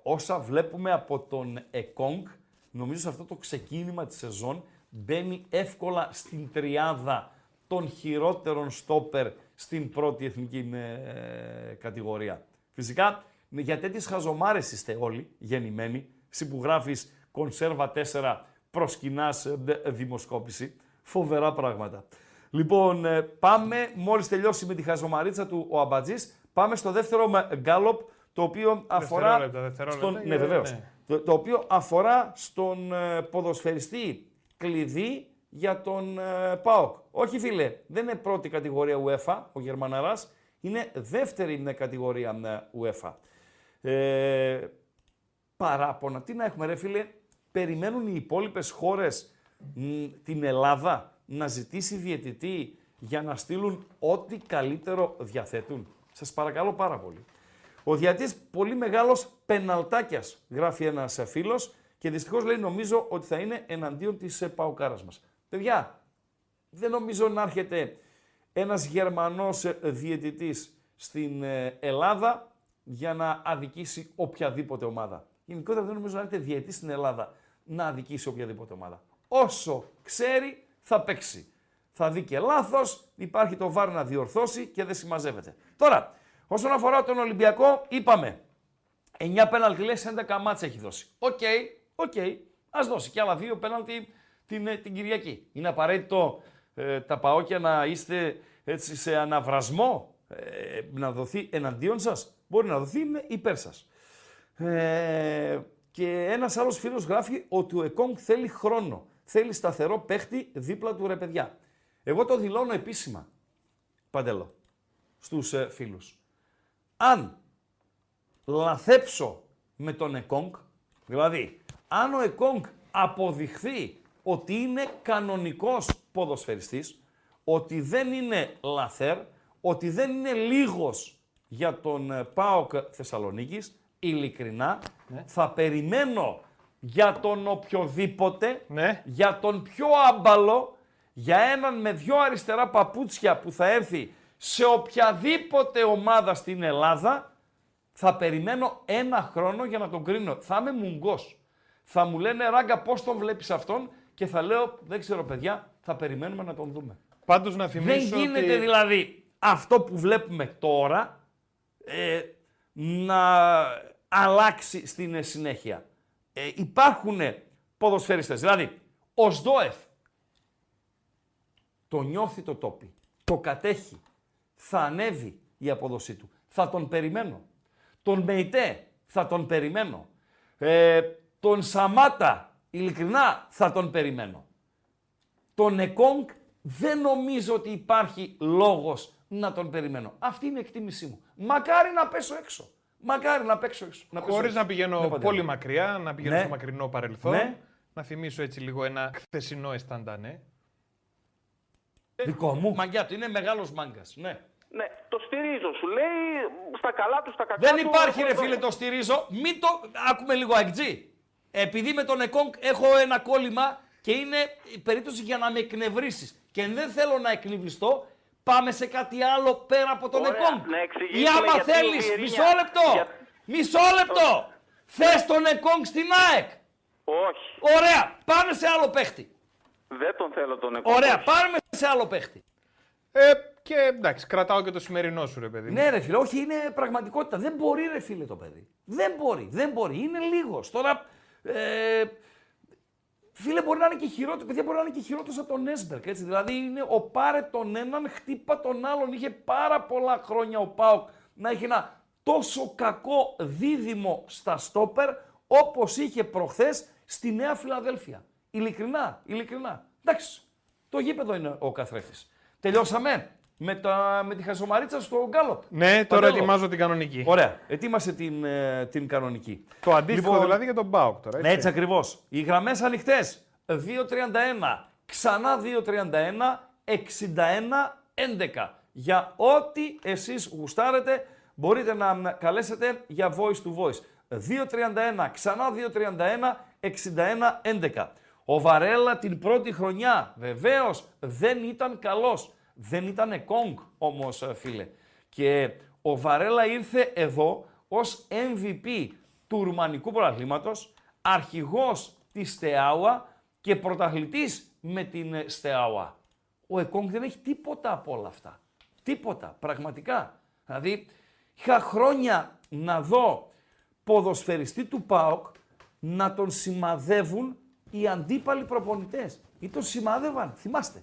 όσα βλέπουμε από τον Εκόνγκ, νομίζω σε αυτό το ξεκίνημα της σεζόν μπαίνει εύκολα στην τριάδα των χειρότερων στόπερ στην πρώτη εθνική ε, κατηγορία. Φυσικά, για τέτοιες χαζομάρες είστε όλοι γεννημένοι, εσύ που γράφεις κονσέρβα 4 προσκυνάς ε, δε- δημοσκόπηση. Φοβερά πράγματα. Λοιπόν, ε, πάμε, μόλις τελειώσει με τη χαζομαρίτσα του ο Αμπατζής, πάμε στο δεύτερο με γκάλοπ, το οποίο αφορά... Δευτερόλεπτα, δευτερόλεπτα, Στον... και- Ναι, βεβαίως. ναι. Το, το οποίο αφορά στον ε, ποδοσφαιριστή κλειδί για τον ε, ΠΑΟΚ. Όχι φίλε, δεν είναι πρώτη κατηγορία UEFA ο Γερμαναράς, είναι δεύτερη ε, κατηγορία ε, UEFA. Ε, παράπονα, τι να έχουμε ρε φίλε, περιμένουν οι υπόλοιπες χώρες μ, την Ελλάδα να ζητήσει διαιτητή για να στείλουν ό,τι καλύτερο διαθέτουν. Σας παρακαλώ πάρα πολύ. Ο διατής πολύ μεγάλος πεναλτάκιας, γράφει ένας ε, φίλος και δυστυχώς λέει νομίζω ότι θα είναι εναντίον της ε, παοκάρας μας. Παιδιά, δεν νομίζω να έρχεται ένας Γερμανός ε, διαιτητής στην ε, Ελλάδα για να αδικήσει οποιαδήποτε ομάδα. Γενικότερα δεν νομίζω να έρχεται διαιτητής στην Ελλάδα να αδικήσει οποιαδήποτε ομάδα. Όσο ξέρει θα παίξει. Θα δει και λάθος, υπάρχει το VAR να διορθώσει και δεν συμμαζεύεται. Τώρα, όσον αφορά τον Ολυμπιακό, είπαμε 9 πέναλτι λες 11 ματς έχει δώσει. OK, OK. Ας δώσει και άλλα δύο πέναλτι την, ε, την Κυριακή. Είναι απαραίτητο ε, τα παόκια να είστε έτσι σε αναβρασμό, ε, να δοθεί εναντίον σας. Μπορεί να δοθεί με υπέρ σας. Ε, και ένας άλλος φίλος γράφει ότι ο Εκόνγκ θέλει χρόνο. Θέλει σταθερό παίχτη δίπλα του ρε παιδιά. Εγώ το δηλώνω επίσημα, Παντελό, στους ε, φίλους. Αν λαθέψω με τον Εκόνγκ, δηλαδή αν ο Εκόνγκ αποδειχθεί ότι είναι κανονικός ποδοσφαιριστής, ότι δεν είναι λαθέρ, ότι δεν είναι λίγος για τον ε, ΠΑΟΚ Θεσσαλονίκης, ειλικρινά, θα περιμένω για τον οποιοδήποτε, Ναι. για τον πιο άμπαλο, για έναν με δυο αριστερά παπούτσια που θα έρθει σε οποιαδήποτε ομάδα στην Ελλάδα, θα περιμένω ένα χρόνο για να τον κρίνω. Θα είμαι μουγκός. Θα μου λένε ράγκα πώς τον βλέπεις αυτόν; Και θα λέω δεν ξέρω παιδιά, θα περιμένουμε να τον δούμε. Πάντως να Δεν θυμίσω γίνεται ότι... δηλαδή αυτό που βλέπουμε τώρα ε, να αλλάξει στην ε, συνέχεια. Ε, υπάρχουν ποδοσφαιριστές. Δηλαδή, ο Σδόεφ το νιώθει το τόπι, το κατέχει, θα ανέβει η απόδοσή του. Θα τον περιμένω. Τον Μεϊτέ θα τον περιμένω. Ε, τον Σαμάτα, ειλικρινά, θα τον περιμένω. Τον Εκόνγκ δεν νομίζω ότι υπάρχει λόγος να τον περιμένω. Αυτή είναι η εκτίμησή μου. Μακάρι να πέσω έξω. Μακάρι να παίξω έξω. Να πέσω Χωρίς έξω. να πηγαίνω Δεν πάτε πολύ άλλο. μακριά, να πηγαίνω Ναι. στο μακρινό παρελθόν. Ναι. Να θυμίσω έτσι λίγο ένα χθεσινό αισθαντανέ. Δικό μου. Μαγκιά του, είναι μεγάλος μάγκας. Ναι. Ναι, το στηρίζω. Σου λέει στα καλά του, στα κακά Δεν του. υπάρχει ρε εγώ- φίλε το στηρίζω. Μην το... Άκουμε λίγο αεκτζή. Επειδή με τον Εκόνγκ έχω ένα κόλλημα και είναι η περίπτωση για να με εκνευρίσεις. Και δεν θέλω να εκνευριστώ, πάμε σε κάτι άλλο πέρα από τον Ωραία, Εκόνγκ. να Ή εξηγήσουμε άμα γιατί ο θέλεις, Βιερίνια- μισό λεπτό, Για- μισό λεπτό. Θες τον Εκόνγκ στην ΑΕΚ. Όχι, Ωραία, πάμε σε άλλο παίχτη. δεν τον θέλω τον Εκόνγκ. Ωραία, όχι. πάμε σε άλλο παίχτη. Ε, και εντάξει, κρατάω και το σημερινό σου, ρε παιδί. μου. Ναι, ρε φίλε, όχι, είναι πραγματικότητα. Δεν μπορεί, ρε φίλε, το παιδί. Δεν μπορεί, δεν μπορεί. Είναι λίγος. Τώρα. Ε, φίλε, μπορεί να είναι και χειρότερο. Παιδιά, μπορεί να είναι και χειρότερος από τον Έσμπερκ. Έτσι. Δηλαδή, είναι ο πάρε τον έναν, χτύπα τον άλλον. Είχε πάρα πολλά χρόνια ο Πάοκ να έχει ένα τόσο κακό δίδυμο στα στόπερ όπως είχε προχθές στη Νέα Φιλαδέλφια. Ειλικρινά, ειλικρινά. Εντάξει, το γήπεδο είναι ο καθρέφτης. Τελειώσαμε με, τα, με τη χασομαρίτσα στο γκάλοπ. Ναι, τώρα Παντέλο. ετοιμάζω την κανονική. Ωραία, ετοίμασε την, ε, την κανονική. Το αντίστοιχο Λοιπόν, δηλαδή για τον Μπάουκ τώρα. Ναι, έτσι ακριβώς. Οι γραμμές ανοιχτές. 2-31, ξανά 2-31, 61-11. Για ό,τι εσείς γουστάρετε, μπορείτε να μ, καλέσετε για voice to voice. 2-31, ξανά 2-31, 61-11. Ο Βαρέλα την πρώτη χρονιά, βεβαίως, δεν ήταν καλός. Δεν ήταν κόγκ όμως, ε, φίλε. Και ο Βαρέλα ήρθε εδώ ως MVP του Ρουμανικού Πρωταθλήματος, αρχηγός της Στεάουα και πρωταθλητής με την ε, Στεάουα. Ο Εκόνγκ δεν έχει τίποτα από όλα αυτά. Τίποτα, πραγματικά. Δηλαδή, είχα χρόνια να δω ποδοσφαιριστή του ΠΑΟΚ να τον σημαδεύουν οι αντίπαλοι προπονητές. Ή τον σημάδευαν, θυμάστε,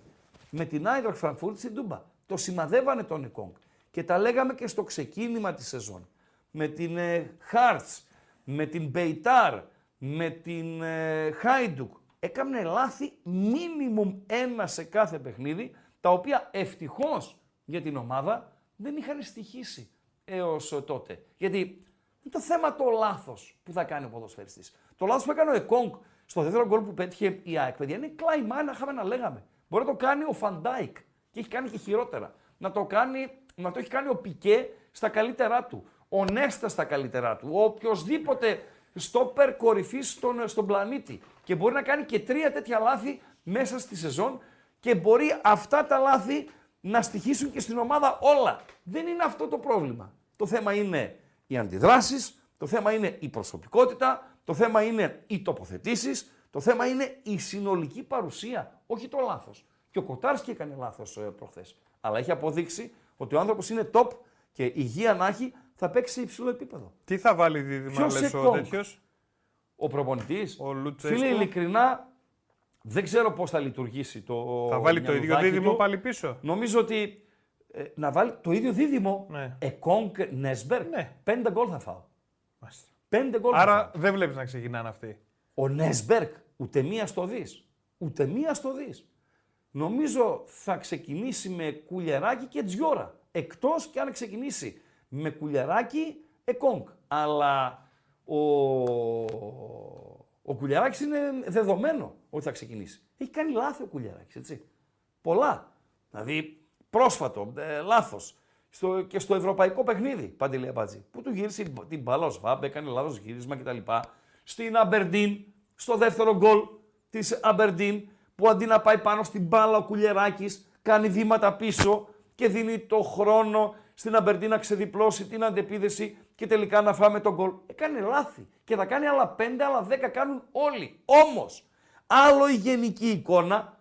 με την Άιδροχ Φραγκφούρτη στην Τούμπα. Το σημαδεύανε τον Εκόνγκ. Και τα λέγαμε και στο ξεκίνημα της σεζόν. Με την ε, Χάρτς, με την Μπεϊτάρ, με την ε, Χάιντουκ. Έκαμε λάθη μίνιμουμ ένα σε κάθε παιχνίδι, τα οποία ευτυχώς για την ομάδα δεν είχαν στοιχίσει έως ε, τότε. Γιατί είναι το θέμα το λάθος που θα κάνει ο ποδοσφαιριστής. Το λάθος που έκανε ο Εκόνγκ στο δεύτερο γκολ που πέτυχε η ΑΕΚ, παιδιά, είναι κλάι να είχαμε να λέγαμε. Μπορεί να το κάνει ο Φαν Ντάικ και έχει κάνει και χειρότερα. Να το, κάνει, να το έχει κάνει ο Πικέ στα καλύτερά του. Ο Νέστα στα καλύτερά του. Ο οποιοδήποτε στόπερ κορυφής στον, στον πλανήτη. Και μπορεί να κάνει και τρία τέτοια λάθη μέσα στη σεζόν και μπορεί αυτά τα λάθη να στοιχήσουν και στην ομάδα όλα. Δεν είναι αυτό το πρόβλημα. Το θέμα είναι οι αντιδράσεις, το θέμα είναι η προσωπικότητα, το θέμα είναι οι τοποθετήσεις, το θέμα είναι η συνολική παρουσία, όχι το λάθος. Και ο Κοτάρσκι έκανε λάθος ε, προχθές. Αλλά έχει αποδείξει ότι ο άνθρωπος είναι top και υγεία να έχει θα παίξει σε υψηλό επίπεδο. Τι θα βάλει δίδυμα, Ποιος λες ο Εκόνγκ; τέτοιος; Ο προπονητής, Ο Λουτσέσκου. φίλε ειλικρινά, δεν ξέρω πώς θα λειτουργήσει το Θα βάλει το ίδιο μυαλουδάκι δίδυμο του. πάλι πίσω; Νομίζω ότι ε, να βάλει το ίδιο δίδυμο. Ναι. Εκόνγκ Νέσμπερκ. Ναι. Πέντε γκολ θα φάω. Μάλιστα. Πέντε γκολ θα φάω. Άρα δεν βλέπεις να ξεκινάνε αυτοί. Ο Νέσμπερκ ούτε μία στο δις. Ούτε μία στο δις. Νομίζω θα ξεκινήσει με κουλιαράκι και τζιόρα. Εκτός και αν ξεκινήσει με κουλιαράκι Εκόνγκ. Αλλά ο, ο Κουλιαράκης είναι δεδομένο ότι θα ξεκινήσει. Έχει κάνει λάθη ο Κουλιαράκης, έτσι. Πολλά. Δηλαδή, πρόσφατο, ε, λάθος. Στο, και στο ευρωπαϊκό παιχνίδι, Παντελή Αμπάτζη, που του γύρισε την μπάλα ο Σβάμπ, έκανε λάθος γύρισμα κτλ. Στην Αμπερντίν, στο δεύτερο γκολ της Αμπερντίν, που αντί να πάει πάνω στην μπάλα ο Κουλιεράκης, κάνει βήματα πίσω και δίνει το χρόνο στην Αμπερντίν να ξεδιπλώσει την αντεπίδεση και τελικά να φάμε τον γκολ. Έκανε λάθη και θα κάνει άλλα πέντε, άλλα δέκα κάνουν όλοι. Όμως, άλλο η γενική εικόνα,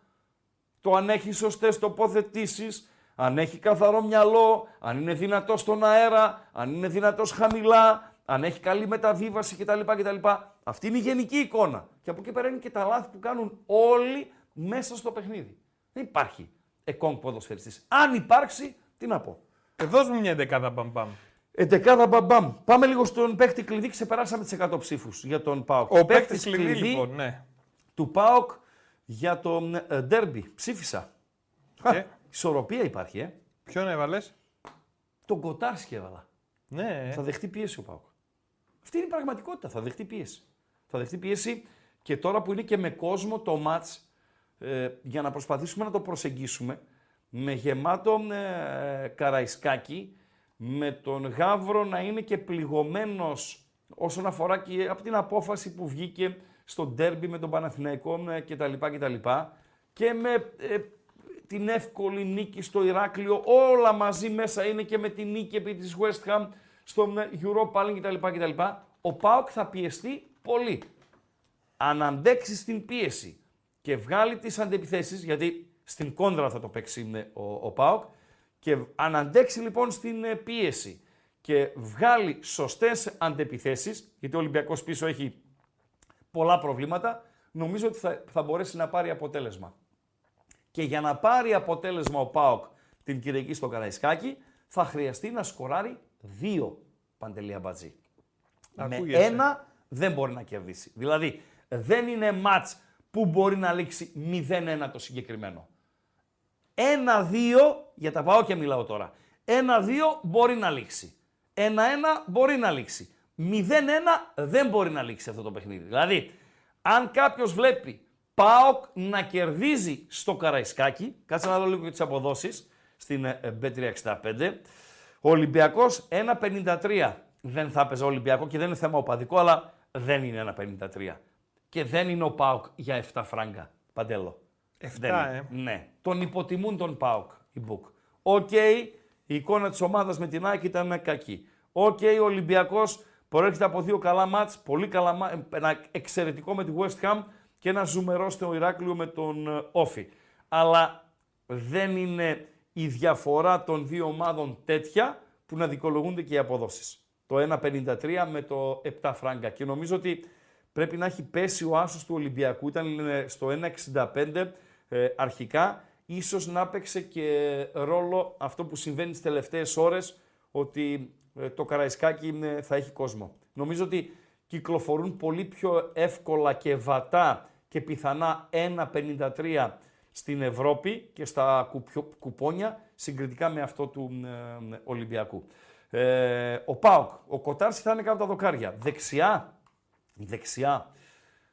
το αν έχει σωστές τοποθετήσεις, αν έχει καθαρό μυαλό, αν είναι δυνατός στον αέρα, αν είναι δυνατός χαμηλά, αν έχει καλή μεταβίβαση κτλ. κτλ. Αυτή είναι η γενική εικόνα. Και από εκεί πέρα είναι και τα λάθη που κάνουν όλοι μέσα στο παιχνίδι. Δεν υπάρχει εκόνγκ ποδοσφαιριστής. Αν υπάρξει, τι να πω. Ε, δώσ' μου μια δεκάδα μπαμπαμ. Εντεκάδα μπαμπαμ. Πάμε λίγο στον παίκτη κλειδί. Ξεπεράσαμε τις 100 ψήφους για τον Πάοκ. Ο παίκτης κλειδί, λοιπόν, ναι. του Πάοκ για το ε, ντέρμπι. Ψήφισα. Και; Ισορροπία υπάρχει, ε. Ποιον έβαλες; Τον Κοτάρσκι έβαλα. Ναι. Θα δεχτεί πίεση ο Πάοκ. Αυτή είναι η πραγματικότητα. Θα δεχτεί πίεση. Θα δεχτεί πίεση και τώρα που είναι και με κόσμο το μάτς ε, για να προσπαθήσουμε να το προσεγγίσουμε με γεμάτο ε, καραϊσκάκι, με τον Γαύρο να είναι και πληγωμένος όσον αφορά και από την απόφαση που βγήκε στο ντέρμπι με τον Παναθηναϊκό ε, κτλ. κτλ. Και με ε, την εύκολη νίκη στο Ηράκλειο, όλα μαζί μέσα είναι και με την νίκη επί της West Ham στο Europa League κτλ. κτλ. Ο ΠΑΟΚ θα πιεστεί πολύ. Αν αντέξει την πίεση και βγάλει τις αντεπιθέσεις, γιατί στην κόντρα θα το παίξει ε, ο, ο ΠΑΟΚ, και αν αντέξει λοιπόν στην ε, πίεση και βγάλει σωστές αντεπιθέσεις, γιατί ο Ολυμπιακός πίσω έχει πολλά προβλήματα, νομίζω ότι θα, θα μπορέσει να πάρει αποτέλεσμα. Και για να πάρει αποτέλεσμα ο ΠΑΟΚ την Κυριακή στο Καραϊσκάκι, θα χρειαστεί να σκοράρει δύο παντελία μπατζή. Με Ακούγεσαι. ένα δεν μπορεί να κερδίσει. Δηλαδή, δεν είναι μάτς που μπορεί να λήξει 0-1 το συγκεκριμένο. 1-2, για τα πάω και μιλάω τώρα. 1-2 μπορεί να λήξει. 1-1 μπορεί να λήξει. 0-1 δεν μπορεί να λήξει αυτό το παιχνίδι. Δηλαδή, αν κάποιος βλέπει ΠΑΟΚ να κερδίζει στο Καραϊσκάκι, κάτσε να δω λίγο και τις αποδόσεις στην ε, B365, ο Ολυμπιακός 1,53. Δεν θα έπαιζα Ολυμπιακό και δεν είναι θέμα οπαδικό, αλλά δεν είναι 1,53. Και δεν είναι ο ΠΑΟΚ για 7 φράγκα, Παντέλο. 7, Δεν είναι. ε. Ναι. Τον υποτιμούν τον ΠΑΟΚ, οι book. OK, η εικόνα της ομάδας με την ΑΕΚ ήταν κακή. Οκ, ο Ολυμπιακός προέρχεται από δύο καλά ματς, πολύ καλά ματς, ένα εξαιρετικό με τη West Ham και ένα ζουμερό στο Ηράκλειο με τον ε, Όφη. Αλλά δεν είναι η διαφορά των δύο ομάδων τέτοια που να δικαιολογούνται και οι αποδόσεις. Το 1,53 με το 7 φράγκα. Και νομίζω ότι πρέπει να έχει πέσει ο άσος του Ολυμπιακού. Ήταν ε, στο 1,65 ε, αρχικά. Ίσως να έπαιξε και ρόλο αυτό που συμβαίνει τις τελευταίες ώρες, ότι ε, το Καραϊσκάκι ε, θα έχει κόσμο. Νομίζω ότι κυκλοφορούν πολύ πιο εύκολα και βατά και πιθανά 1,53 στην Ευρώπη και στα κουπιο- κουπόνια συγκριτικά με αυτό του ε, Ολυμπιακού. Ε, ο Πάοκ, ο Κοτάρση θα είναι κάτω από τα δοκάρια. Δεξιά, δεξιά.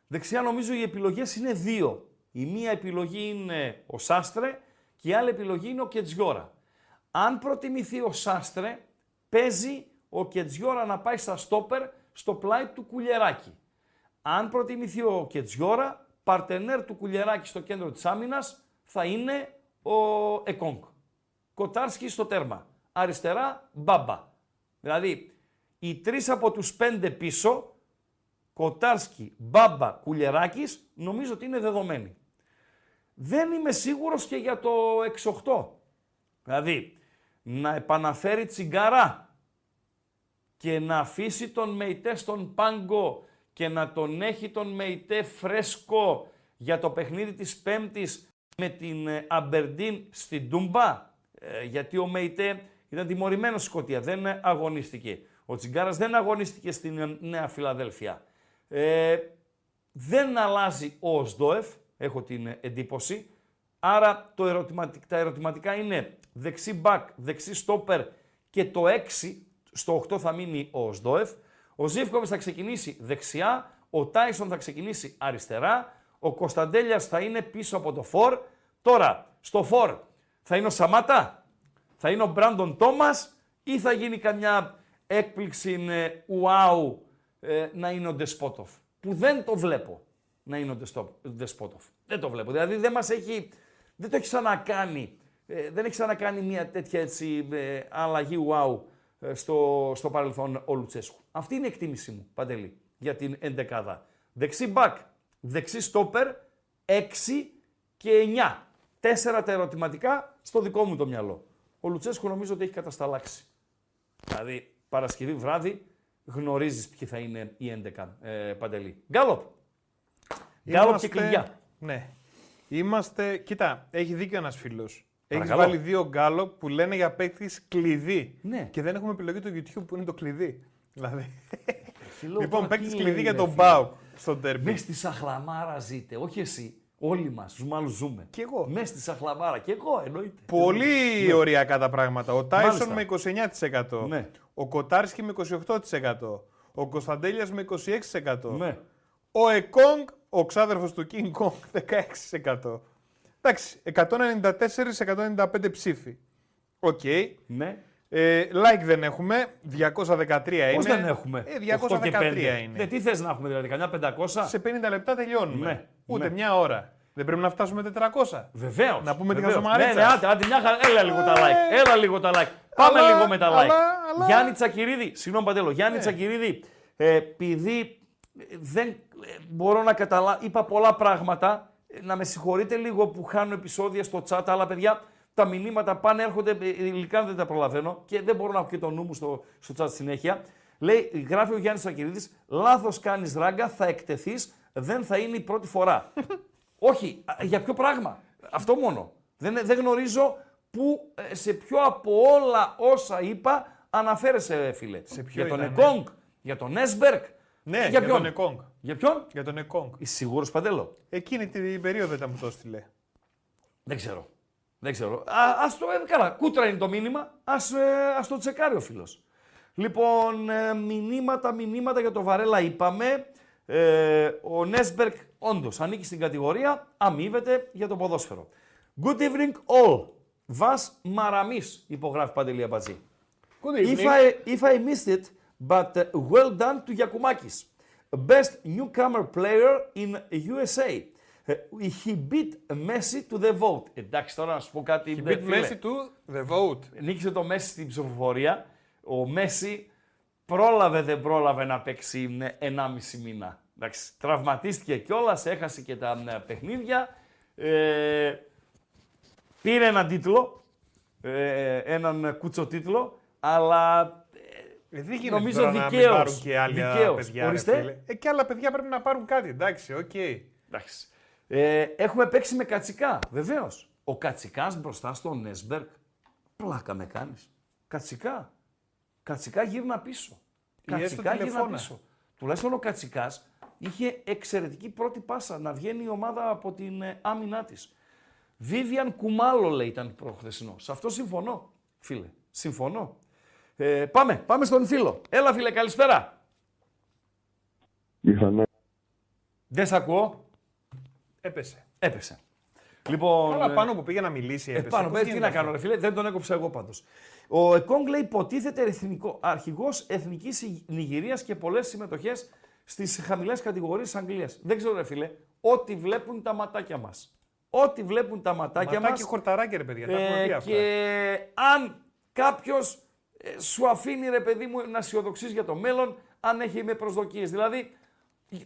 Δεξιά νομίζω οι επιλογές είναι δύο. Η μία επιλογή είναι ο Σάστρε και η άλλη επιλογή είναι ο Κετζιόρα. Αν προτιμηθεί ο Σάστρε, παίζει ο Κετζιόρα να πάει στα στόπερ στο πλάι του Κουλιεράκη. Αν προτιμηθεί ο Κετζιόρα, παρτενέρ του Κουλιεράκη στο κέντρο της άμυνας θα είναι ο Εκόνγκ. Κοτάρσκι στο τέρμα. Αριστερά, Μπάμπα. Δηλαδή, οι τρεις από τους πέντε πίσω, Κοτάρσκι, Μπάμπα, Κουλιεράκης, νομίζω ότι είναι δεδομένοι. Δεν είμαι σίγουρος και για το 6-8. Δηλαδή, να επαναφέρει τσιγκαρά και να αφήσει τον Μεϊτέ στον πάγκο και να τον έχει τον Μεϊτέ φρέσκο για το παιχνίδι της Πέμπτης με την ε, Αμπερντίν στην Τούμπα. Ε, γιατί ο Μεϊτέ ήταν τιμωρημένος στη Σκωτία, δεν ε, αγωνίστηκε. Ο Τσιγκάρας δεν αγωνίστηκε στην ε, Νέα Φιλαδέλφια. Ε, δεν αλλάζει ο Οσδόεφ, έχω την ε, εντύπωση. Άρα το ερωτηματικ- τα ερωτηματικά είναι δεξί μπακ, δεξί στόπερ και το 6, στο 8 θα μείνει ο Οσδόεφ. Ο Ζήφκοβιτς θα ξεκινήσει δεξιά, ο Τάισον θα ξεκινήσει αριστερά, ο Κωνσταντέλιας θα είναι πίσω από το φορ. Τώρα, στο φορ θα είναι ο Σαμάτα, θα είναι ο Μπράντον Τόμας ή θα γίνει καμιά έκπληξη ε, ουάου ε, να είναι ο Ντεσπότοφ. Που δεν το βλέπω να είναι ο Ντεστο- Ντεσπότοφ. Δεν το βλέπω. Δηλαδή δεν μας έχει, δεν το έχει ξανακάνει. ε, δεν έχει ξανακάνει μια τέτοια έτσι, ε, αλλαγή ουάου ε, στο, στο παρελθόν ο Λουτσέσκου. Αυτή είναι η εκτίμησή μου, Παντελή, για την εντεκάδα. Δεξί μπακ, δεξί στόπερ, 6 και 9. τέσσερα τα ερωτηματικά στο δικό μου το μυαλό. Ο Λουτσέσκου νομίζω ότι έχει κατασταλάξει. Δηλαδή, Παρασκευή βράδυ γνωρίζεις ποιοι θα είναι οι 11 ε, Παντελή. Γκάλοπ. Γκάλοπ και κλειδιά. Ναι. Είμαστε. Κοίτα, έχει δίκιο ένας φίλος. Έχεις Παρακαλώ. βάλει δύο γκάλοπ που λένε για παίκτη κλειδί. Ναι. Και δεν έχουμε επιλογή του YouTube που είναι το κλειδί. Δηλαδή. Λέω, λοιπόν, τώρα παίκτη τι κλειδί λέει, για ρε τον φίλε. Μπάουκ στον τέρμπι. Μες στη Σαχλαμάρα ζείτε, όχι εσύ. Όλοι μας, ζούμε άλλου ζούμε. Κι εγώ. Μέσα στη Σαχλαμάρα, και εγώ εννοείται. Πολύ ωριακά τα πράγματα. Ο Τάισον με Μάλιστα. 29%. Ναι. Ο Κοτάρσκι με 28%. Ο Κωνσταντέλιας με 26%. Ναι. Ο Εκόνγκ, ο ξάδερφος του King Kong, 16%. Εντάξει, 194-195 ψήφοι. Οκ. Ναι. Ε, like δεν έχουμε, 213 είναι. Πώς δεν έχουμε; Ε, 8 και 213 5. είναι. Ναι, τι θες να έχουμε δηλαδή, κανένα 500. Σε 50 λεπτά τελειώνουμε. Ναι, Ούτε ναι. μια ώρα. Δεν πρέπει να φτάσουμε 400. Βεβαίως. Να πούμε τη Βεβαίως. χαζομαρίτσα. Ναι, ναι, άντε, άντε, μια χαρά. Έλα λίγο τα like. Έλα λίγο τα like. Πάμε αλλά- λίγο με τα like. αλλά- αλλά- Γιάννη Τσακυρίδη, συγγνώμη Παντέλο, Γιάννη Ναι. Τσακυρίδη, ε, επειδή ε, δεν ε, μπορώ να καταλάβω, είπα πολλά πράγματα, ε, να με συγχωρείτε λίγο που χάνω επεισόδια στο chat, αλλά παιδιά, τα μηνύματα πάνε, έρχονται, ε, ειλικρινά δεν τα προλαβαίνω και δεν μπορώ να έχω και το νου μου στο, στο chat συνέχεια. Λέει, γράφει ο Γιάννης Τσακυρίδη, λάθος κάνεις ράγκα, θα εκτεθείς, δεν θα είναι η πρώτη φορά. Όχι, α, για ποιο πράγμα; Αυτό μόνο. Δεν, δεν γνωρίζω που, ε, σε ποιο από όλα όσα είπα αναφέρεσαι, φίλε. Σε ποιο για τον ήταν, Εκόνγκ, για τον Έσμπερκ. Ναι, για, για ποιον; τον Εκόνγκ. Για ποιον; Για τον Εκόνγκ. Είσαι σίγουρος, Παντέλο; Εκείνη την περίοδο ήταν που το έστειλε. Δεν ξέρω. Δεν ξέρω. Α, ας το, ε, καλά, κούτρα είναι το μήνυμα. Ας, ε, ας το τσεκάρει ο φίλος. Λοιπόν, ε, μηνύματα, μηνύματα για το Βαρέλα είπαμε. Ε, ο Νέσμπερκ όντως ανήκει στην κατηγορία, αμείβεται για το ποδόσφαιρο. Good evening all. Βας Μαραμής, υπογράφει Παντελή Αμπατζή. Good If I, if I missed it, but uh, well done to Yakumakis. Best newcomer player in USA. Uh, He beat Messi to the vote. Εντάξει, τώρα να σου πω κάτι. Beat δε, φίλε. Messi του The Vote. Νίκησε το Messi στην ψηφοφορία. Ο Messi πρόλαβε δεν πρόλαβε να παίξει ε, 1,5 μήνα. Εντάξει, τραυματίστηκε κιόλας, έχασε και τα ε, παιχνίδια. Ε, πήρε έναν τίτλο, ε, έναν κουτσό τίτλο, αλλά Ε, δεν γίνεται Νομίζω τώρα να μην δικαίως. πάρουν και άλλα Δικαίως. παιδιά. ρε Ορίστε. φίλε. Ε, και άλλα παιδιά πρέπει να πάρουν κάτι. Εντάξει, οκ. Εντάξει. Ε, έχουμε παίξει με Κατσικά, βεβαίως. Ο Κατσικάς μπροστά στον Νέσμπερκ. Πλάκα με κάνεις. Κατσικά. Κατσικά γύρνα πίσω. Ή έστω Κατσικά γύρνα τηλεφώνα. πίσω. Τουλάχιστον ο Κατσικάς είχε εξαιρετική πρώτη πάσα να βγαίνει η ομάδα από την ε, άμυνά της. Βίβιαν Κουμάλο λέει ήταν προχθεσινός. Σε αυτό συμφωνώ, φίλε. Συμφωνώ. Ε, πάμε, πάμε στον φίλο. Έλα, φίλε, καλησπέρα. Ήρθανε. Δεν σε ακούω. Έπεσε. Έπεσε. Λοιπόν, Αλλά ε, πάνω που πήγε να μιλήσει. Ε, Έπεσε. πάνω, Πώς πες, τι γίνεται να κάνω, αυτό; ρε φίλε, δεν τον έκοψα εγώ πάντως. Ο Εκόνγκ λέει υποτίθεται εθνικό, αρχηγός εθνικής Νιγηρίας και πολλές συμμετοχές στις χαμηλές κατηγορίες Αγγλίας. Δεν ξέρω ρε φίλε, ό,τι βλέπουν τα ματάκια μας. Ό,τι βλέπουν τα ματάκια Ματάκι μας. χορταράκι, ρε παιδιά. Τα έχουμε ε, πει αυτά. και αν κάποιος ε, σου αφήνει ρε παιδί μου να αισιοδοξείς για το μέλλον, αν έχει με προσδοκίες. Δηλαδή,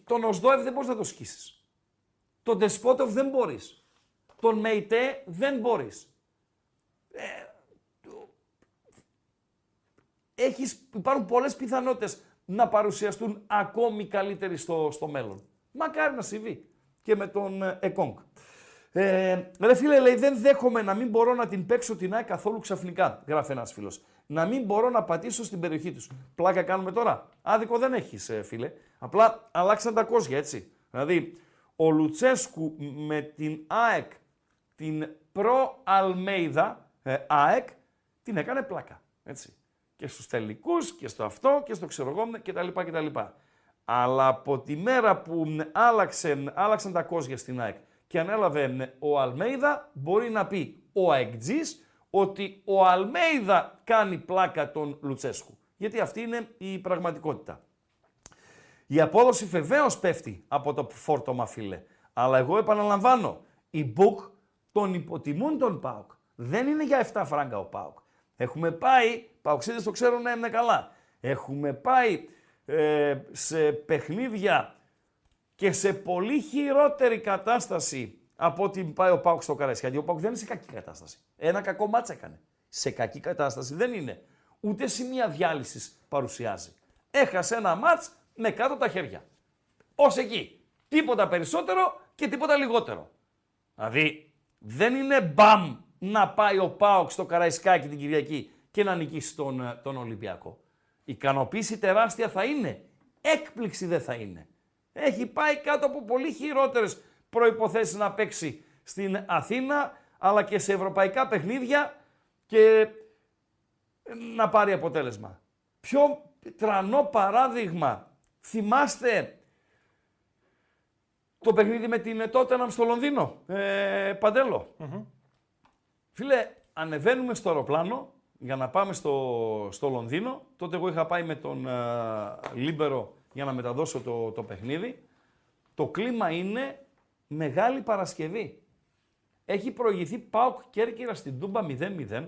τον Οσδόευ δεν μπορείς να το σκίσεις. Τον Ντεσπότοφ δεν μπορείς. Τον Μεϊτέ δεν μπορείς. Ε, έχεις, υπάρχουν πολλές πιθανότητες να παρουσιαστούν ακόμη καλύτεροι στο, στο μέλλον. Μακάρι να συμβεί και με τον ε, Εκόνγκ. Ε, ρε φίλε, λέει, δεν δέχομαι να μην μπορώ να την παίξω την ΑΕΚ καθόλου ξαφνικά, γράφει ένας φίλος. Να μην μπορώ να πατήσω στην περιοχή τους. Πλάκα κάνουμε τώρα. Άδικο δεν έχεις, φίλε. Απλά αλλάξαν τα κόσια, έτσι. Δηλαδή, ο Λουτσέσκου με την ΑΕΚ, την προ Αλμέιδα ε, ΑΕΚ, την έκανε πλάκα. Έτσι. Και στους τελικούς και στο αυτό και στο ξέρω εγώ κτλ. κτλ. Αλλά από τη μέρα που μ, άλλαξαν, άλλαξαν τα κόσια στην ΑΕΚ και ανέλαβε μ, ο Αλμέιδα, μπορεί να πει ο ΑΕΚΤΖΙΣ ότι ο Αλμέιδα κάνει πλάκα τον Λουτσέσκου. Γιατί αυτή είναι η πραγματικότητα. Η απόδοση βεβαίως πέφτει από το φόρτωμα, φίλε. Αλλά εγώ επαναλαμβάνω, οι Book τον υποτιμούν τον ΠΑΟΚ. Δεν είναι για 7 φράγκα ο ΠΑΟΚ. Έχουμε πάει, Παοξίδες το ξέρουν να είναι καλά. Έχουμε πάει ε, σε παιχνίδια και σε πολύ χειρότερη κατάσταση από ότι πάει ο Πάουκ στο Καραϊσκάκι. Ο Πάουκ δεν είναι σε κακή κατάσταση. Ένα κακό μάτσα έκανε. Σε κακή κατάσταση δεν είναι. Ούτε σημεία διάλυσης παρουσιάζει. Έχασε ένα μάτς με κάτω τα χέρια. Ω εκεί. Τίποτα περισσότερο και τίποτα λιγότερο. Δηλαδή δεν είναι μπαμ να πάει ο Πάουκ στο Καραϊσκάκι την Κυριακή και να νικήσει τον, ε, τον Ολυμπιακό. Ικανοποίηση τεράστια θα είναι. Έκπληξη δεν θα είναι. Έχει πάει κάτω από πολύ χειρότερες προϋποθέσεις να παίξει στην Αθήνα, αλλά και σε ευρωπαϊκά παιχνίδια και να πάρει αποτέλεσμα. Πιο τρανό παράδειγμα. Θυμάστε το παιχνίδι με την Τότεναμ στο Λονδίνο, ε, Παντέλο Φίλε, ανεβαίνουμε στο αεροπλάνο για να πάμε στο, στο Λονδίνο. Τότε εγώ είχα πάει με τον ε, Λίμπερο για να μεταδώσω το, το παιχνίδι. Το κλίμα είναι Μεγάλη Παρασκευή. Έχει προηγηθεί Πάοκ Κέρκυρα στην Τούμπα 0-0.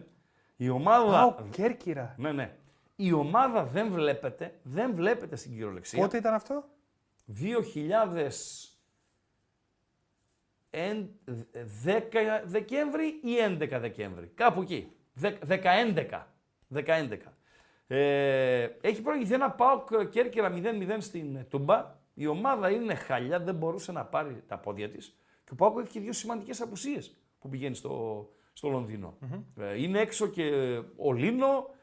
Η ομάδα... Πάοκ Κέρκυρα. Ναι, ναι. Η ομάδα δεν βλέπετε, δεν βλέπετε στην κυριολεξία. Πότε ήταν αυτό; 2010 Δεκέμβρη ή 11 Δεκέμβρη. Κάπου εκεί. 11. 11. Ε, έχει προηγηθεί ένα ΠΑΟΚ Κέρκυρα 0-0 στην Τούμπα. Η ομάδα είναι χαλιά, δεν μπορούσε να πάρει τα πόδια της. Και ο ΠΑΟΚ έχει και δύο σημαντικές απουσίες που πηγαίνει στο, στο λονδινο Ε, είναι έξω και ο Λίνο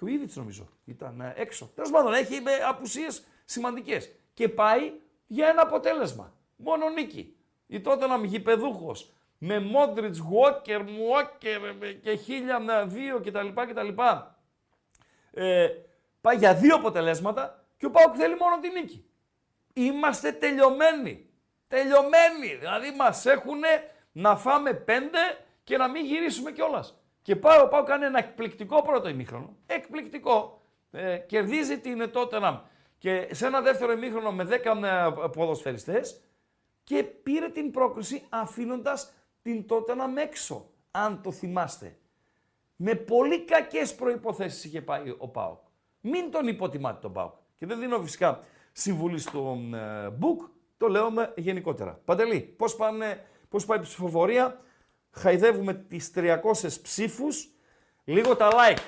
και ο Ήδητς νομίζω ήταν ε, έξω. Τέλος πάντων έχει απουσίες σημαντικές. Και πάει για ένα αποτέλεσμα. Μόνο νίκη. Ή τότε να γηπεδούχος με Μόντριτ, Γουόκερ, Μουόκερ και χίλια δύο κτλ. κτλ. Ε, πάει για δύο αποτελέσματα και ο Πάουκ θέλει μόνο την νίκη. Είμαστε τελειωμένοι. Τελειωμένοι. Δηλαδή μας έχουν να φάμε πέντε και να μην γυρίσουμε κιόλας. Και πάει ο Πάουκ κάνει ένα εκπληκτικό πρώτο ημίχρονο. Εκπληκτικό. Ε, κερδίζει την Τότεναμ και σε ένα δεύτερο ημίχρονο με 10 ποδοσφαιριστές και πήρε την πρόκριση αφήνοντας την Τότεναμ έξω, αν το θυμάστε. Με πολύ κακές προϋποθέσεις είχε πάει ο Πάοκ. Μην τον υποτιμάτε τον Πάοκ. Και δεν δίνω φυσικά συμβουλή στον ε, Μπουκ, το λέω με γενικότερα. Παντελή, πώς, πάνε, πώς πάει η ψηφοφορία; Χαϊδεύουμε τις 300 ψήφους. Λίγο τα like.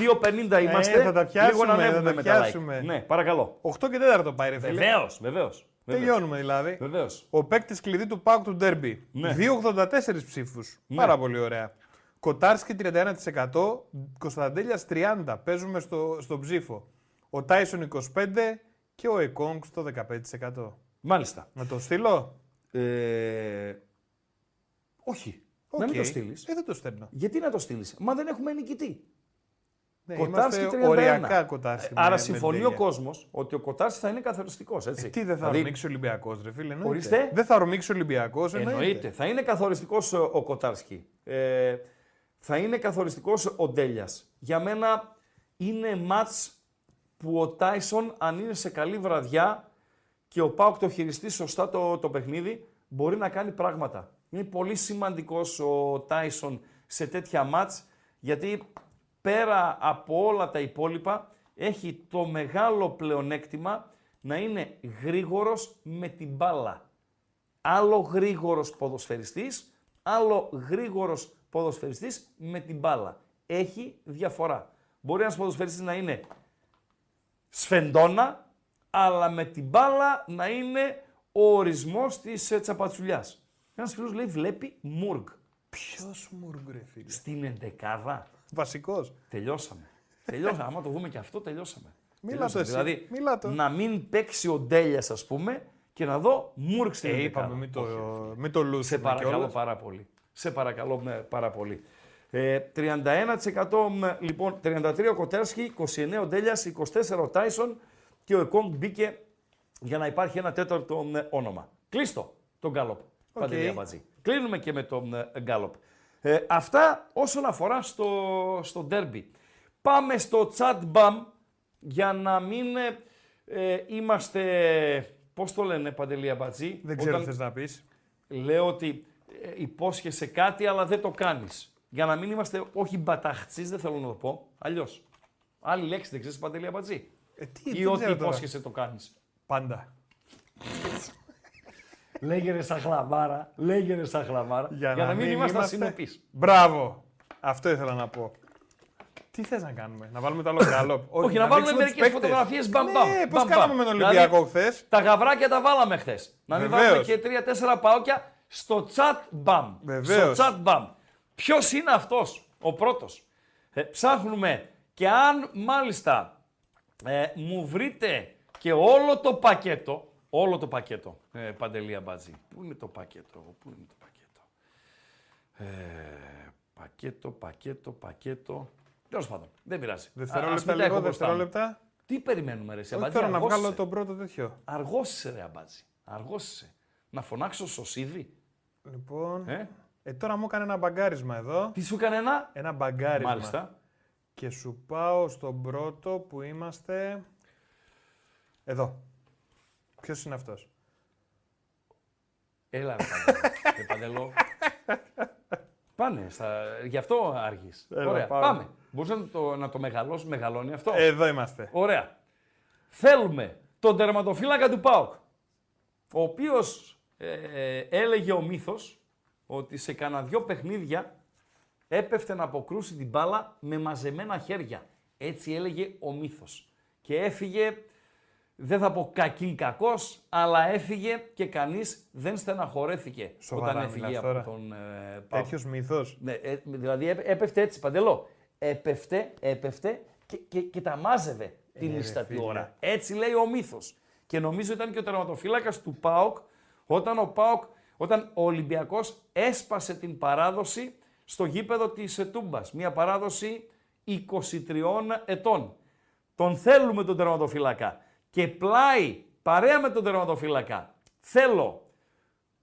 2.50 είμαστε. Ε, θα τα πιάσουμε, Λίγο να ανέβουμε θα με τα τα πιάσουμε. like. Ναι, παρακαλώ. 8 και 4 πάει ρε φίλε. Βεβαίως, βεβαίως. Τελειώνουμε δηλαδή. Βεβαίως. Ο παίκτης κλειδί του Πάουκ του Ντέρμπι. Ναι. 2,84 ψήφους. Πάρα πολύ ωραία. Κοτάρσκι 31%, Κωνσταντέλιας 30%. Παίζουμε στο, στον ψήφο. Ο Τάισον 25% και ο Εκόνγκ στο 15%. Μάλιστα. Να το στείλω; Ε, όχι. Να μην Οκ. το στείλεις. Ε, δεν το στέλνω. Γιατί να το στείλεις, Μα δεν έχουμε νικητή. Ναι, Κοτάρσκι είμαστε 31. οριακά Κοτάρσκι. Άρα με- συμφωνεί με ο τέλεια. κόσμος ότι ο Κοτάρσκι θα είναι καθοριστικός. Έτσι. Ε, τι δεν θα ορμήξει ο Ολυμπιακός, ρε φίλε. εννοείται. Ορίστε. Δεν θα ορμήξει ο Ολυμπιακός. Εννοείται. Θα είναι καθοριστικός ο Κοτάρσκι. Ε, θα είναι καθοριστικός ο Ντέλιας. Για μένα είναι ματ που ο Τάισον, αν είναι σε καλή βραδιά και ο Πάουκ το χειριστεί σωστά το, το παιχνίδι, μπορεί να κάνει πράγματα. Είναι πολύ σημαντικός ο Τάισον σε τέτοια μάτς, γιατί πέρα από όλα τα υπόλοιπα, έχει το μεγάλο πλεονέκτημα να είναι γρήγορος με την μπάλα. Άλλο γρήγορος ποδοσφαιριστής, άλλο γρήγορος ποδοσφαιριστής με την μπάλα. Έχει διαφορά. Μπορεί ένας ποδοσφαιριστής να είναι σφεντόνα, αλλά με την μπάλα να είναι ο ορισμός της ε, τσαπατσουλιάς. Ένας φίλος λέει βλέπει Μουργκ. Ποιος μουργκ, ρε φίλε; Στην εντεκάδα. Βασικός. Τελειώσαμε. Τελειώσαμε. Άμα το δούμε και αυτό, τελειώσαμε. Μίλα Τελειώσαμε. το εσύ. Δηλαδή, Μίλα το. να μην παίξει ο Ντέλιας, ας πούμε, και να δω Μουρκ στην Ε, εντεκάδα. είπαμε, μην το, Όχι, ρε φίλε. μην το λούσουμε Σε παρακαλώ κιόλας. πάρα πολύ. Σε παρακαλώ με, πάρα πολύ. Ε, 31% με, λοιπόν, 33 ο Κοτέρσκι, 29 ο Ντέλιας, 24 ο Τάισον και ο Εκόνγκ μπήκε για να υπάρχει ένα τέταρτο ε, όνομα. Κλείστο τον Γκάλοπ. Οκ. Παντελή Αμπατζή. Κλείνουμε και με τον ε, Γκάλοπ. Ε, αυτά όσον αφορά στο, στο ντέρμπι. Πάμε στο chat μπαμ για να μην ε, ε, είμαστε, πώς το λένε Παντελή Αμπατζή, Δεν ξέρω τι όταν θες να πεις. λέω ότι ε, υπόσχεσαι κάτι αλλά δεν το κάνεις. Για να μην είμαστε, όχι μπαταχτσείς, δεν θέλω να το πω, αλλιώς. Άλλη λέξη δεν ξέρεις Παντελή Αμπατζή. Ε, τι, Ή δεν ότι ξέρω τώρα. υπόσχεσαι το κάνεις. Πάντα. Λέγε ρε σαν χλαμάρα. Λέγε ρε σαν χλαμάρα. Για, να, μην είμαστε ασυνεπείς. Μπράβο. Αυτό ήθελα να πω. Τι θες να κάνουμε, να βάλουμε το άλλο καλό; Όχι, να, βάλουμε μερικές φωτογραφίες μπαμπαμ. Ναι, πώς κάναμε με τον Ολυμπιακό δηλαδή, χθες; Τα γαβράκια τα βάλαμε χθες. Να μην βάλουμε και τρία-τέσσερα παόκια στο chat μπαμ. Βεβαίως. Στο chat μπαμ. Ποιος είναι αυτός ο πρώτος; Ε, ψάχνουμε και αν μάλιστα ε, μου βρείτε και όλο το πακέτο, όλο το πακέτο, ε, Παντελία Μπατζή. Πού είναι το πακέτο, πού είναι το πακέτο; Ε, πακέτο, πακέτο, πακέτο. Τέλος πάντων, δεν πειράζει. Δευτερόλεπτα λίγο, δευτερόλεπτα. Τι περιμένουμε, Ρε Αμπάτζη. Θέλω να βγάλω τον πρώτο τέτοιο. Αργόσησε, Ρε Αμπάτζη. Αργόσησε. Να φωνάξω σωσίδι. Λοιπόν. Ε; ε, τώρα μου έκανε ένα μπαγκάρισμα εδώ. Τι σου έκανε ένα; Ένα μπαγκάρισμα. Μάλιστα. Και σου πάω στον πρώτο που είμαστε. Εδώ. Ποιος είναι αυτός; Έλα, ρε Παντελό. Πάνε. Στα... Γι' αυτό άργης. Ωραία. Πάμε. πάμε. Μπορούσε να το, να το μεγαλώσει, μεγαλώνει αυτό; Εδώ είμαστε. Ωραία. Θέλουμε τον τερματοφύλακα του ΠΑΟΚ, ο οποίος ε, έλεγε ο μύθος ότι σε κανένα δυο παιχνίδια έπεφτε να αποκρούσει την μπάλα με μαζεμένα χέρια. Έτσι έλεγε ο μύθος. Και έφυγε δεν θα πω κακήν κακός, αλλά έφυγε και κανείς δεν στεναχωρέθηκε Σοβαρά όταν έφυγε από τώρα. τον ε, Τέτοιος μύθος. Ναι, ε, δηλαδή έπεφτε έτσι, παντελώ. Έπεφτε, έπεφτε και, και, και τα μάζευε την ίστατη ώρα. Έτσι λέει ο μύθος. Και νομίζω ήταν και ο τερματοφύλακας του ΠΑΟΚ όταν ο ΠΑΟΚ, όταν ο Ολυμπιακός έσπασε την παράδοση στο γήπεδο της Τούμπα. Μια παράδοση 23 ετών. Τον θέλουμε τον τερματοφύλακα και πλάι παρέα με τον τερματοφύλακα θέλω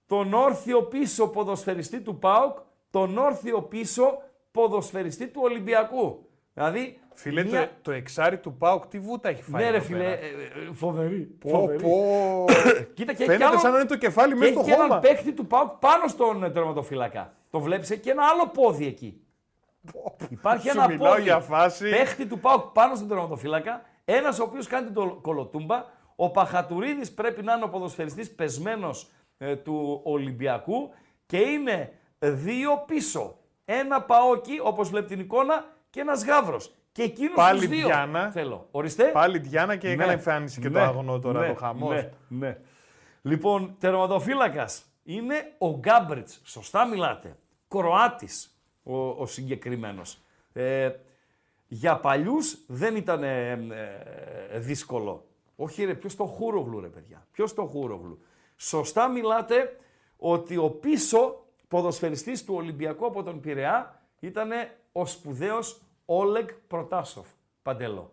τον όρθιο πίσω ποδοσφαιριστή του ΠΑΟΚ, τον όρθιο πίσω ποδοσφαιριστή του Ολυμπιακού. Δηλαδή. Φίλε, μια... το, το εξάρι του ΠΑΟΚ τι βούτα έχει φάει. Ναι, ρε φίλε, ε, ε, φοβερή. Πω, φοβερή. πω. Κοίτα, και Φαίνεται σαν να είναι το κεφάλι μέσα στο χώμα. χώμα. Έχει έναν παίχτη του ΠΑΟΚ πάνω στον ε, τερματοφύλακα. Το βλέπεις και ένα άλλο πόδι εκεί. Υπάρχει ένα πόδι. Για φάση. Παίχτη του ΠΑΟΚ πάνω στον τερματοφύλακα ένας ο οποίος κάνει την κολοτούμπα. Ο Παχατουρίδης πρέπει να είναι ο ποδοσφαιριστής πεσμένος ε, του Ολυμπιακού και είναι δύο πίσω. Ένα παόκι, όπως βλέπει την εικόνα, και ένας γάβρος. Και εκείνος Πάλι δύο. Διάνα. Θέλω. Ορίστε. Πάλι Διάνα και ναι. έκανε εμφάνιση και ναι. το αγωνό τώρα, ναι. το χαμός. Ναι. ναι. Λοιπόν, τερματοφύλακας είναι ο Γκάμπριτς. Σωστά μιλάτε. Κροάτης ο, ο συγκεκριμένος. Ε, για παλιούς δεν ήταν ε, ε, δύσκολο. Όχι ρε, ποιος το χούρογλου ρε παιδιά. Ποιος το χούρογλου. Σωστά μιλάτε ότι ο πίσω ποδοσφαιριστής του Ολυμπιακού από τον Πειραιά ήταν ο σπουδαίος Όλεγ Προτάσοφ. Παντελό.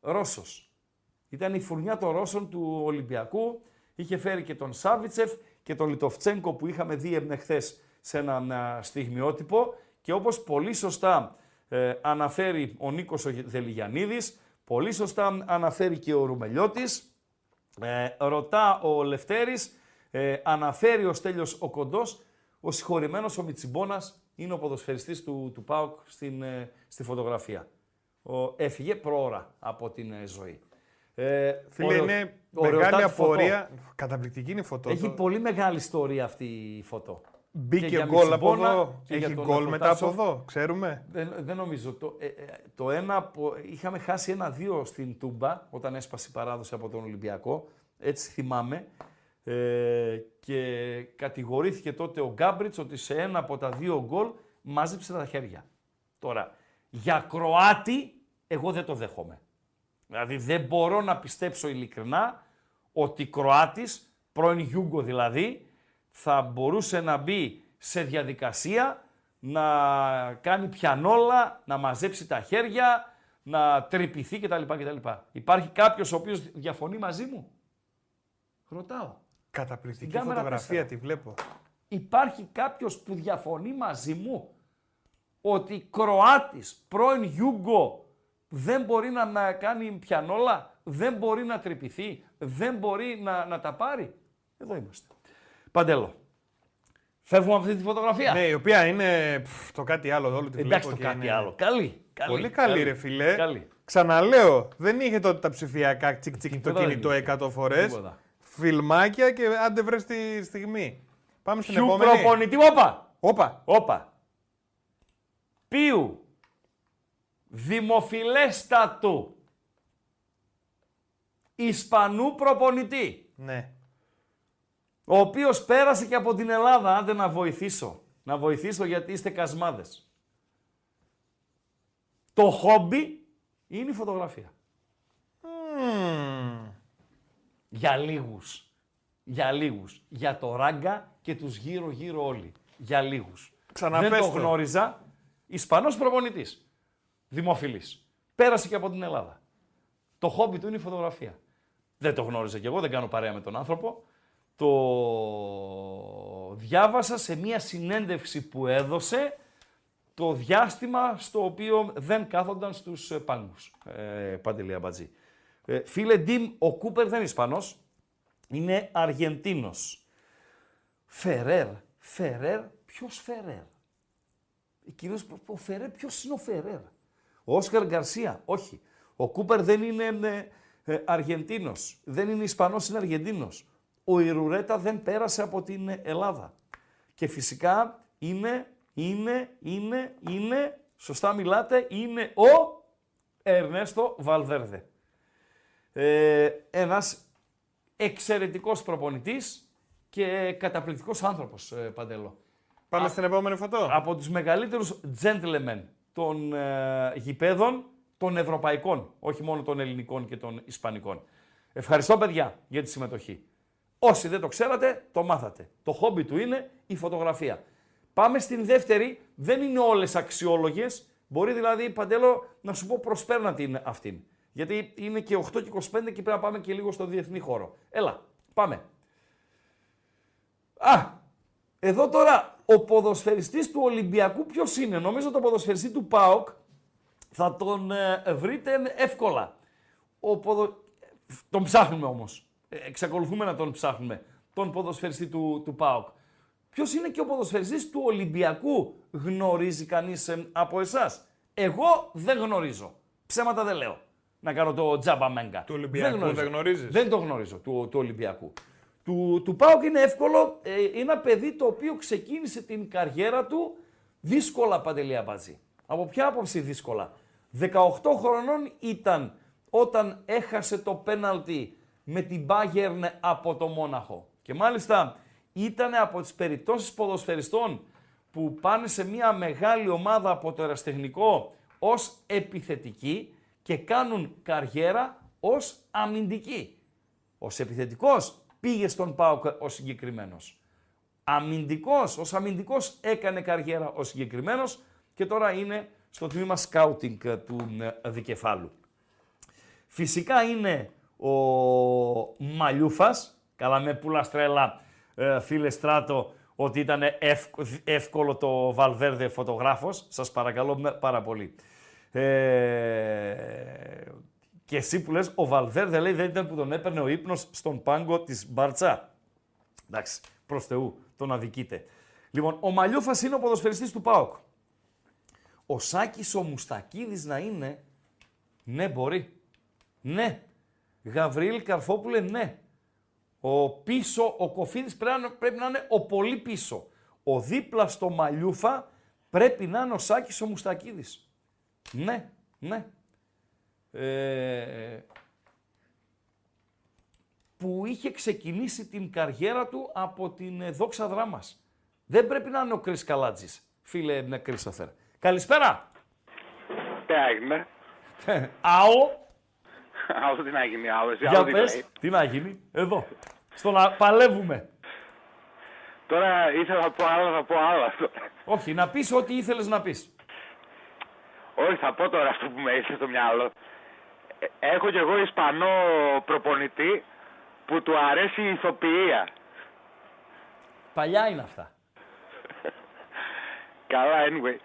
Ρώσος. Ήταν η φουρνιά των Ρώσων του Ολυμπιακού. Είχε φέρει και τον Σάβιτσεφ και τον Λιτοφτσέγκο που είχαμε δει χθε σε ένα στιγμιότυπο. Και όπως πολύ σωστά ε, αναφέρει ο Νίκος ο Δελιγιαννίδης, πολύ σωστά αναφέρει και ο Ρουμελιώτης, ε, ρωτά ο Λευτέρης, ε, αναφέρει ο Στέλιος ο Κοντός, ο συγχωρημένος ο Μιτσιμπόνας είναι ο ποδοσφαιριστής του, του ΠΑΟΚ στην, ε, στη φωτογραφία. Ο, έφυγε πρόωρα από την ε, ζωή. Ε, Φίλε, είναι μεγάλη απορία. Καταπληκτική είναι η φωτό. Έχει πολύ μεγάλη ιστορία αυτή η φωτό. Μπήκε γκολ από εδώ. Έχει γκολ μετά από εδώ, ξέρουμε. Δεν, δεν νομίζω. Το, ε, ε, το ένα, είχαμε χάσει ένα-δύο στην Τούμπα όταν έσπασε η παράδοση από τον Ολυμπιακό. Έτσι θυμάμαι. Ε, και κατηγορήθηκε τότε ο Γκάμπριτς ότι σε ένα από τα δύο γκολ μάζεψε τα χέρια. Τώρα, για Κροάτι, εγώ δεν το δέχομαι. Δηλαδή δεν μπορώ να πιστέψω ειλικρινά ότι Κροάτης, πρώην Γιούγκο δηλαδή, θα μπορούσε να μπει σε διαδικασία να κάνει πιανόλα, να μαζέψει τα χέρια, να τρυπηθεί κτλ. κτλ. Υπάρχει κάποιος ο οποίος διαφωνεί μαζί μου; Ρωτάω. Καταπληκτική φωτογραφία τη βλέπω. Υπάρχει κάποιος που διαφωνεί μαζί μου; Ότι Κροάτης, πρώην Γιούγκο, δεν μπορεί να, να κάνει πιανόλα, δεν μπορεί να τρυπηθεί, δεν μπορεί να, να τα πάρει; Εδώ είμαστε. Παντέλο. Φεύγουμε από αυτή τη φωτογραφία. Ναι, η οποία είναι πφ, το κάτι άλλο. Όλο τη Εντάξει, βλέπω το κάτι είναι... άλλο. Καλή. καλή Πολύ καλή, καλή, ρε φιλέ. Καλή. Ξαναλέω, δεν είχε τότε τα ψηφιακά τσικ τσικ το κινητό 100 φορές. Φιλμάκια και άντε βρες τη στιγμή. Πάμε στην Ποιου επόμενη. προπονητή, όπα, Όπα. όπα. Ποιου; Δημοφιλέστατου Ισπανού προπονητή, Ναι. Ο οποίος πέρασε και από την Ελλάδα, άντε να βοηθήσω. Να βοηθήσω γιατί είστε κασμάδες. Το χόμπι είναι η φωτογραφία. Μμμ. Για λίγους. Για λίγους. Για το ράγκα και τους γύρω-γύρω όλοι. Για λίγους. Ξαναπες Δεν το το. γνώριζα. Ισπανός προπονητής. Δημοφιλής. Πέρασε και από την Ελλάδα. Το χόμπι του είναι η φωτογραφία. Δεν το γνώριζα κι εγώ, δεν κάνω παρέα με τον άνθρωπο. Το διάβασα σε μία συνέντευξη που έδωσε το διάστημα στο οποίο δεν κάθονταν στους ε, πάγκους. Ε, Παντελή Αμπατζή. Ε, φίλε Ντίμ, ο Κούπερ δεν είναι Ισπανός, είναι Αργεντίνος. Φερέρ, Φερέρ, ποιος Φερέρ; Ε, Κυρίως, ο Φερέρ, ποιος είναι ο Φερέρ; Ο Όσκαρ Γκαρσία, όχι. Ο Κούπερ δεν είναι ε, ε, Αργεντίνος, δεν είναι Ισπανός, είναι Αργεντίνος. Ο Ιρουρέτα δεν πέρασε από την ε, Ελλάδα. Και φυσικά είναι, είναι, είναι, είναι, σωστά μιλάτε, είναι ο Ερνέστο Βαλβέρδε. Ε, ένας εξαιρετικός προπονητής και καταπληκτικός άνθρωπος, ε, Παντελό. Πάμε στην επόμενη φωτό. Από τους μεγαλύτερους gentlemen των ε, γηπέδων των ευρωπαϊκών, όχι μόνο των ελληνικών και των ισπανικών. Ευχαριστώ παιδιά για τη συμμετοχή. Όσοι δεν το ξέρατε, το μάθατε. Το χόμπι του είναι η φωτογραφία. Πάμε στην δεύτερη, δεν είναι όλες αξιόλογες, μπορεί δηλαδή, Παντέλο, να σου πω προσπέρνα την αυτήν. Γιατί είναι και 8 και 25 και πρέπει να πάμε και λίγο στο διεθνή χώρο. Έλα, πάμε. Α, εδώ τώρα ο ποδοσφαιριστής του Ολυμπιακού ποιος είναι; Νομίζω το ποδοσφαιριστή του ΠΑΟΚ θα τον ε, βρείτε εύκολα. Ο ποδο... Τον ψάχνουμε όμως. Ε, εξακολουθούμε να τον ψάχνουμε. Τον ποδοσφαιριστή του, του ΠΑΟΚ. Ποιος είναι και ο ποδοσφαιριστής του Ολυμπιακού. Γνωρίζει κανείς ε, από εσάς; Εγώ δεν γνωρίζω. Ψέματα δεν λέω. Να κάνω το τζάμπα μέγκα. Του Ολυμπιακού γνωρίζω. δεν γνωρίζεις; Δεν το γνωρίζω του, του Ολυμπιακού. Του, του ΠΑΟΚ είναι εύκολο. Ε, είναι ένα παιδί το οποίο ξεκίνησε την καριέρα του δύσκολα παντελή Αμπατζή. Από ποια άποψη δύσκολα; 18 χρονών ήταν όταν έχασε το πέναλτι με την Bayern από το Μόναχο. Και μάλιστα ήταν από τις περιπτώσεις ποδοσφαιριστών που πάνε σε μια μεγάλη ομάδα από το εραστεχνικό ως επιθετική και κάνουν καριέρα ως αμυντική. Ως επιθετικός πήγε στον ΠΑΟΚ ο συγκεκριμένος. Αμυντικός, ως αμυντικός έκανε καριέρα ο συγκεκριμένος και τώρα είναι στο τμήμα σκάουτινγκ του ε, δικεφάλου. Φυσικά είναι ο Μαλιούφας, καλά με πουλαστρέλα ε, φίλε Στράτο, ότι ήταν εύκ- εύκολο το Βαλβέρδε φωτογράφος, σας παρακαλώ με- πάρα πολύ. Ε, και εσύ που λες, ο Βαλβέρδε λέει δεν ήταν που τον έπαιρνε ο ύπνος στον πάγκο της Μπαρτσά. Εντάξει, προς Θεού, τον αδικείτε. Λοιπόν, ο Μαλιούφας είναι ο ποδοσφαιριστής του ΠΑΟΚ. Ο Σάκης ο Μουστακίδης να είναι, ναι μπορεί, ναι. Γαβριήλ Καρφόπουλε, ναι. Ο πίσω, ο Κοφίδης πρέπει να, πρέπει να είναι ο πολύ πίσω. Ο δίπλα στο Μαλιούφα πρέπει να είναι ο Σάκης ο Μουστακίδης. Ναι, ναι. Ε, που είχε ξεκινήσει την καριέρα του από την ε, Δόξα Δράμας. Δεν πρέπει να είναι ο Κρίς Καλάτζης, φίλε ε, Κρίστοφερ. Καλησπέρα. Τι έγινε. Αό, Άλλο τι να γίνει, άλλο. εσύ, για άλλο τι πες, λέει. τι να γίνει, εδώ. Στο να παλεύουμε. Τώρα ήθελα να πω άλλα, θα πω άλλα. Όχι, να πεις ό,τι ήθελες να πεις. Όχι, θα πω τώρα αυτό που με ήρθε στο μυαλό. Ε, Έχω κι εγώ Ισπανό προπονητή που του αρέσει η ηθοποιία. Παλιά είναι αυτά. Καλά, anyway.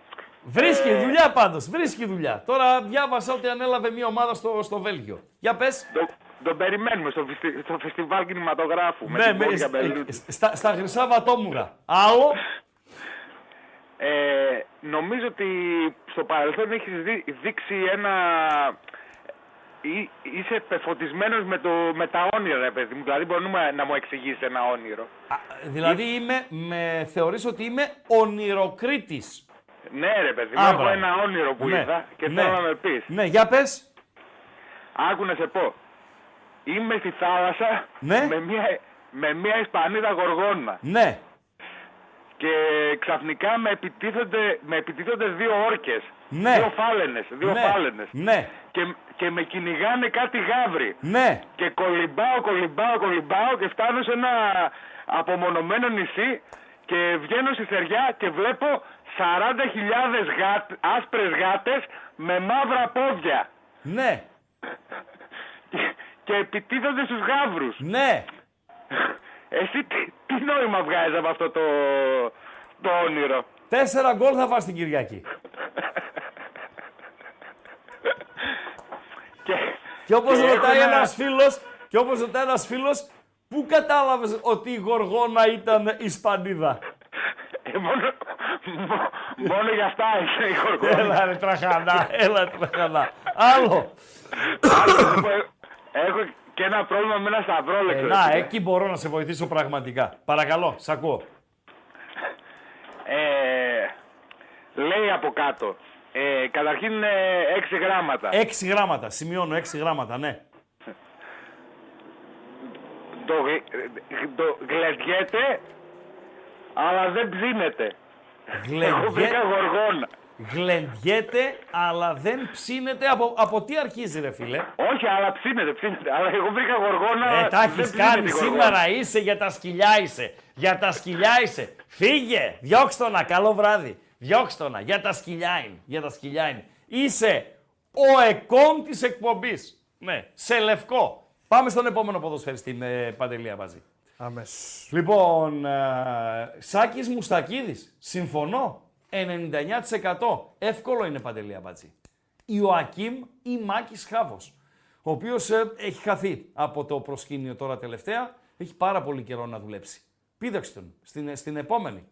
Βρίσκει δουλειά πάντως, βρίσκει δουλειά. Τώρα διάβασα ότι ανέλαβε μια ομάδα στο, στο Βέλγιο. Για πες. Το, τον περιμένουμε στο, φεστι- στο φεστιβάλ κινηματογράφου. με Ναι, την με- Πόρια ε, Μπελούτση. στα, στα χρυσά βατόμουρα. Άλλο. Ε, νομίζω ότι στο παρελθόν έχεις δείξει ένα Εί- Είσαι πεφωτισμένος με, το, με τα όνειρα, ρε παιδί μου. Δηλαδή, μπορούμε να μου εξηγήσει ένα όνειρο. Α, δηλαδή είμαι, με θεωρείς ότι είμαι ονειροκρίτης. Ναι, ρε παιδί μου, Α, έχω μπράβο. ένα όνειρο που Ναι, είδα και ναι. θέλω να με πεις. Ναι, για πες. Άκου να σε πω. Είμαι στη θάλασσα Ναι. με, μια, με μια Ισπανίδα γοργόνα. Ναι. Και ξαφνικά με επιτίθονται, με επιτίθονται δύο όρκες. Ναι. Δύο φάλαινες. Δύο ναι. φάλαινες. Ναι. Και, και με κυνηγάνε κάτι γάβροι. Ναι. Και κολυμπάω, κολυμπάω, κολυμπάω και φτάνω σε ένα απομονωμένο νησί και βγαίνω στη θεριά και βλέπω 40.000 γάτ, άσπρες γάτες με μαύρα πόδια. Ναι. Και, και επιτίθονται στους γάβρους. Ναι. Εσύ τι, τι νόημα βγάζεις από αυτό το, το όνειρο; Τέσσερα γκολ θα φας την Κυριακή. Και, Και όπως και έχω ρωτάει ένα- ένας φίλος, και όπως ρωτάει ένας φίλος, πού κατάλαβες ότι η Γοργόνα ήταν Ισπανίδα; Ε, μόνο, μο- μόνο για αυτά είσαι η χορκόνα. Έλα ρε τραχανά, έλα ρε τραχανά. Άλλο. Έχω και ένα πρόβλημα με ένα σταυρόλεξο. Ε, να, εκεί μπορώ να σε βοηθήσω πραγματικά. Παρακαλώ, σ' ακούω. Ε, λέει από κάτω. Ε, καταρχήν είναι έξι γράμματα. Έξι γράμματα, σημειώνω έξι γράμματα, ναι. Το, γλ- το γλεντιέται, αλλά δεν ψήνεται. Εγώ βρήκα Γλεντιέ, γοργόνα. γλεντιέται, αλλά δεν ψήνεται. Από, από τι αρχίζει ρε φίλε; Όχι, αλλά ψήνεται, ψήνεται. Αλλά εγώ βρήκα γοργόνα. Ε, τα δεν έχεις ψήνεται κάνει η γοργόνα. σήμερα, είσαι για τα σκυλιά είσαι. Για τα σκυλιά είσαι. Φύγε, διώξ' το να, καλό βράδυ. Διώξ' το να, για τα σκυλιά είναι. Για τα σκυλιά είναι. Είσαι ο εκόν της εκπομπής. Ναι, σε λευκό. Πάμε στον επόμενο ποδοσφαιριστή με Παντελία μαζί. Αμέσως. Λοιπόν, ε, Σάκης Μουστακίδης, συμφωνώ, 99%. Εύκολο είναι Παντελή Αμπατζή. Ιωακίμ ή Μάκης Χάβος, ο οποίος ε, έχει χαθεί από το προσκήνιο τώρα τελευταία, έχει πάρα πολύ καιρό να δουλέψει. Πήδεξε τον στην, στην επόμενη.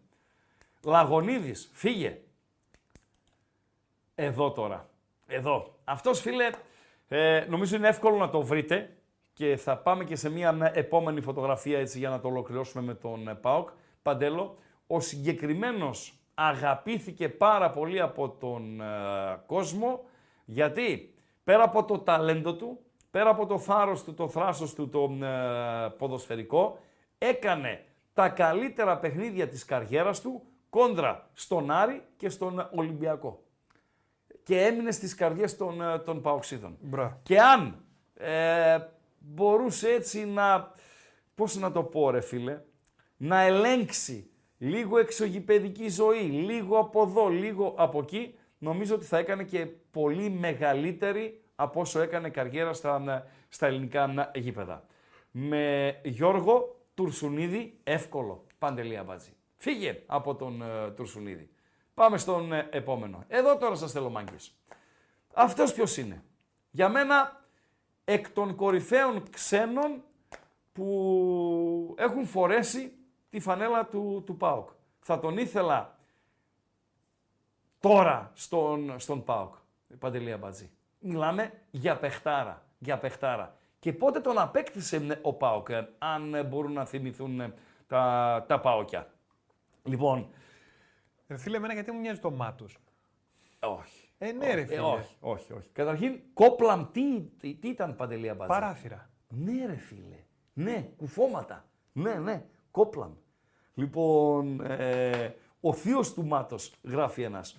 Λαγονίδης, φύγε. Εδώ τώρα. Εδώ. Αυτός φίλε, ε, νομίζω είναι εύκολο να το βρείτε και θα πάμε και σε μια επόμενη φωτογραφία έτσι για να το ολοκληρώσουμε με τον ε, ΠΑΟΚ. Παντέλο, ο συγκεκριμένος αγαπήθηκε πάρα πολύ από τον ε, κόσμο γιατί πέρα από το ταλέντο του, πέρα από το θάρρος του, το θράσος του, το ε, ποδοσφαιρικό, έκανε τα καλύτερα παιχνίδια της καριέρας του κόντρα στον Άρη και στον Ολυμπιακό. Και έμεινε στις καρδιές των, ε, των Παοξίδων. Μπράβο. Και αν ε, μπορούσε έτσι να, πώς να το πω ρε φίλε, να ελέγξει λίγο εξωγηπαιδική ζωή, λίγο από εδώ, λίγο από εκεί, νομίζω ότι θα έκανε και πολύ μεγαλύτερη από όσο έκανε καριέρα στα, στα ελληνικά γήπεδα. Με Γιώργο Τουρσουνίδη, εύκολο, Παντελία Μπάτζη. Φύγε από τον ε, Τουρσουνίδη. Πάμε στον ε, επόμενο. Εδώ τώρα σας θέλω μάγκες. Αυτός ποιος είναι; Για μένα εκ των κορυφαίων ξένων που έχουν φορέσει τη φανέλα του, του ΠΑΟΚ. Θα τον ήθελα τώρα στον, στον ΠΑΟΚ. Παντελή Αμπατζή. Μιλάμε για παιχτάρα. Για παιχτάρα. Και πότε τον απέκτησε ο ΠΑΟΚ, ε, αν ε, μπορούν να θυμηθούν ε, τα, τα ΠΑΟΚια. Λοιπόν, Ρε φίλε, εμένα γιατί μου μοιάζει το μάτος; όχι. Ε, ναι, ρε Ε, φίλε. όχι, όχι, όχι. Καταρχήν, Κόπλαμ, τι, τι, τι ήταν Παντελή Αμπατζή. Παράθυρα. Ναι, ρε φίλε. Ναι, κουφώματα. Ναι, ναι, Κόπλαμ. Λοιπόν, ε, ο θείος του Μάτος γράφει ένας.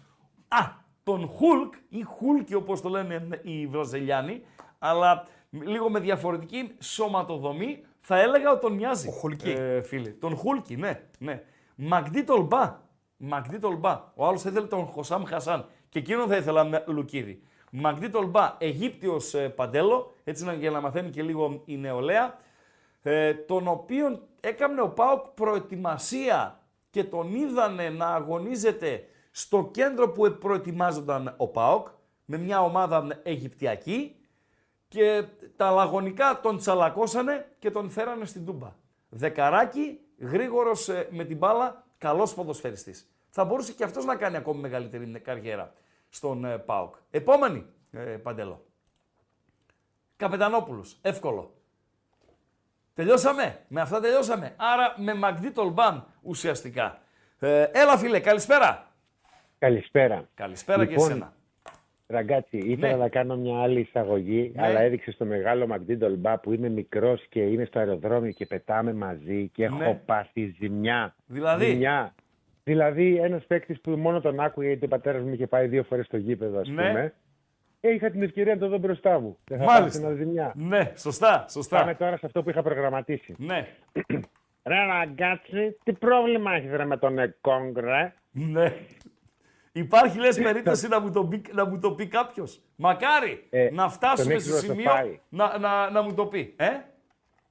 Α, τον Χουλκ ή Χουλκ όπως το λένε οι Βραζιλιάνοι, αλλά λίγο με διαφορετική σωματοδομή, θα έλεγα ότι τον μοιάζει. Ο Χουλκί. Ε, φίλε. Τον Χουλκι, ναι, ναι. Μαγδί Τολμπά. Μαγδί Τολμπά. Ο άλλος θα ήθελε τον Χωσάμ Χασάν. Και εκείνο θα ήθελα με Λουκίδη. Μαγδί Τολμπά, Αιγύπτιος ε, Παντέλο, έτσι να, για να μαθαίνει και λίγο η νεολαία, ε, τον οποίον έκανε ο ΠΑΟΚ προετοιμασία και τον είδανε να αγωνίζεται στο κέντρο που προετοιμάζονταν ο ΠΑΟΚ, με μια ομάδα Αιγυπτιακή και τα λαγωνικά τον τσαλακώσανε και τον φέρανε στην Τούμπα. Δεκαράκι, γρήγορος ε, με την μπάλα, καλός ποδοσφαιριστής. Θα μπορούσε και αυτός να κάνει ακόμη μεγαλύτερη καριέρα στον ε, ΠΑΟΚ. Επόμενη, ε, Παντέλο. Καπετανόπουλος. Εύκολο. Τελειώσαμε; Με αυτά τελειώσαμε. Άρα με Μαγδί Τολμπάν ουσιαστικά. Ε, έλα φίλε, καλησπέρα. Καλησπέρα. Καλησπέρα και Λοιπόν, εσένα. Ραγκάτσι, ήθελα Ναι. να κάνω μια άλλη εισαγωγή, Ναι. αλλά έδειξε στο μεγάλο Μαγντίντολ Μπα που είμαι μικρός και είναι στο αεροδρόμιο και πετάμε μαζί και έχω Ναι. πάθει ζημιά. Δηλαδή; Ζημιά. Δηλαδή, ένας παίκτης που μόνο τον άκουγε γιατί ο πατέρας μου είχε πάει δύο φορές στο γήπεδο, ας Ναι. πούμε. Ε, είχα την ευκαιρία να το δω μπροστά μου. Δεν θα Μάλιστα. πάθει ζημιά. Ναι, σωστά, σωστά. Πάμε τώρα σε αυτό που είχα προγραμματίσει. Ναι, Ρε Ραγκάτσι, τι πρόβλημα έχεις ρε με τον Εκόνγκ, ρε; ναι. Υπάρχει λες περίπτωση να μου το πει, να μου το πει κάποιος; Μακάρι Ε, να φτάσουμε τον στο έχεις σημείο γλωσσοφάει. να, να, να μου το πει. Ε;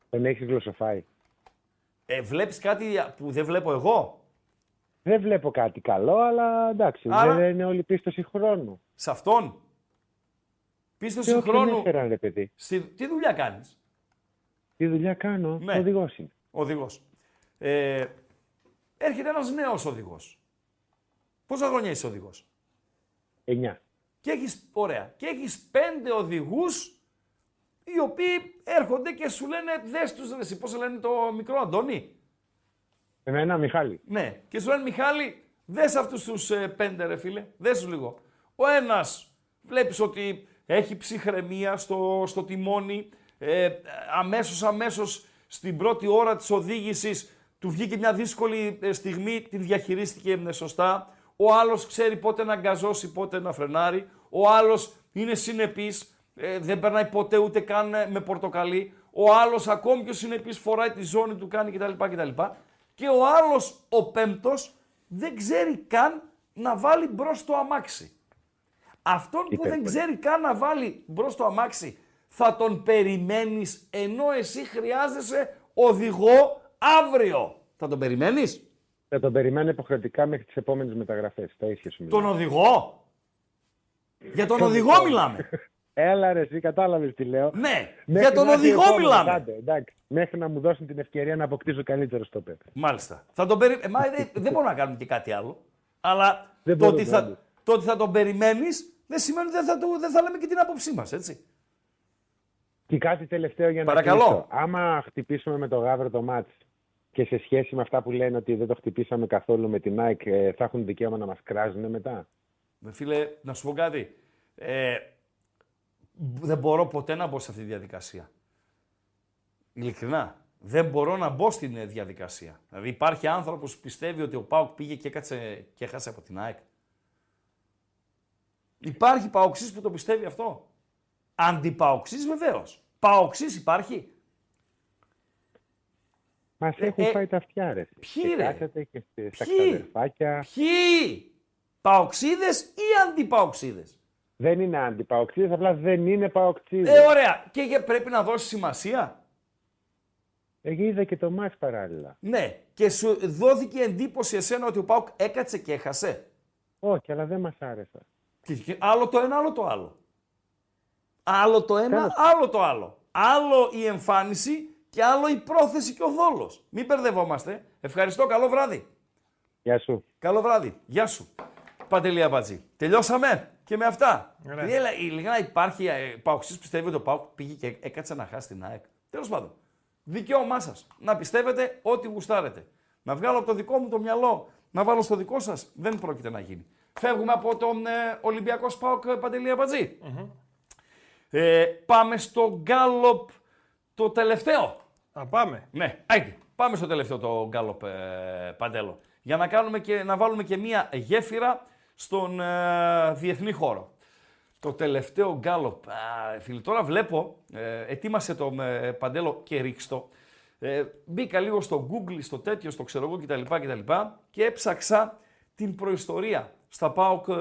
Τον έχεις γλωσσοφάει. ε, βλέπεις κάτι που δεν βλέπω εγώ; Δεν βλέπω κάτι καλό, αλλά εντάξει, Άρα- δεν είναι όλη πίστοση χρόνου. Σε αυτόν. Πίστοση Και όποιον χρόνου. έφεραν, ρε παιδί. Στη... Τι δουλειά κάνεις; Τι δουλειά κάνω, Ναι. οδηγός είναι. Οδηγός. Ε, έρχεται ένας νέος οδηγός. Πόσα χρόνια είσαι οδηγός; 9. Και έχεις, ωραία, και έχεις πέντε οδηγούς οι οποίοι έρχονται και σου λένε δες τους ρε εσύ, πώς σε λένε το μικρό Αντώνη; Εμένα, Μιχάλη. Ναι, και σου λένε Μιχάλη, δες αυτούς τους ε, πέντε ρε φίλε, δες τους λίγο. Ο ένας βλέπεις ότι έχει ψυχραιμία στο, στο τιμόνι, ε, αμέσως αμέσως στην πρώτη ώρα της οδήγησης του βγήκε μια δύσκολη ε, στιγμή, την διαχειρίστηκε ε, σωστά. Ο άλλος ξέρει πότε να γκαζώσει, πότε να φρενάρει. Ο άλλος είναι συνεπής, ε, δεν περνάει ποτέ ούτε καν ε, με πορτοκαλί. Ο άλλος ακόμη πιο συνεπής φοράει τη ζώνη του, κάνει κτλ. κτλ. Και ο άλλος, ο πέμπτος, δεν ξέρει καν να βάλει μπρος το αμάξι. Αυτόν που δεν Υπέροχο. ξέρει καν να βάλει μπρος το αμάξι, θα τον περιμένεις ενώ εσύ χρειάζεσαι οδηγό αύριο. Θα τον περιμένεις; Θα τον περιμένω υποχρεωτικά μέχρι τις επόμενες μεταγραφές. Τα ίσια σου μιλάω. Τον οδηγό; Για τον οδηγό μιλάμε. Έλα, ρε, εσύ κατάλαβες τι λέω. Ναι, Μέχρι για τον να έρθει οδηγό ο επόμενος, μιλάμε. άντε, εντάξει. Μέχρι να μου δώσουν την ευκαιρία να αποκτήσω καλύτερο στο πέπε. Μάλιστα. Θα τον περι... ε, μα, ε, δεν μπορούμε να κάνουμε και κάτι άλλο. Αλλά Δεν το ότι, μπορούμε, θα, όντως. το ότι θα τον περιμένεις δεν σημαίνει ότι δεν θα, του- δεν θα λέμε και την άποψή μας, έτσι. Και κάτι τελευταίο για να Παρακαλώ. κλείσω. Άμα χτυπήσουμε με το γάβρο το μάτς και σε σχέση με αυτά που λένε ότι δεν το χτυπήσαμε καθόλου με την Nike, ε, θα έχουν δικαίωμα να μας κράζουν μετά; Με φίλε, να σου πω κάτι. Ε, δεν μπορώ ποτέ να μπω σε αυτή τη διαδικασία. Ειλικρινά. Δεν μπορώ να μπω στην ε, διαδικασία. Δηλαδή υπάρχει άνθρωπος που πιστεύει ότι ο Πάουκ πήγε και, έκατσε, και έχασε από την ΑΕΚ. Υπάρχει Παοξής που το πιστεύει αυτό; Αντιπαοξής βεβαίως. Παοξής υπάρχει. Μας Ε, έχουν ε, φάει τα αυτιά, ρε. ποιοι, Και ρε; κάθεται και στη- στα Ποιοι; ξαδερφάκια. Ποιοι; Παοξίδες ή αντιπαοξίδες; Δεν είναι αντιπαοξίδες, απλά δεν είναι παοξίδες. Ε, ωραία. Και για- πρέπει να δώσεις σημασία. Ε, είδα και το μάτς παράλληλα. Ναι. Και σου δόθηκε εντύπωση εσένα ότι ο Πάουκ έκατσε και έχασε; Όχι, αλλά δεν μας άρεσε. Και, και άλλο το ένα, άλλο το άλλο. Άλλο το ένα, Τέλος. άλλο το άλλο. Άλλο η εμφάνιση και άλλο η πρόθεση και ο δόλος. Μην μπερδευόμαστε. Ευχαριστώ. Καλό βράδυ. Γεια σου. Καλό βράδυ. Γεια σου. Παντελή Αμπατζή. Τελειώσαμε και με αυτά. Ωραία. Έλα, ειλικρινά υπάρχει ε, Παοξής πιστεύει ότι ο Πάουκ πήγε και έκατσε να χάσει την ΑΕΚ; Τέλος πάντων. Δικαίωμά σας να πιστεύετε ό,τι γουστάρετε. Να βγάλω από το δικό μου το μυαλό, να βάλω στο δικό σας, δεν πρόκειται να γίνει. Φεύγουμε από τον ε, Ολυμπιακός Σπάουκ ε, Παντελή Αμπατζή. Ε, πάμε στο γκάλοπ το τελευταίο. Να πάμε. Ναι, άιντε. Πάμε στο τελευταίο το γκάλοπ ε, Παντέλο. Για να, κάνουμε και, να βάλουμε και μία γέφυρα στον ε, διεθνή χώρο. Το τελευταίο γκάλοπ. Α, φίλοι, τώρα βλέπω, ε, ετοίμασε το ε, Παντέλο και ρίξτο. Ε, μπήκα λίγο στο Google, στο τέτοιο, στο ξέρω εγώ κτλ. κτλ και έψαξα την προϊστορία στα, ΠΑΟΚ, ε,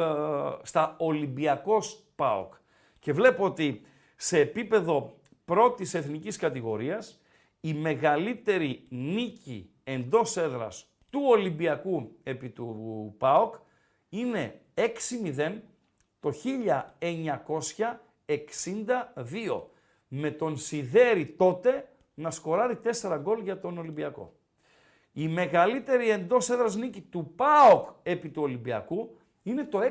στα Ολυμπιακός ΠΑΟΚ. Και βλέπω ότι σε επίπεδο πρώτης εθνικής κατηγορίας η μεγαλύτερη νίκη εντός έδρας του Ολυμπιακού επί του ΠΑΟΚ είναι 6-0 το 1962 με τον Σιδέρη τότε να σκοράρει 4 γκολ για τον Ολυμπιακό. Η μεγαλύτερη εντός έδρας νίκη του ΠΑΟΚ επί του Ολυμπιακού είναι το 6-1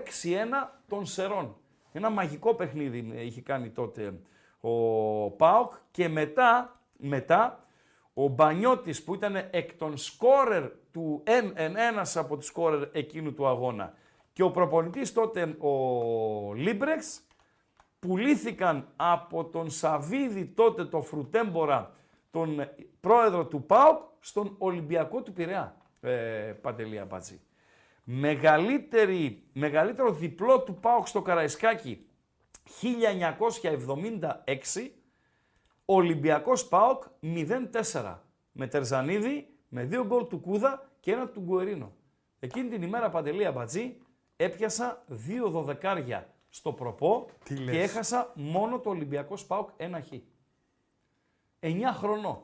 των Σερών. Ένα μαγικό παιχνίδι είχε κάνει τότε ο Πάοκ και μετά, μετά ο Μπανιώτης που ήταν εκ των σκόρερ του εν, εν, ένας από τους σκόρερ εκείνου του αγώνα και ο προπονητής τότε ο Λίμπρεξ πουλήθηκαν από τον Σαβίδη τότε το Φρουτέμπορα τον πρόεδρο του ΠΑΟΚ στον Ολυμπιακό του Πειραιά, ε, Παντελή Αμπατζή. Μεγαλύτερη, μεγαλύτερο διπλό του ΠΑΟΚ στο Καραϊσκάκι 1976, Ολυμπιακός ΠΑΟΚ 0-4 με Τερζανίδη, με δύο γκολ του Κούδα και ένα του Γκουερίνο. Εκείνη την ημέρα Παντελή Αμπατζή έπιασα δύο δωδεκάρια στο προπό Τι και λες. έχασα μόνο το Ολυμπιακό ΣΠΑΟΚ ένα χ. 9 χρονών.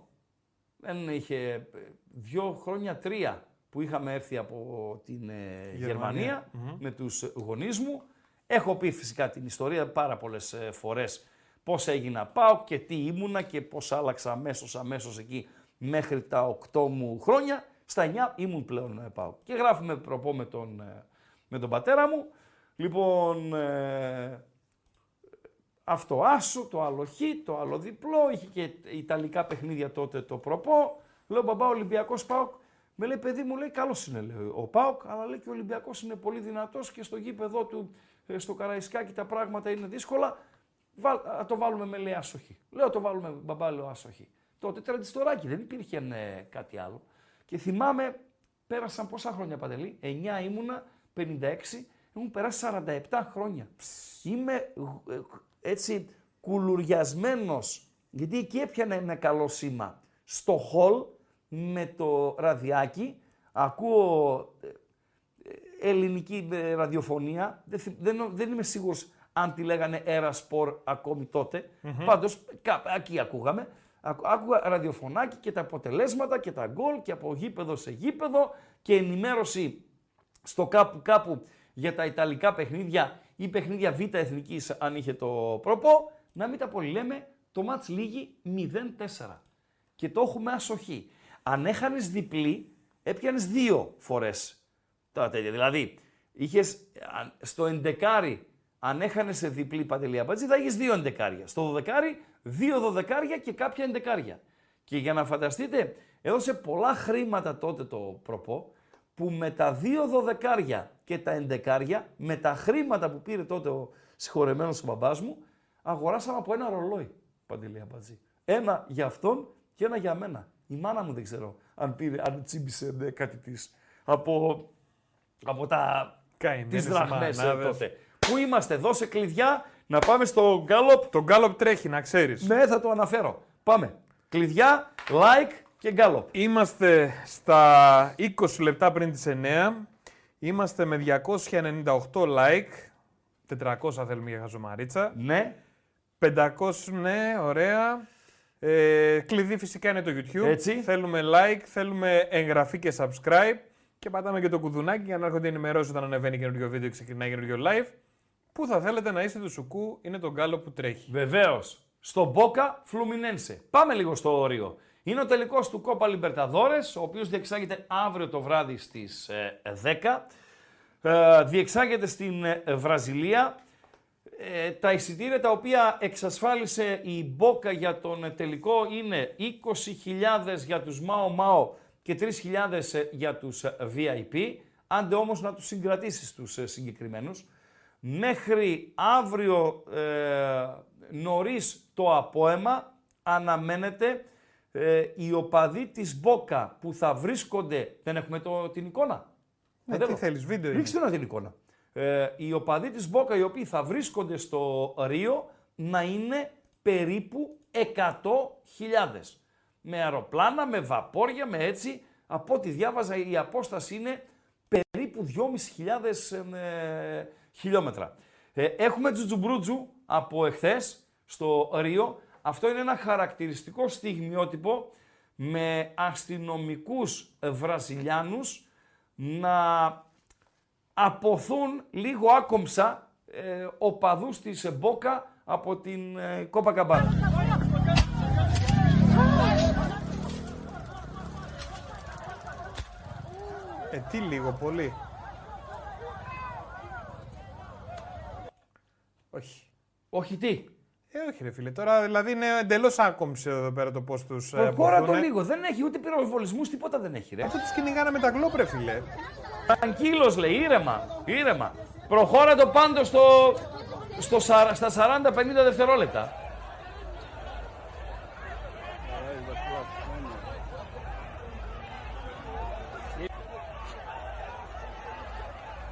Δεν είχε ε, δύο χρόνια, τρία που είχαμε έρθει από την ε, Γερμανία, με τους γονείς μου. Έχω πει φυσικά την ιστορία πάρα πολλές ε, φορές πώς έγινα πάω και τι ήμουνα και πώς άλλαξα αμέσως αμέσως εκεί μέχρι τα 8 μου χρόνια. Στα 9 ήμουν πλέον ε, πάω. Και γράφουμε προπό με τον, ε, με τον πατέρα μου. Λοιπόν, ε, αυτό άσο, το άλλο χ, το άλλο διπλό. Είχε και ιταλικά παιχνίδια τότε το προπό. Λέω μπαμπά Ολυμπιακός Πάοκ. Με λέει παιδί μου, λέει καλός είναι λέει, ο Πάοκ, αλλά λέει και ο Ολυμπιακός είναι πολύ δυνατός και στο γήπεδο του ε, στο Καραϊσκάκι τα πράγματα είναι δύσκολα. Βάλ, α το βάλουμε με λέει άσοχη. Λέω το βάλουμε μπαμπά, λέω άσοχη. Τότε τραντιστοράκι, δεν υπήρχε ε, κάτι άλλο. Και θυμάμαι, πέρασαν πόσα χρόνια παντελή, 9 ήμουνα, 56, έχουν περάσει 47 χρόνια. Είμαι ε, έτσι κουλουριασμένος, γιατί εκεί έπιανα ένα καλό σήμα. Στο χολ με το ραδιάκι, ακούω ε, ε, ελληνική ε, ραδιοφωνία, δεν, θυ- δεν, δεν είμαι σίγουρος αν τη λέγανε Era Sport ακόμη τότε. Πάντως, κά, εκεί ακούγαμε. Ακού- Άκουγα ραδιοφωνάκι και τα αποτελέσματα και τα γκολ και από γήπεδο σε γήπεδο και ενημέρωση στο κάπου κάπου για τα Ιταλικά παιχνίδια ή παιχνίδια Β' Εθνικής αν είχε το προπό, να μην τα πολυλέμε, το μάτς λήγει 0-4 και το έχουμε ασοχή. Αν έχανες διπλή, έπιανες δύο φορές τα τέτοια. Δηλαδή, είχες αν- στο εντεκάρι, αν έχανες σε διπλή παντελή απάντηση, θα είχες δύο εντεκάρια. Στο δωδεκάρι, δύο δωδεκάρια και κάποια εντεκάρια. Και για να φανταστείτε, έδωσε πολλά χρήματα τότε το προπό, που με τα δύο δωδεκάρια και τα εντεκάρια, με τα χρήματα που πήρε τότε ο συγχωρεμένος ο μπαμπάς μου, αγοράσαμε από ένα ρολόι, Παντελή Αμπατζή. Ένα για αυτόν και ένα για μένα. Η μάνα μου δεν ξέρω αν πήρε, αν τσίμπησε ναι, κάτι της από, από τα, Καημένες τις δραχμές ε, μανάδες. τότε. Πού είμαστε, δώσε κλειδιά, να πάμε στο γκάλοπ. Το γκάλοπ τρέχει, να ξέρεις. Ναι, θα το αναφέρω. Πάμε. Κλειδιά, like και γκάλοπ. Είμαστε στα 20 λεπτά πριν τις 9. Είμαστε με 298 like. 400 θέλουμε για χαζομαρίτσα. Ναι, 500, ναι, ωραία. Ε, κλειδί φυσικά είναι το YouTube. Έτσι. Θέλουμε like, θέλουμε εγγραφή και subscribe. Και πατάμε και το κουδουνάκι για να έρχονται ενημερώσεις όταν ανεβαίνει καινούριο βίντεο και ξεκινάει καινούριο live. Πού θα θέλετε να είστε του Σουκού, είναι το γκάλο που τρέχει. Βεβαίως. Στο Μπόκα Φλουμινένσε. Πάμε λίγο στο όριο. Είναι ο τελικός του Κόπα Λιμπερταδόρε, ο οποίος διεξάγεται αύριο το βράδυ στις 10. Ε, διεξάγεται στην ε, Βραζιλία. Ε, τα εισιτήρια τα οποία εξασφάλισε η Μπόκα για τον ε, τελικό είναι 20.000 για τους Μάο Μάο και 3.000 για τους ε, VIP. Άντε όμως να τους συγκρατήσεις τους ε, συγκεκριμένους. Μέχρι αύριο ε, νωρίς το απόεμα αναμένεται ε, οι οπαδοί της Μπόκα που θα βρίσκονται... Δεν έχουμε το, την εικόνα; Ναι, Δεν τι έχω. θέλεις, βίντεο είναι. Ρίξτε να την εικόνα. Ε, οι οπαδοί της Μπόκα οι οποίοι θα βρίσκονται στο Ρίο να είναι περίπου 100.000. Με αεροπλάνα, με βαπόρια, με έτσι. Από ό,τι διάβαζα η απόσταση είναι περίπου 2.500 ε, χιλιόμετρα. Ε, έχουμε τζουτζουμπρούτζου από εχθές στο Ρίο. Αυτό είναι ένα χαρακτηριστικό στιγμιότυπο με αστυνομικούς Βραζιλιάνους να αποθούν λίγο άκομψα ε, οπαδούς της Μπόκα από την ε, Κόπα Καμπάνα. Ε, τι λίγο, πολύ. Όχι. Όχι τι; Ε, όχι, ρε φίλε. Τώρα δηλαδή είναι εντελώς άκομψη εδώ πέρα το πώς τους. Προχώρα το λίγο. Δεν έχει ούτε πυροβολισμούς, τίποτα δεν έχει. Ρε. Αυτό τους κυνηγάνε με τα γκλόπ, ρε φίλε. Αγκύλο λέει, ήρεμα. ήρεμα. Προχώρα το πάντο στο, στο, σα- στα 40-50 δευτερόλεπτα.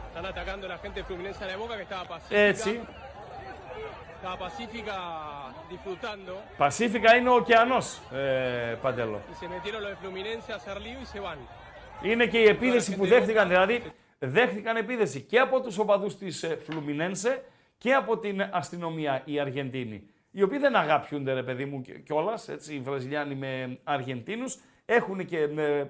Están atacando a la gente de Fluminense a la Boca que estaba pacífica. Έτσι. Estaba pacífica disfrutando Πασίφικα είναι ο ωκεανός, ε, Παντέλο. y se metieron los de Fluminense a hacer lío y se van. Είναι και η επίδεση που δέχτηκαν, δηλαδή δέχτηκαν επίδεση και από τους οπαδούς της ε, Φλουμινένσε και από την αστυνομία η Αργεντίνη. Οι οποίοι δεν αγάπιονται ρε παιδί μου κιόλας, έτσι, οι Βραζιλιάνοι με Αργεντίνους, έχουν και ε,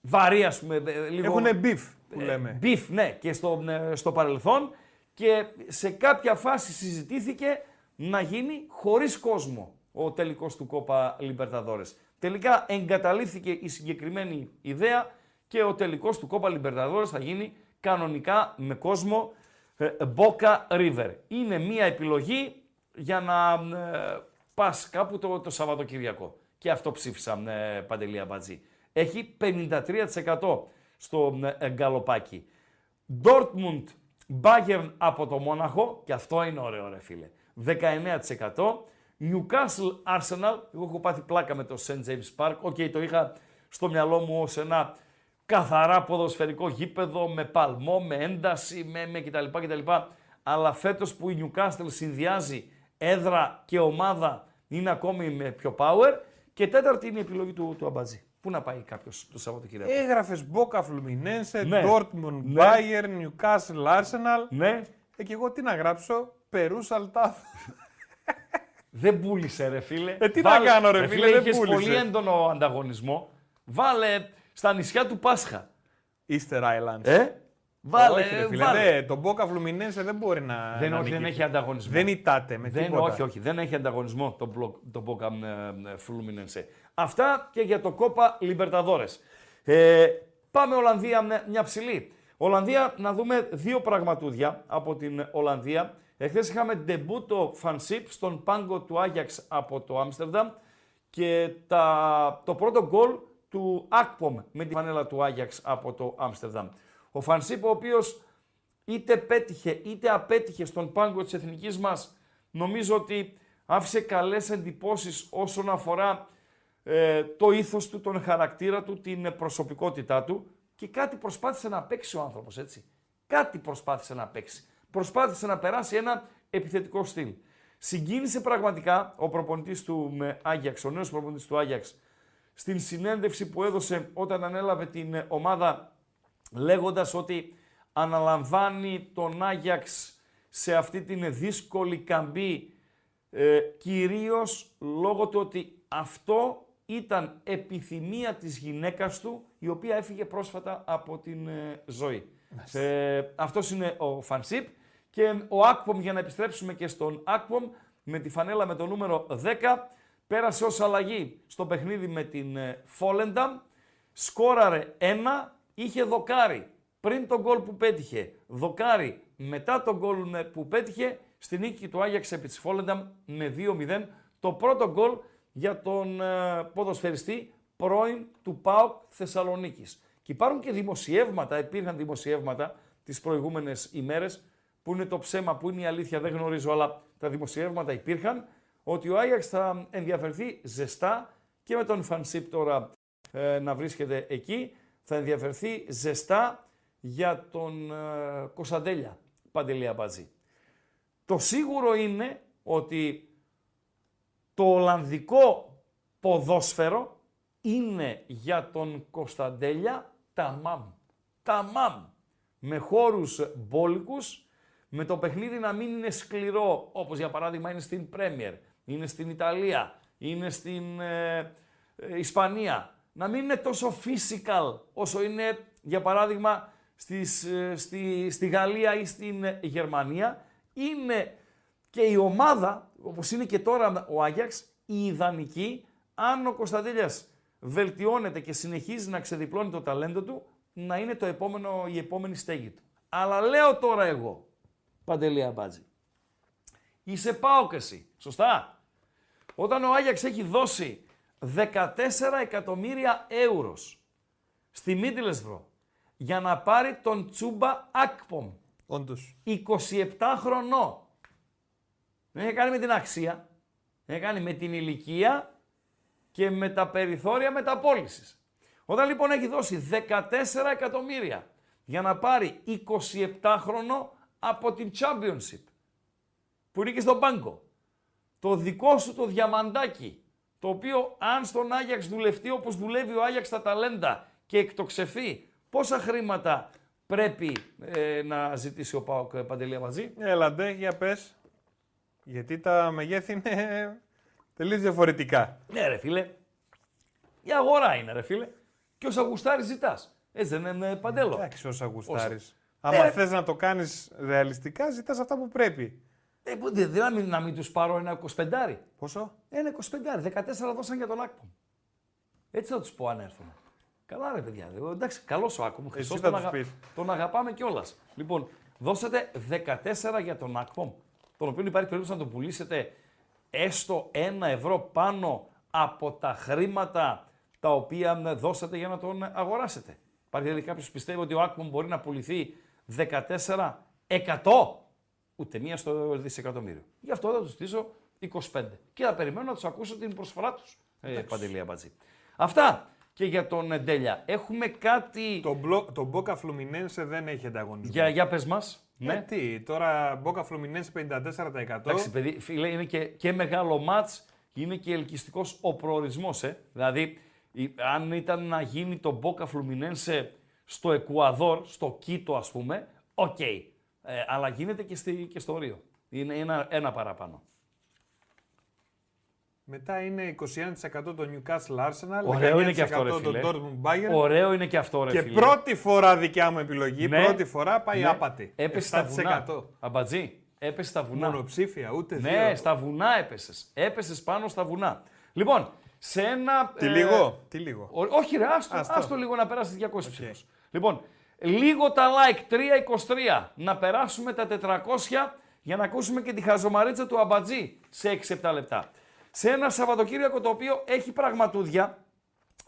βαρύ ας πούμε, ε, λίγο... Έχουν beef που λέμε. Μπιφ, ναι, και στο, ε, στο παρελθόν και σε κάποια φάση συζητήθηκε να γίνει χωρίς κόσμο ο τελικός του Κόπα Λιμπερταδόρες. Τελικά εγκαταλείφθηκε η συγκεκριμένη ιδέα και ο τελικός του Κόπα Λιμπερταδόρες θα γίνει κανονικά με κόσμο ε, Boca River. Είναι μία επιλογή για να ε, πας κάπου το, το Σαββατοκυριακό. Και αυτό ψήφισαν ε, Παντελία Μπατζή. Έχει 53% στο ε, γκαλοπάκι. Dortmund Bayern από το Μόναχο, και αυτό είναι ωραίο ρε φίλε, 19%. Newcastle Arsenal, εγώ έχω πάθει πλάκα με το St. James Park, OK το είχα στο μυαλό μου ως ένα καθαρά ποδοσφαιρικό γήπεδο με παλμό, με ένταση, με, με κτλ, κτλ. Αλλά φέτος που η Newcastle συνδυάζει έδρα και ομάδα είναι ακόμη με πιο power. Και τέταρτη είναι η επιλογή του, του Αμπατζή. Πού να πάει κάποιος το Σαββατοκύριακο; Έγραφες Boca Fluminense, Ναι. Dortmund, Ναι. Bayern, Newcastle, Arsenal. Ναι, Ε, και εγώ τι να γράψω, Περού Σαλτάθ. δεν πούλησε ρε φίλε. Ε, τι να κάνω, ρε φίλε, δεν είχες πούλησε. πολύ έντονο ανταγωνισμό. Βάλε στα νησιά του Πάσχα. Easter Islands. Ε, βάλε, όχι, ρε φίλε, βάλε. δε, το Boca Fluminense δεν μπορεί να. Δεν, να όχι, δεν νικήσει. έχει ανταγωνισμό. Δεν ητάται με δεν, τίποτα. όχι, όχι, δεν έχει ανταγωνισμό το, μπλοκ, το Boca ε, ε, Fluminense. Αυτά και για το Κόπα Libertadores. Ε, πάμε Ολλανδία μια, μια ψηλή. Ολλανδία να δούμε δύο πραγματούδια από την Ολλανδία. Εχθές είχαμε ντεμπούτο φανσίπ στον πάγκο του Άγιαξ από το Άμστερνταμ και τα, το πρώτο γκολ του Ακπομ με τη φανέλα του Άγιαξ από το Άμστερνταμ. Ο Φανσίπ ο οποίος είτε πέτυχε είτε απέτυχε στον πάγκο της εθνικής μας, νομίζω ότι άφησε καλές εντυπώσεις όσον αφορά ε, το ήθος του, τον χαρακτήρα του, την προσωπικότητά του και κάτι προσπάθησε να παίξει ο άνθρωπος, έτσι. Κάτι προσπάθησε να παίξει. Προσπάθησε να περάσει ένα επιθετικό στυλ. Συγκίνησε πραγματικά ο προπονητής του με Άγιαξ, ο νέος προπονητής του Άγιαξ, στην συνέντευξη που έδωσε όταν ανέλαβε την ε, ομάδα λέγοντας ότι αναλαμβάνει τον Άγιαξ σε αυτή την δύσκολη καμπή ε, κυρίως λόγω του ότι αυτό ήταν επιθυμία της γυναίκας του η οποία έφυγε πρόσφατα από την ε, ζωή. Ε, αυτός είναι ο Φανσίπ και ο Ακπομ για να επιστρέψουμε και στον Ακπομ με τη φανέλα με το νούμερο 10 πέρασε ως αλλαγή στο παιχνίδι με την ε, Φόλενταμ σκόραρε ένα, είχε δοκάρι πριν τον γκολ που πέτυχε, δοκάρι μετά τον γκολ ε, που πέτυχε στη νίκη του Άγιαξ επί της Φόλενταμ με 2-0. Το πρώτο γκολ για τον ε, ποδοσφαιριστή πρώην του ΠΑΟΚ Θεσσαλονίκης. Και υπάρχουν και δημοσιεύματα, υπήρχαν δημοσιεύματα τις προηγούμενες ημέρες, που είναι το ψέμα, που είναι η αλήθεια, δεν γνωρίζω, αλλά τα δημοσιεύματα υπήρχαν, ότι ο Άγιαξ θα ενδιαφερθεί ζεστά και με τον Φανσίπ τώρα ε, να βρίσκεται εκεί, θα ενδιαφερθεί ζεστά για τον ε, Κωνσταντέλια Παντελία Μπατζή. Το σίγουρο είναι ότι το Ολλανδικό ποδόσφαιρο είναι για τον Κωνσταντέλια ταμάμ. Ταμάμ. Με χώρους μπόλικους, με το παιχνίδι να μην είναι σκληρό, όπως για παράδειγμα είναι στην Πρέμιερ, είναι στην Ιταλία, είναι στην ε, ε, Ισπανία. Να μην είναι τόσο physical όσο είναι για παράδειγμα στις, ε, στη, στη Γαλλία ή στην ε, Γερμανία. Είναι και η ομάδα, όπως είναι και τώρα ο Άγιαξ, η ιδανική, αν ο Κωνσταντέλιας βελτιώνεται και συνεχίζει να ξεδιπλώνει το ταλέντο του, να είναι το επόμενο, η επόμενη στέγη του. Αλλά λέω τώρα εγώ, Παντελή Αμπάτζη, Είσαι πάω εσύ. Σωστά; Όταν ο Άγιαξ έχει δώσει 14 εκατομμύρια ευρώ στη Μίτλεσβρο για να πάρει τον Τσούμπα Ακπομ, Όντως. 27 χρονών. Δεν έχει κάνει με την αξία, έχει κάνει με την ηλικία και με τα περιθώρια μεταπόλησης. Όταν λοιπόν έχει δώσει 14 εκατομμύρια για να πάρει 27 χρονό από την Championship, που είναι και στον πάγκο, το δικό σου το διαμαντάκι, το οποίο αν στον Άγιαξ δουλευτεί όπως δουλεύει ο Άγιαξ στα ταλέντα και εκτοξευθεί, πόσα χρήματα πρέπει ε, να ζητήσει ο Πάοκ ε, Παντελία μαζί. Έλα ντε, για πες. Γιατί τα μεγέθη είναι τελείως διαφορετικά. Ναι ρε φίλε, η αγορά είναι ρε φίλε και όσα γουστάρεις ζητάς. Έτσι δεν είναι Παντέλο. Εντάξει, όσα γουστάρεις. Όσα. Άμα Ε, θες να το κάνεις ρεαλιστικά, ζητάς αυτά που πρέπει. Ε, που δεν δεν να μην, να μην τους πάρω ένα 25. Πόσο; Ένα 25, 14 δώσαν για τον Άκπομ. Έτσι θα τους πω αν έρθουν. Καλά ρε παιδιά, ε, εντάξει, καλός ο Άκπομ. Χριστός θα τον, τους πεις. τον αγαπάμε κιόλας. Λοιπόν, δώσατε 14 για τον Άκπομ, τον οποίο υπάρχει περίπτωση να τον πουλήσετε έστω ένα ευρώ πάνω από τα χρήματα τα οποία ε, δώσατε για να τον αγοράσετε. Υπάρχει δηλαδή κάποιος που πιστεύει ότι ο Άκπομ μπορεί να πουληθεί 14 εκατό. Ούτε μία στο δισεκατομμύριο. Γι' αυτό θα τους στήσω 25. Και θα περιμένω να τους ακούσω την προσφορά τους. Ε, Παντελία Μπατζή. Αυτά και για τον ε, Ντέλια. Έχουμε κάτι. Το, μπλο, το Boca Fluminense δεν έχει ανταγωνισμό. Για, για πες μας. Ε, Ναι. τι, τώρα Boca Fluminense 54%. Εντάξει, παιδί, φίλε, είναι και, και μεγάλο μάτς, είναι και ελκυστικός ο προορισμός, ε. Δηλαδή, η- αν ήταν να γίνει το Boca Fluminense στο Εκουαδόρ, στο Κίτο ας πούμε, οκ. Ε, αλλά γίνεται και, στη, και στο Ρίο. Είναι ένα, ένα παραπάνω. Μετά είναι 21% το Newcastle Arsenal, Ωραίο είναι και 19% αυτό, ρε το φίλε. Dortmund Bayern. Ωραίο είναι και αυτό, ρε Και φίλε. πρώτη φορά δικιά μου επιλογή, Ναι. πρώτη φορά πάει Ναι. άπατη. Έπεσε στα 7%. βουνά. Αμπατζή, έπεσε στα βουνά. Μονοψήφια, ούτε Ναι, δύο. στα βουνά έπεσες. Έπεσες πάνω στα βουνά. Λοιπόν, σε ένα. Τι ε, λίγο, τι λίγο. Ο- όχι, ρε, άστο, Άστο. άστο λίγο να περάσεις 200 ψήφους. Λοιπόν, λίγο τα like, 323, να περάσουμε τα 400 για να ακούσουμε και τη χαζομαρίτσα του Αμπατζή σε 6-7 λεπτά. Σε ένα Σαββατοκύριακο το οποίο έχει πραγματούδια,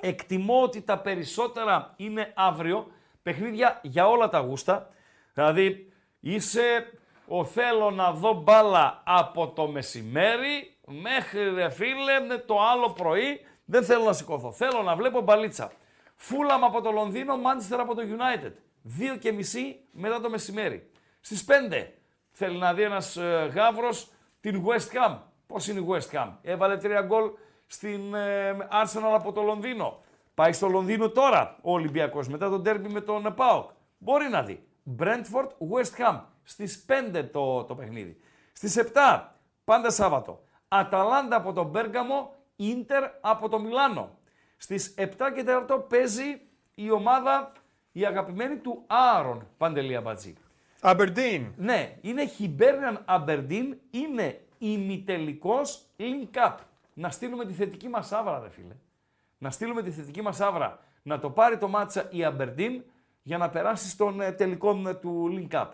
εκτιμώ ότι τα περισσότερα είναι αύριο, παιχνίδια για όλα τα γούστα. Δηλαδή, είσαι ο θέλω να δω μπάλα από το μεσημέρι μέχρι ρε φίλε με το άλλο πρωί δεν θέλω να σηκωθώ. Θέλω να βλέπω μπαλίτσα. Φούλαμ από το Λονδίνο, Μάντσεστερ από το United. Δύο και μισή μετά το μεσημέρι. Στις 5 θέλει να δει ένας ε, γάβρος την West Ham. Πώς είναι η West Ham; Έβαλε τρία γκολ στην ε, Arsenal από το Λονδίνο. Πάει στο Λονδίνο τώρα ο Ολυμπιακός μετά τον τέρμι με τον ΠΑΟΚ. Μπορεί να δει. Brentford West Ham στις 5 το, το παιχνίδι. Στις 7 πάντα Σάββατο. Αταλάντα από τον Μπέργαμο, Ίντερ από το Μιλάνο. Στις 7 και 4 παίζει η ομάδα η αγαπημένη του Άρον Παντελία Μπατζή. Aberdeen. Ναι, είναι Hibernian Aberdeen, είναι ημιτελικός link up. Να στείλουμε τη θετική μας άβρα, ρε φίλε. Να στείλουμε τη θετική μας άβρα. Να το πάρει το μάτσα η Aberdeen για να περάσει στον ε, τελικό ε, του link up.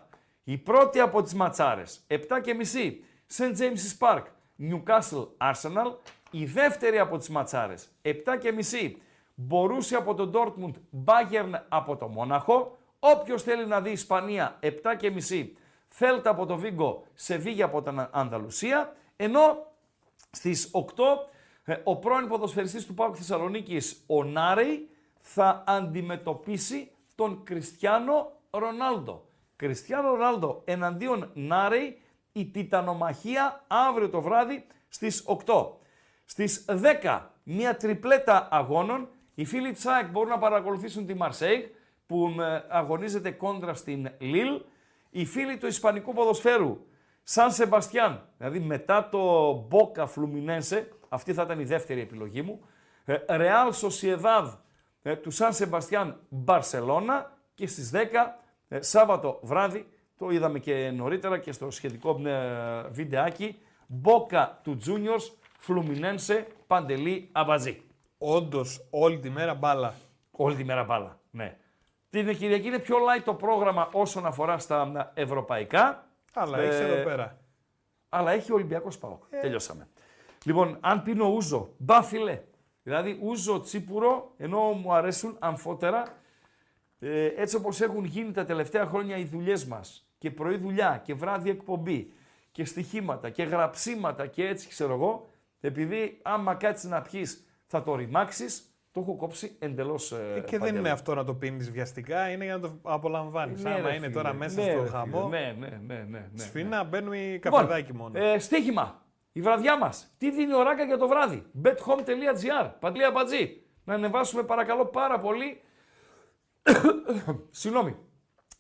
Η πρώτη από τις ματσάρες, 7 και μισή, St. James's Park, Newcastle Arsenal. Η δεύτερη από τις ματσάρες, 7 και μισή, Μπορούσε από τον Dortmund, Bayern από το Μόναχο. Όποιος θέλει να δει Ισπανία 7 και μισή, Θέλτα από το Βίγκο, Σεβίγια από την Ανδαλουσία. Ενώ στις 8 ε, ο πρώην ποδοσφαιριστής του Πάουκ Θεσσαλονίκης, ο Νάρεϊ, θα αντιμετωπίσει τον Κριστιάνο Ρονάλντο. Κριστιάνο Ρονάλντο εναντίον Νάρεϊ, η τιτανομαχία αύριο το βράδυ στις 8. Στις 10 μια τριπλέτα αγώνων. Οι φίλοι της ΑΕΚ μπορούν να παρακολουθήσουν τη Μαρσέιγ που ε, αγωνίζεται κόντρα στην Λίλ. Οι φίλοι του Ισπανικού ποδοσφαίρου Σαν Σεμπαστιάν, δηλαδή μετά το Μπόκα Φλουμινένσε, αυτή θα ήταν η δεύτερη επιλογή μου. Ρεάλ Σοσιεδάδ του Σαν Σεμπαστιάν Μπαρσελώνα και στις 10 ε, Σάββατο βράδυ, το είδαμε και νωρίτερα και στο σχετικό ε, βιντεάκι, Μπόκα του Juniors Φλουμινένσε Παντελή Αμπαζή. Όντως όλη τη μέρα μπάλα. Όλη τη μέρα μπάλα, ναι. Την Κυριακή είναι πιο light το πρόγραμμα όσον αφορά στα ε, ευρωπαϊκά. Αλλά Ε, έχει εδώ πέρα. Αλλά έχει Ολυμπιακός Πάοκ. Τελειώσαμε. Λοιπόν, αν πίνω ούζο, μπα φιλέ. Δηλαδή ούζο τσίπουρο, ενώ μου αρέσουν αμφότερα, ε, έτσι όπως έχουν γίνει τα τελευταία χρόνια οι δουλειές μας και πρωί δουλειά και βράδυ εκπομπή και στοιχήματα και γραψίματα και έτσι ξέρω εγώ, επειδή άμα κάτσεις να πιείς θα το ρημάξεις, το έχω κόψει εντελώς ε, Και δεν είναι αυτό να το πίνεις βιαστικά, είναι για να το απολαμβάνεις. Ναι, Άμα ρε είναι φίλε. τώρα μέσα Ναι, στο ρε χαμό, φίλε. Ναι, ναι, ναι, ναι, ναι. σφίνα μπαίνουμε Λοιπόν, καφεδάκι μόνο. Ε, στοίχημα. Η βραδιά μας. Τι δίνει ο Ράγκα για το βράδυ; bethome.gr. Παντλία Πατζή. Να ανεβάσουμε παρακαλώ πάρα πολύ. Συγγνώμη.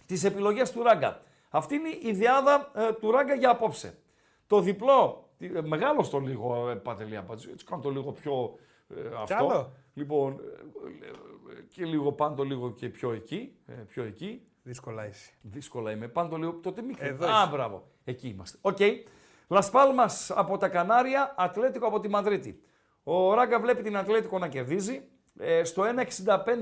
Τις επιλογές του Ράγκα. Αυτή είναι η ιδεάδα ε, του Ράγκα για απόψε. Το διπλό. τι- ε, Μεγάλο το λίγο, ε, Παντελία Πατζή. Έτσι κάνω το λίγο πιο. ε, αυτό. άλλο; Λοιπόν, ε, ε, και λίγο πάντο λίγο και πιο εκεί. ε, πιο εκεί. Δύσκολα είσαι. Δύσκολα είμαι. Πάντο λίγο. Τότε μικρό. Εδώ Α, είσαι. μπράβο. Εκεί είμαστε. Οκ. Λασπάλμα από τα Κανάρια, Ατλέτικο από τη Μαδρίτη. Ο Ράγκα βλέπει την Ατλέτικο να κερδίζει. Ε, στο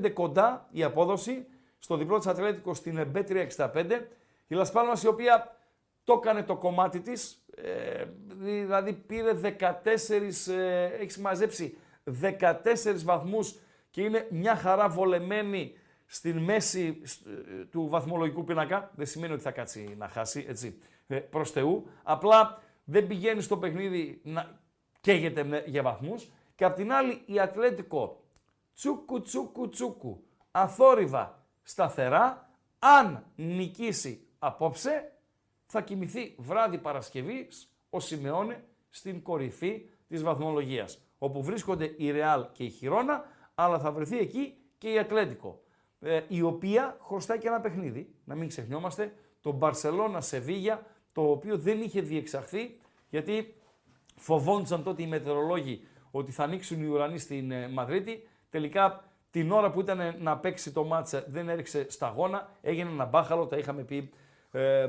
1,65 κοντά η απόδοση. Στο διπλό της Ατλέτικο στην B365. Η Λασπάλμας η οποία το έκανε το κομμάτι της. Ε, δηλαδή πήρε 14, ε, έχεις μαζέψει 14 βαθμούς και είναι μια χαρά βολεμένη στην μέση σ- ε, του βαθμολογικού πίνακα. Δεν σημαίνει ότι θα κάτσει να χάσει, έτσι, ε, προς Θεού. Απλά δεν πηγαίνει στο παιχνίδι να καίγεται με- για βαθμούς. Και απ' την άλλη η Ατλέτικο τσούκου τσούκου τσούκου, αθόρυβα, σταθερά, αν νικήσει απόψε, θα κοιμηθεί βράδυ Παρασκευής ο Σιμεώνε στην κορυφή της βαθμολογίας, όπου βρίσκονται η Ρεάλ και η Χιρόνα, αλλά θα βρεθεί εκεί και η Ατλέτικο, ε, η οποία χρωστάει και ένα παιχνίδι, να μην ξεχνιόμαστε, το Μπαρσελώνα Σεβίγια, το οποίο δεν είχε διεξαχθεί, γιατί φοβόντουσαν τότε οι μετεωρολόγοι ότι θα ανοίξουν οι ουρανοί στην ε, Μαδρίτη. Τελικά την ώρα που ήταν να παίξει το μάτσα δεν έριξε σταγόνα, έγινε ένα μπάχαλο, τα είχαμε πει ε, ε,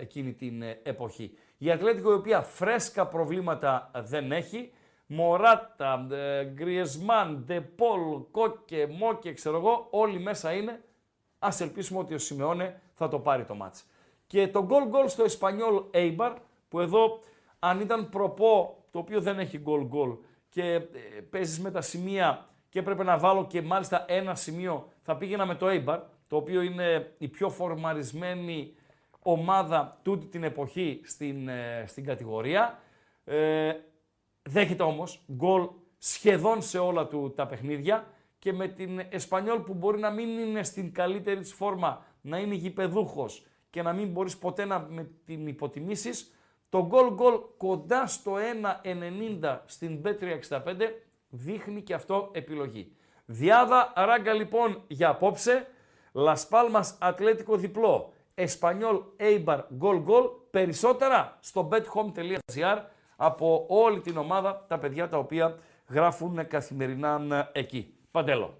εκείνη την ε, εποχή. Η Ατλέτικο η οποία φρέσκα προβλήματα δεν έχει, Μωράτα, ε, Γκριεσμάν, Ντεπόλ, Κόκε, Μόκε, ξέρω εγώ, όλοι μέσα είναι. Ας ελπίσουμε ότι ο Σιμεώνε θα το πάρει το μάτς. Και το γκολ γκολ στο Εσπανιόλ Eibar, που εδώ αν ήταν προπό, το οποίο δεν έχει γκολ γκολ και ε, παίζεις με τα σημεία και έπρεπε να βάλω και μάλιστα ένα σημείο, θα πήγαινα με το Eibar, το οποίο είναι η πιο φορμαρισμένη ομάδα τούτη την εποχή στην, ε, στην κατηγορία. Ε, δέχεται όμως γκολ σχεδόν σε όλα του τα παιχνίδια και με την Εσπανιόλ που μπορεί να μην είναι στην καλύτερη της φόρμα, να είναι γηπεδούχος και να μην μπορείς ποτέ να με την υποτιμήσεις, το γκολ γκολ κοντά στο 1.90 στην B365 δείχνει και αυτό επιλογή. Διάδα ράγκα λοιπόν για απόψε, Λασπάλμας Ατλέτικο διπλό, Εσπανιόλ Eibar γκολ γκολ, περισσότερα στο bethome.gr από όλη την ομάδα, τα παιδιά τα οποία γράφουν καθημερινά εκεί. Παντέλο.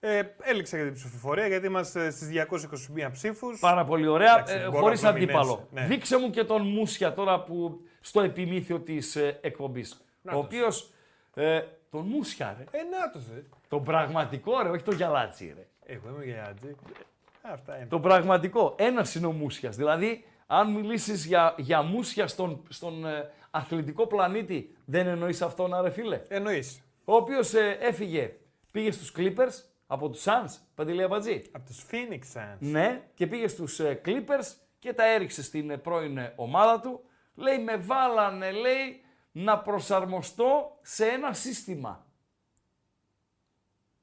Ε, έληξε για την ψηφοφορία γιατί είμαστε στις 221 ψήφους. Πάρα πολύ ωραία, Εντάξει, ε, γκολ χωρίς από Φλαμινένσε, αντίπαλο. ναι. Δείξε μου και τον Μούσια τώρα που στο επιμήθειο της ε, εκπομπής. ο οποίος, ε, τον Μούσια ρε, Ε, να το θε. τον πραγματικό ρε, όχι τον Γιαλάτσι ρε. Εγώ είμαι για τζι. Αυτά είναι. Το πραγματικό. Ένας είναι ο Μούσια. Δηλαδή, αν μιλήσεις για, για Μούσια στον, στον ε, αθλητικό πλανήτη, δεν εννοείς αυτόν, ρε φίλε; Εννοείς. Ο οποίος έφυγε, πήγε στους Clippers από τους Suns, Παντελή Αμπατζή. Από τους Phoenix Suns. Ναι, και πήγε στους ε, Clippers και τα έριξε στην ε, πρώην ε, ομάδα του. Λέει, με βάλανε, λέει, να προσαρμοστώ σε ένα σύστημα.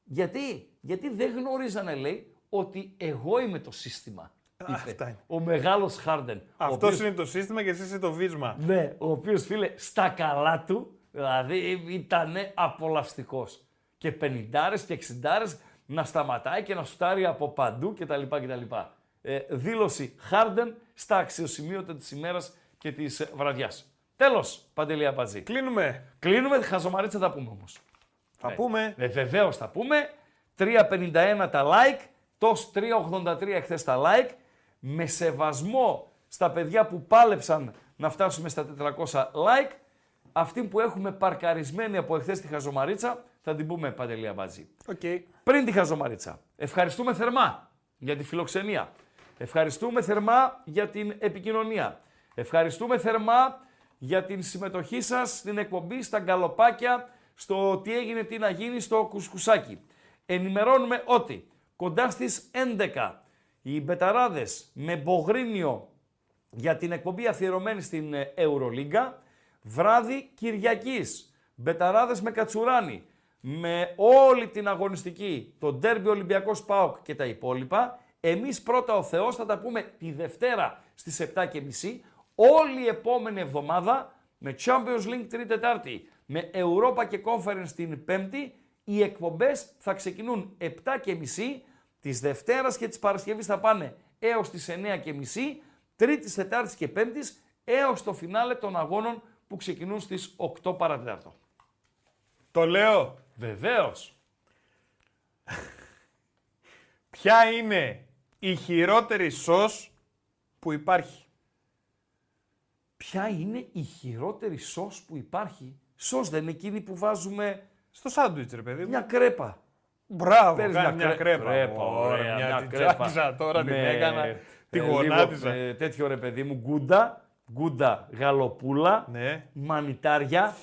Γιατί, γιατί δεν γνωρίζανε, λέει, ότι εγώ είμαι το σύστημα. Είπε αυτά είναι. Ο μεγάλος Χάρντεν. ο Αυτός οποίος- είναι το σύστημα και εσύ είσαι το βίσμα. ναι, ο οποίος φίλε στα καλά του, δηλαδή ήταν απολαυστικός. Και πενηντάρες και εξιντάρες να σταματάει και να σουτάρει από παντού κτλ. κτλ. Ε, δήλωση Χάρντεν στα αξιοσημείωτα της ημέρας και της ε, βραδιάς. Τέλος, Παντελή Αμπατζή. Κλείνουμε. Κλείνουμε, χαζομαρίτσα θα πούμε όμως. Θα πούμε. Ε, Βεβαίως θα πούμε. 3,51 τα like, τος 3,83 εχθές τα like. Με σεβασμό στα παιδιά που πάλεψαν να φτάσουμε στα 400 like. Αυτή που έχουμε παρκαρισμένη από εχθές τη χαζομαρίτσα, θα την πούμε Παντελή Αμπατζή. Οκ. Πριν τη χαζομαρίτσα, ευχαριστούμε θερμά για τη φιλοξενία. Ευχαριστούμε θερμά για την επικοινωνία. Ευχαριστούμε θερμά για την συμμετοχή σας στην εκπομπή, στα γκαλοπάκια, στο τι έγινε, τι να γίνει, στο κουσκουσάκι. Ενημερώνουμε ότι κοντά στις 11 οι μπεταράδες με Μπογρίνιο για την εκπομπή αφιερωμένη στην ε, Ευρωλίγκα, βράδυ Κυριακής, μπεταράδες με Κατσουράνη, με όλη την αγωνιστική, το ντέρμπι Ολυμπιακός ΠΑΟΚ και τα υπόλοιπα, εμείς πρώτα ο Θεός θα τα πούμε τη Δευτέρα στις 7.30, όλη η επόμενη εβδομάδα με Champions League τρίτη Τετάρτη, με Europa και Conference την Πέμπτη, οι εκπομπές θα ξεκινούν 7.30 της Δευτέρας και της Παρασκευής θα πάνε έως τις 9.30, Τρίτης, Τετάρτης και Πέμπτης έως το φινάλε των αγώνων που ξεκινούν στις 8 παρατέταρτο. Το λέω. Βεβαίως. Ποια είναι η χειρότερη σως που υπάρχει; Ποια είναι η χειρότερη σως που υπάρχει; Σως δεν είναι εκείνη που βάζουμε Στο σάντουιτς ρε παιδί μου. μια κρέπα. Μπράβο, Παίρνεις κάνει μια, κρέ- κρέπα. κρέπα, Ωραία, ωραία, μια, μια την κρέπα. τσάκιζα τώρα, την Με, έκανα. Τη ε, λίγο, γονάτιζα. ε, τέτοιο ρε παιδί μου, γκούντα, γκούντα γαλοπούλα, Ναι. μανιτάρια,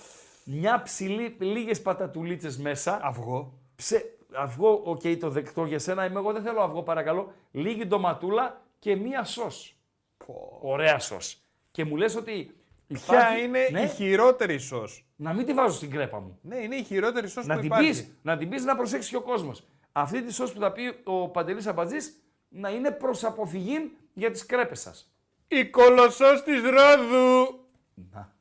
μια ψηλή, λίγες πατατουλίτσες μέσα, Αυγό. ψε, αυγό, οκ, το δεκτό για σένα, είμαι εγώ δεν θέλω αυγό παρακαλώ, λίγη ντοματούλα και μία σως. Ωραία σως. Και μου λες ότι Ποια υπάρχει- είναι ναι, η χειρότερη σως. Να μην τη βάζω στην κρέπα μου. Ναι, είναι η χειρότερη σως Να που την, υπάρχει. πεις, να την πεις να προσέξει και ο κόσμος. Αυτή τη σως που θα πει ο Παντελής Αμπατζής να είναι προς αποφυγή για τις κρέπες σας. Η κολοσσός της Ρόδου. Να.